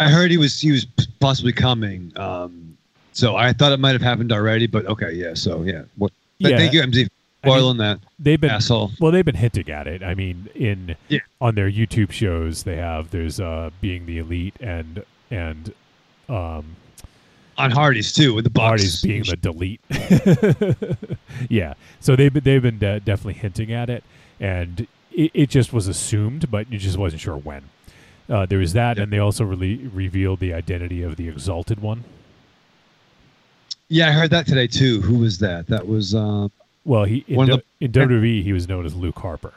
I heard he was he was possibly coming. Um, so I thought it might have happened already, but okay, yeah. So yeah, what, Yeah. thank you, MZ, for I mean, that. They've been asshole. well. They've been hinting at it. I mean, in Yeah. on their YouTube shows, they have there's uh, being the elite and and um, on Hardy's too with the Bucks. Hardy's being the delete. yeah, so they've been, they've been de- definitely hinting at it, and it, it just was assumed, but you just wasn't sure when. Uh, there was that, and they also really revealed the identity of the exalted one. Yeah, I heard that today too. Who was that? That was uh, Well, he in, One of D- in WWE he was known as Luke Harper.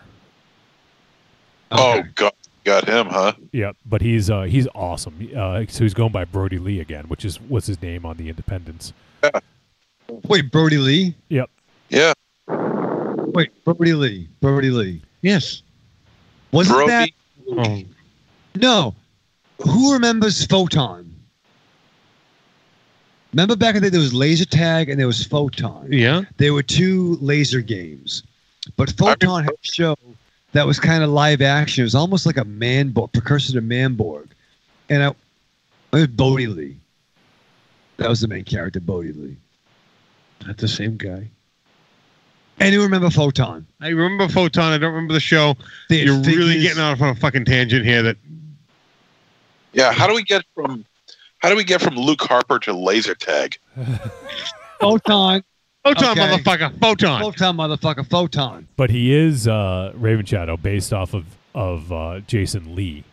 Oh, God. Got him, huh? Yeah, but he's uh, he's awesome. Uh, so he's going by Brodie Lee again, which is what's his name on the Independents. wait Brodie Lee. Yep. Yeah. Wait, Brodie Lee. Brodie Lee. Yes. Wasn't Brodie. that? Oh, No. Who remembers Photon? Remember back in the day, there was laser tag and there was Photon. yeah. There were two laser games, but Photon had a show that was kind of live action. It was almost like a Manborg, precursor to Manborg, and I, it was Bhodi Li. That was the main character, Bhodi Li. Not the same guy. And you remember Photon? I remember Photon. I don't remember the show. They had You're really figures. getting off on a fucking tangent here. That Yeah. How do we get from how do we get from Luke Harper to laser tag? Photon. Photon, Okay. motherfucker. Photon. Photon, motherfucker. Photon. But he is uh, Raven Shadow based off of of uh, Jason Lee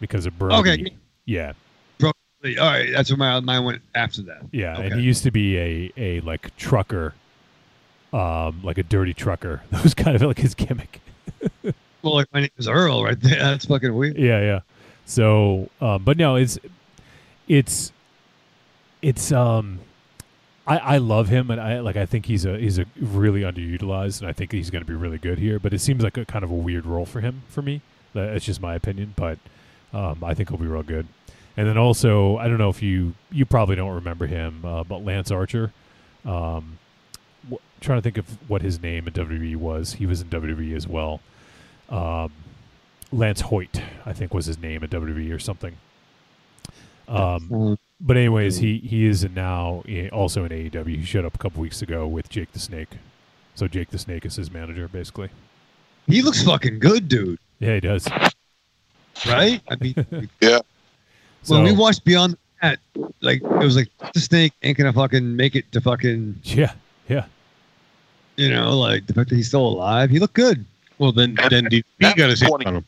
because of Brodie. Okay. Yeah, Brodie All right, that's where my mine went after that. yeah, and he used to be a a like trucker, um, like a dirty trucker. That was kind of like his gimmick. Well, like my name is Earl right there. That's fucking weird. Yeah, yeah. So, um, but no, it's it's it's um, I I love him, and I like I think he's a he's a really underutilized, and I think he's going to be really good here. But it seems like a kind of a weird role for him for me. That's just my opinion, but um, I think he'll be real good. And then also, I don't know if you you probably don't remember him, uh, but Lance Archer. Um, wh- trying to think of what his name in WWE was. He was in WWE as well. Um, Lance Hoyt, I think, was his name at WWE or something. Um, but anyways, he he is now also in AEW. He showed up a couple weeks ago with Jake the Snake. So Jake the Snake is his manager, basically. He looks fucking good, dude. Yeah, he does. Right? I mean, yeah. when we watched Beyond that, like it was like the snake ain't gonna fucking make it to fucking Yeah, yeah. you know, like the fact that he's still alive. He looked good. Well, then then DDP got his hands on him.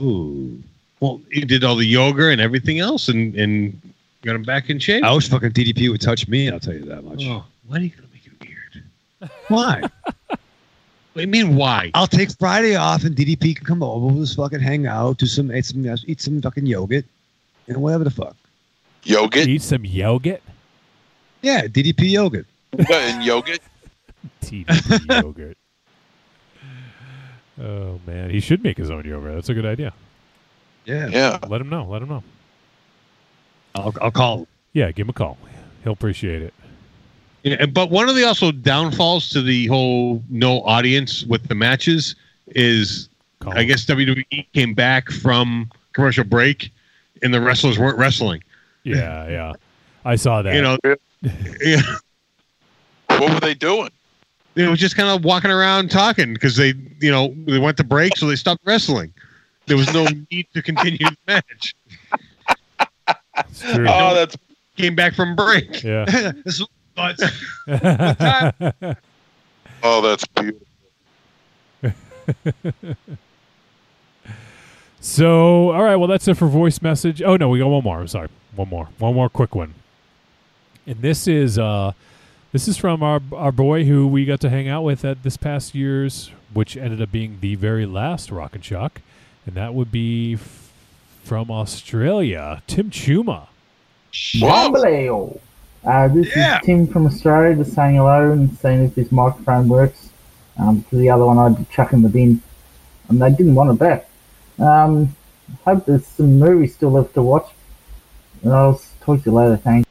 Ooh. Well, he did all the yoga and everything else, and and got him back in shape. I wish fucking DDP would touch me. I'll tell you that much. Oh, why are you gonna make it weird? Why? What do you mean why? I'll take Friday off and DDP can come over. We'll just fucking hang out, do some, eat some, eat some fucking yogurt, and whatever the fuck. Yogurt? Eat some yogurt. Yeah, DDP yogurt. and yogurt? TDP yogurt. Oh man, he should make his own yogurt. That's a good idea. Yeah. Yeah. Let him know. Let him know. I'll, I'll call. Yeah, give him a call. He'll appreciate it. Yeah, but one of the also downfalls to the whole no audience with the matches is, I guess WWE came back from commercial break, and the wrestlers weren't wrestling. Yeah, yeah. I saw that. You know, yeah, What were they doing? they were just kind of walking around talking because they, you know, they went to break, so they stopped wrestling. There was no need to continue the match. true. Oh, that's Came back from break. Yeah. this is oh, that's beautiful. So, all right, well, that's it for voice message. Oh no, we got one more. I'm sorry, one more, one more quick one. And this is uh, this is from our our boy who we got to hang out with at this past year's, which ended up being the very last Rock and Shock, and that would be f- from Australia, Tim Chuma. Shambaleo. Uh, this Yeah. is Tim from Australia, just saying hello and seeing if this microphone works. Um, because the other one I would chuck in the bin, and they didn't want it back. Um, hope there's some movies still left to watch. And I'll talk to you later. Thanks.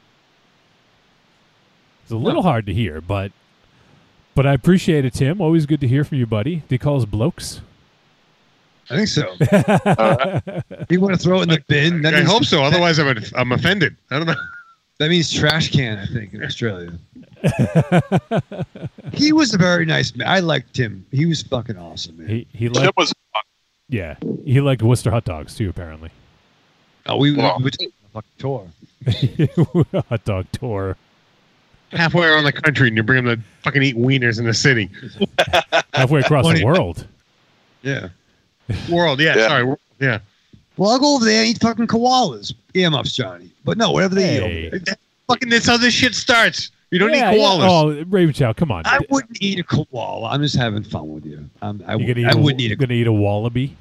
It's a little hard to hear, but but I appreciate it, Tim. Always good to hear from you, buddy. Do you call us blokes? I think so. Uh, you want to throw it in the bin? That I means- hope so. Otherwise, I'm I'm offended. I don't know. That means trash can, I think, in Australia. he was a very nice man. I liked him. He was fucking awesome, man. He he liked yeah he liked Worcester hot dogs too. Apparently, Oh, we, we, we took a fucking tour. hot dog tour. Halfway around the country, and you bring them to fucking eat wieners in the city. Halfway across the world. Yeah. World, yeah, Yeah. sorry, yeah. Well, I'll go over there and eat fucking koalas. Earmuffs, Johnny. But no, whatever they Hey. eat over. Fucking, that's how this shit starts. You don't Yeah, eat yeah. koalas. Oh, Raven Shadow, come on. I wouldn't eat a koala. I'm just having fun with you. Um, I, you would, gonna eat I a, wouldn't eat a gonna eat a wallaby?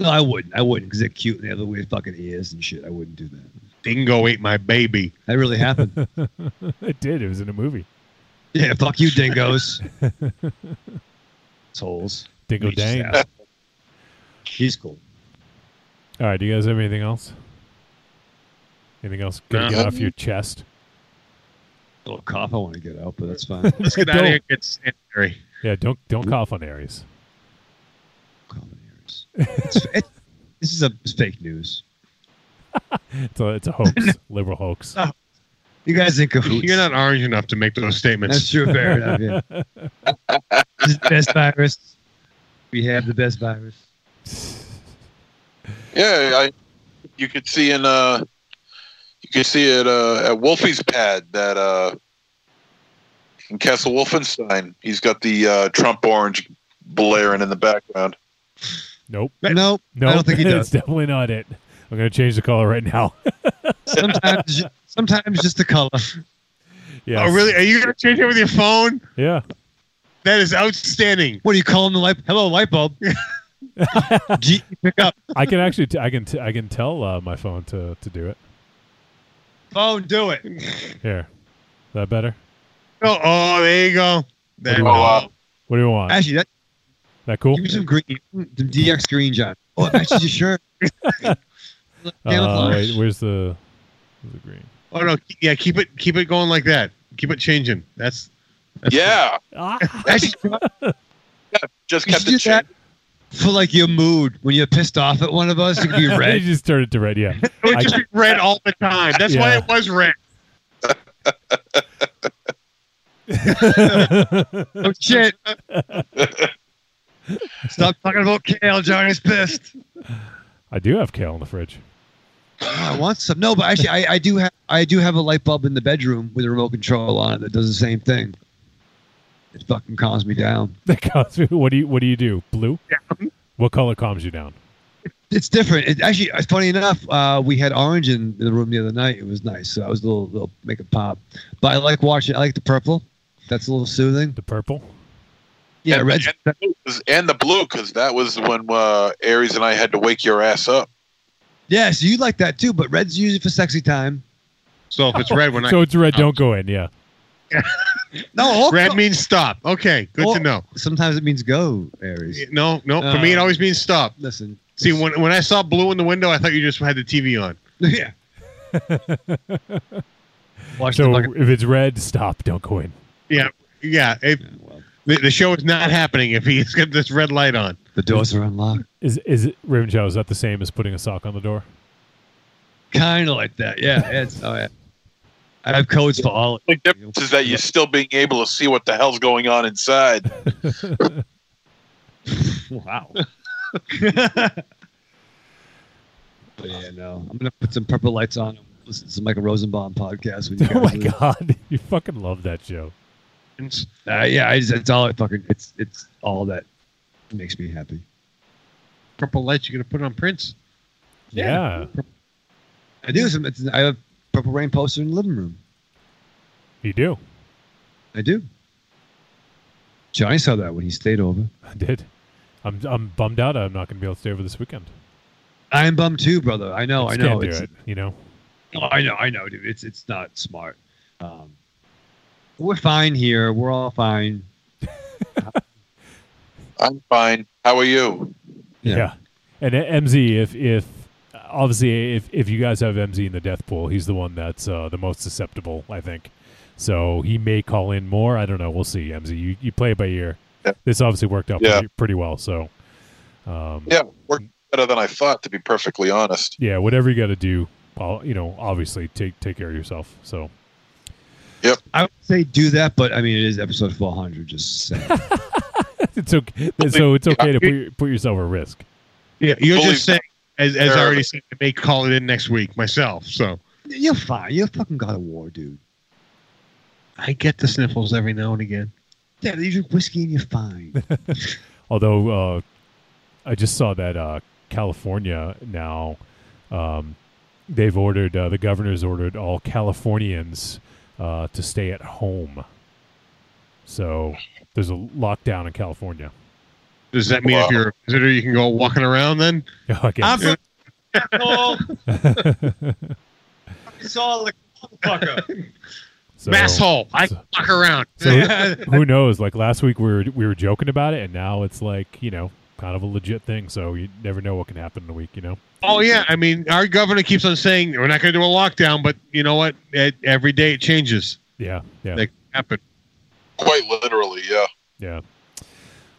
No, I wouldn't. I wouldn't because they're cute and they have the weird fucking ears and shit. I wouldn't do that. Dingo ate my baby. That really happened. it did. It was in a movie. yeah, fuck you, dingoes. Souls. Dingo Dang. All He's cool. All right. Do you guys have anything else? Anything else? Gonna get Uh-huh. off your chest? A little cough I want to get out, but that's fine. Let's get out of here. Get sanitary. Yeah. Don't don't cough on Aries. Cough It's, it, this is a it's fake news. It's a it's a hoax, liberal hoax. You guys think. You're not orange enough to make those statements. That's true. Fair enough. Yeah. this is the best virus. We have the best virus. Yeah, I, you could see in uh, you could see it uh, at Wolfie's pad that uh, in Castle Wolfenstein, he's got the uh, Trump orange blaring in the background. Nope. Nope. No, I don't think he it's does. definitely not it. I'm gonna change the color right now. Sometimes, sometimes just the color. yeah. Oh, really? Are you going to change it with your phone? Yeah. That is outstanding. What do you call him? The light? Hello, light bulb. G, pick up. I can actually t- I can t- I can tell uh, my phone to to do it. Phone, do it. Here. Is that better? Oh, oh there you go. There do you you go. What do you want? Actually, that that cool? give me some green, some DX green, John. Oh, it matches your shirt. Uh, wait, where's the where's the green? Oh no, yeah, keep it keep it going like that. Keep it changing. That's, that's Yeah, Actually, just we kept should it do that. Changing. For like your mood when you're pissed off at one of us, you can be red. you just turn it to red. Yeah. It would I- just be red all the time. That's why it was red. oh shit! Stop talking about kale. Johnny's pissed. I do have kale in the fridge. Ah, I want some. No, but actually, I, I do have I do have a light bulb in the bedroom with a remote control on it that does the same thing. It fucking calms me down. That calms me. What do you What do you do? Blue. What color calms you down? It's different. It actually, it's funny enough, uh, we had orange in the room the other night. It was nice. So I was a little, little make it pop. But I like watching. I like the purple. That's a little soothing. The purple. Yeah, and, red. and, and the blue because that was when uh, Aries and I had to wake your ass up. Yeah, so you like that too. But red's usually for sexy time. So if it's red when I So it's red. Don't go in. Yeah. No, red means stop. Okay, good to know. Sometimes it means go, Aries. No, no. For me, it Uh, always means stop. Listen. See, when when I saw blue in the window, I thought you just had the TV on. Yeah. Watch so the if it's red, stop. Don't go in. Yeah, yeah. If, the, the show is not happening if he's got this red light on. The doors are unlocked. Is is it Raven Shadow? Is that the same as putting a sock on the door? Kind of like that. Yeah. It's, oh, yeah. I have codes for all. The difference is that you're still being able to see what the hell's going on inside. Wow. But yeah, no. I'm gonna put some purple lights on and listen to some Michael Rosenbaum podcast. When you Oh my guys god, you fucking love that show. Uh, yeah, I just, it's all it fucking. It's it's all that makes me happy. Purple lights. You're gonna put it on Prince. Yeah. I do. Some. It's, I have a Purple Rain poster in the living room. You do. I do. Johnny saw that when he stayed over. I did. I'm I'm bummed out. I'm not going to be able to stay over this weekend. I'm bummed too, brother. I know. I, just know. Can't do it's, it. You know. Oh, I know. I know, dude. It's it's not smart. Um, we're fine here. We're all fine. I'm fine. How are you? Yeah. And uh, MZ, if if obviously if if you guys have MZ in the death pool, he's the one that's uh, the most susceptible, I think. So he may call in more. I don't know. We'll see. MZ, you, you play it by ear. This obviously worked out Yeah. pretty, pretty well. So um, Yeah, worked better than I thought, to be perfectly honest. yeah, whatever you got to do, I'll, you know, obviously take take care of yourself. So Yep. I would say do that, but I mean, it is episode 400. Just saying. it's okay. So it's okay to put, put yourself at risk. Yeah, you're Fully- just saying, as, as I already said, I may call it in next week myself. So You're fine. You're fucking God of War, dude. I get the sniffles every now and again. Yeah, you drink whiskey and you're fine. Although uh, I just saw that uh, California now um, they've ordered uh, the governor's ordered all Californians uh, to stay at home. So there's a lockdown in California. Does that mean if you're a visitor, you can go walking around then? Oh, I guess. saw the motherfucker. So- Masshole. I can walk around. So who knows? Like last week we were we were joking about it, and now it's like you know kind of a legit thing. So you never know what can happen in a week. You know. Oh yeah, I mean, our governor keeps on saying we're not going to do a lockdown, but you know what? It, every day it changes. Yeah. Yeah. That can happen. Quite literally, yeah. Yeah.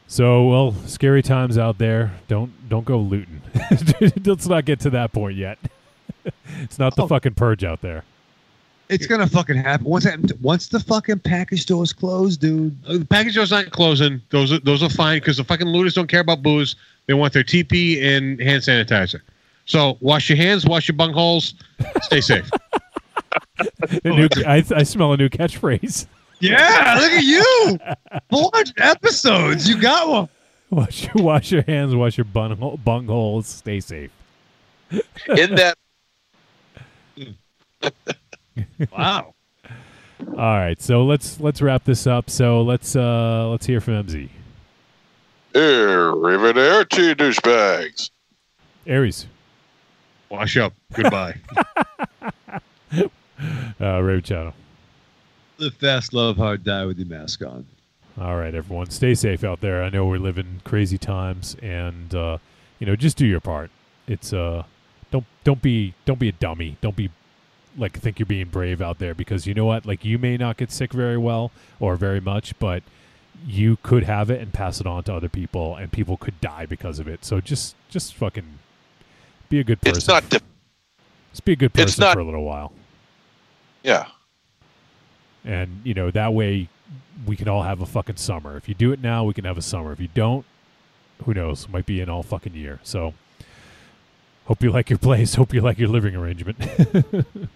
So well, scary times out there. Don't don't go looting. Let's not get to that point yet. it's not the fucking purge out there. It's gonna fucking happen once. That, once the fucking package stores close, dude. Uh, The package stores not closing. Those are those are fine because the fucking looters don't care about booze. They want their TP and hand sanitizer. So wash your hands, wash your bungholes, stay safe. New, I, I smell a new catchphrase. Yeah, look at you. Four episodes. You got one. Wash your wash your hands, wash your bunghole, bungholes, stay safe. In that Wow. All right, so let's let's wrap this up. So let's uh let's hear from MZ. Arrivederci, douchebags. Aries. Wash up. Goodbye. Uh Raven Channel. Live fast, love hard, die with your mask on. All right, everyone, stay safe out there. I know we're living crazy times, and uh, you know, just do your part. It's uh, don't don't be don't be a dummy. Don't be like think you're being brave out there because you know what? Like you may not get sick very well or very much, but you could have it and pass it on to other people, and people could die because of it. So just just fucking be a good person. It's not. Di- just be a good it's person not- for a little while, yeah. And you know that way we can all have a fucking summer. If you do it now, we can have a summer. If you don't, who knows? Might be an all fucking year. So hope you like your place. Hope you like your living arrangement.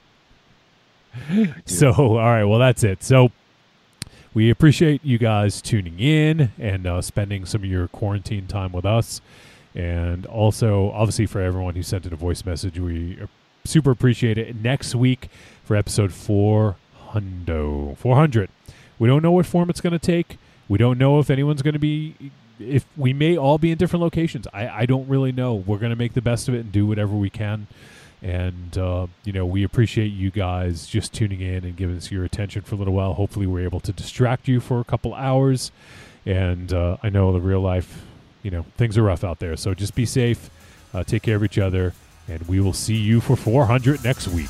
so all right, well that's it. So we appreciate you guys tuning in and uh, spending some of your quarantine time with us. And also, obviously, for everyone who sent in a voice message, we super appreciate it. Next week for episode 400. 400. We don't know what form it's going to take. We don't know if anyone's going to be, if we may all be in different locations. I, I don't really know. We're going to make the best of it and do whatever we can. And, uh, you know, we appreciate you guys just tuning in and giving us your attention for a little while. Hopefully, we're able to distract you for a couple hours. And uh, I know the real life, you know, things are rough out there. So just be safe, uh, take care of each other, and we will see you for 400 next week.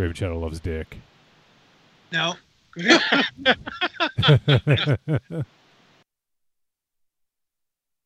Raven Shadow loves dick. No.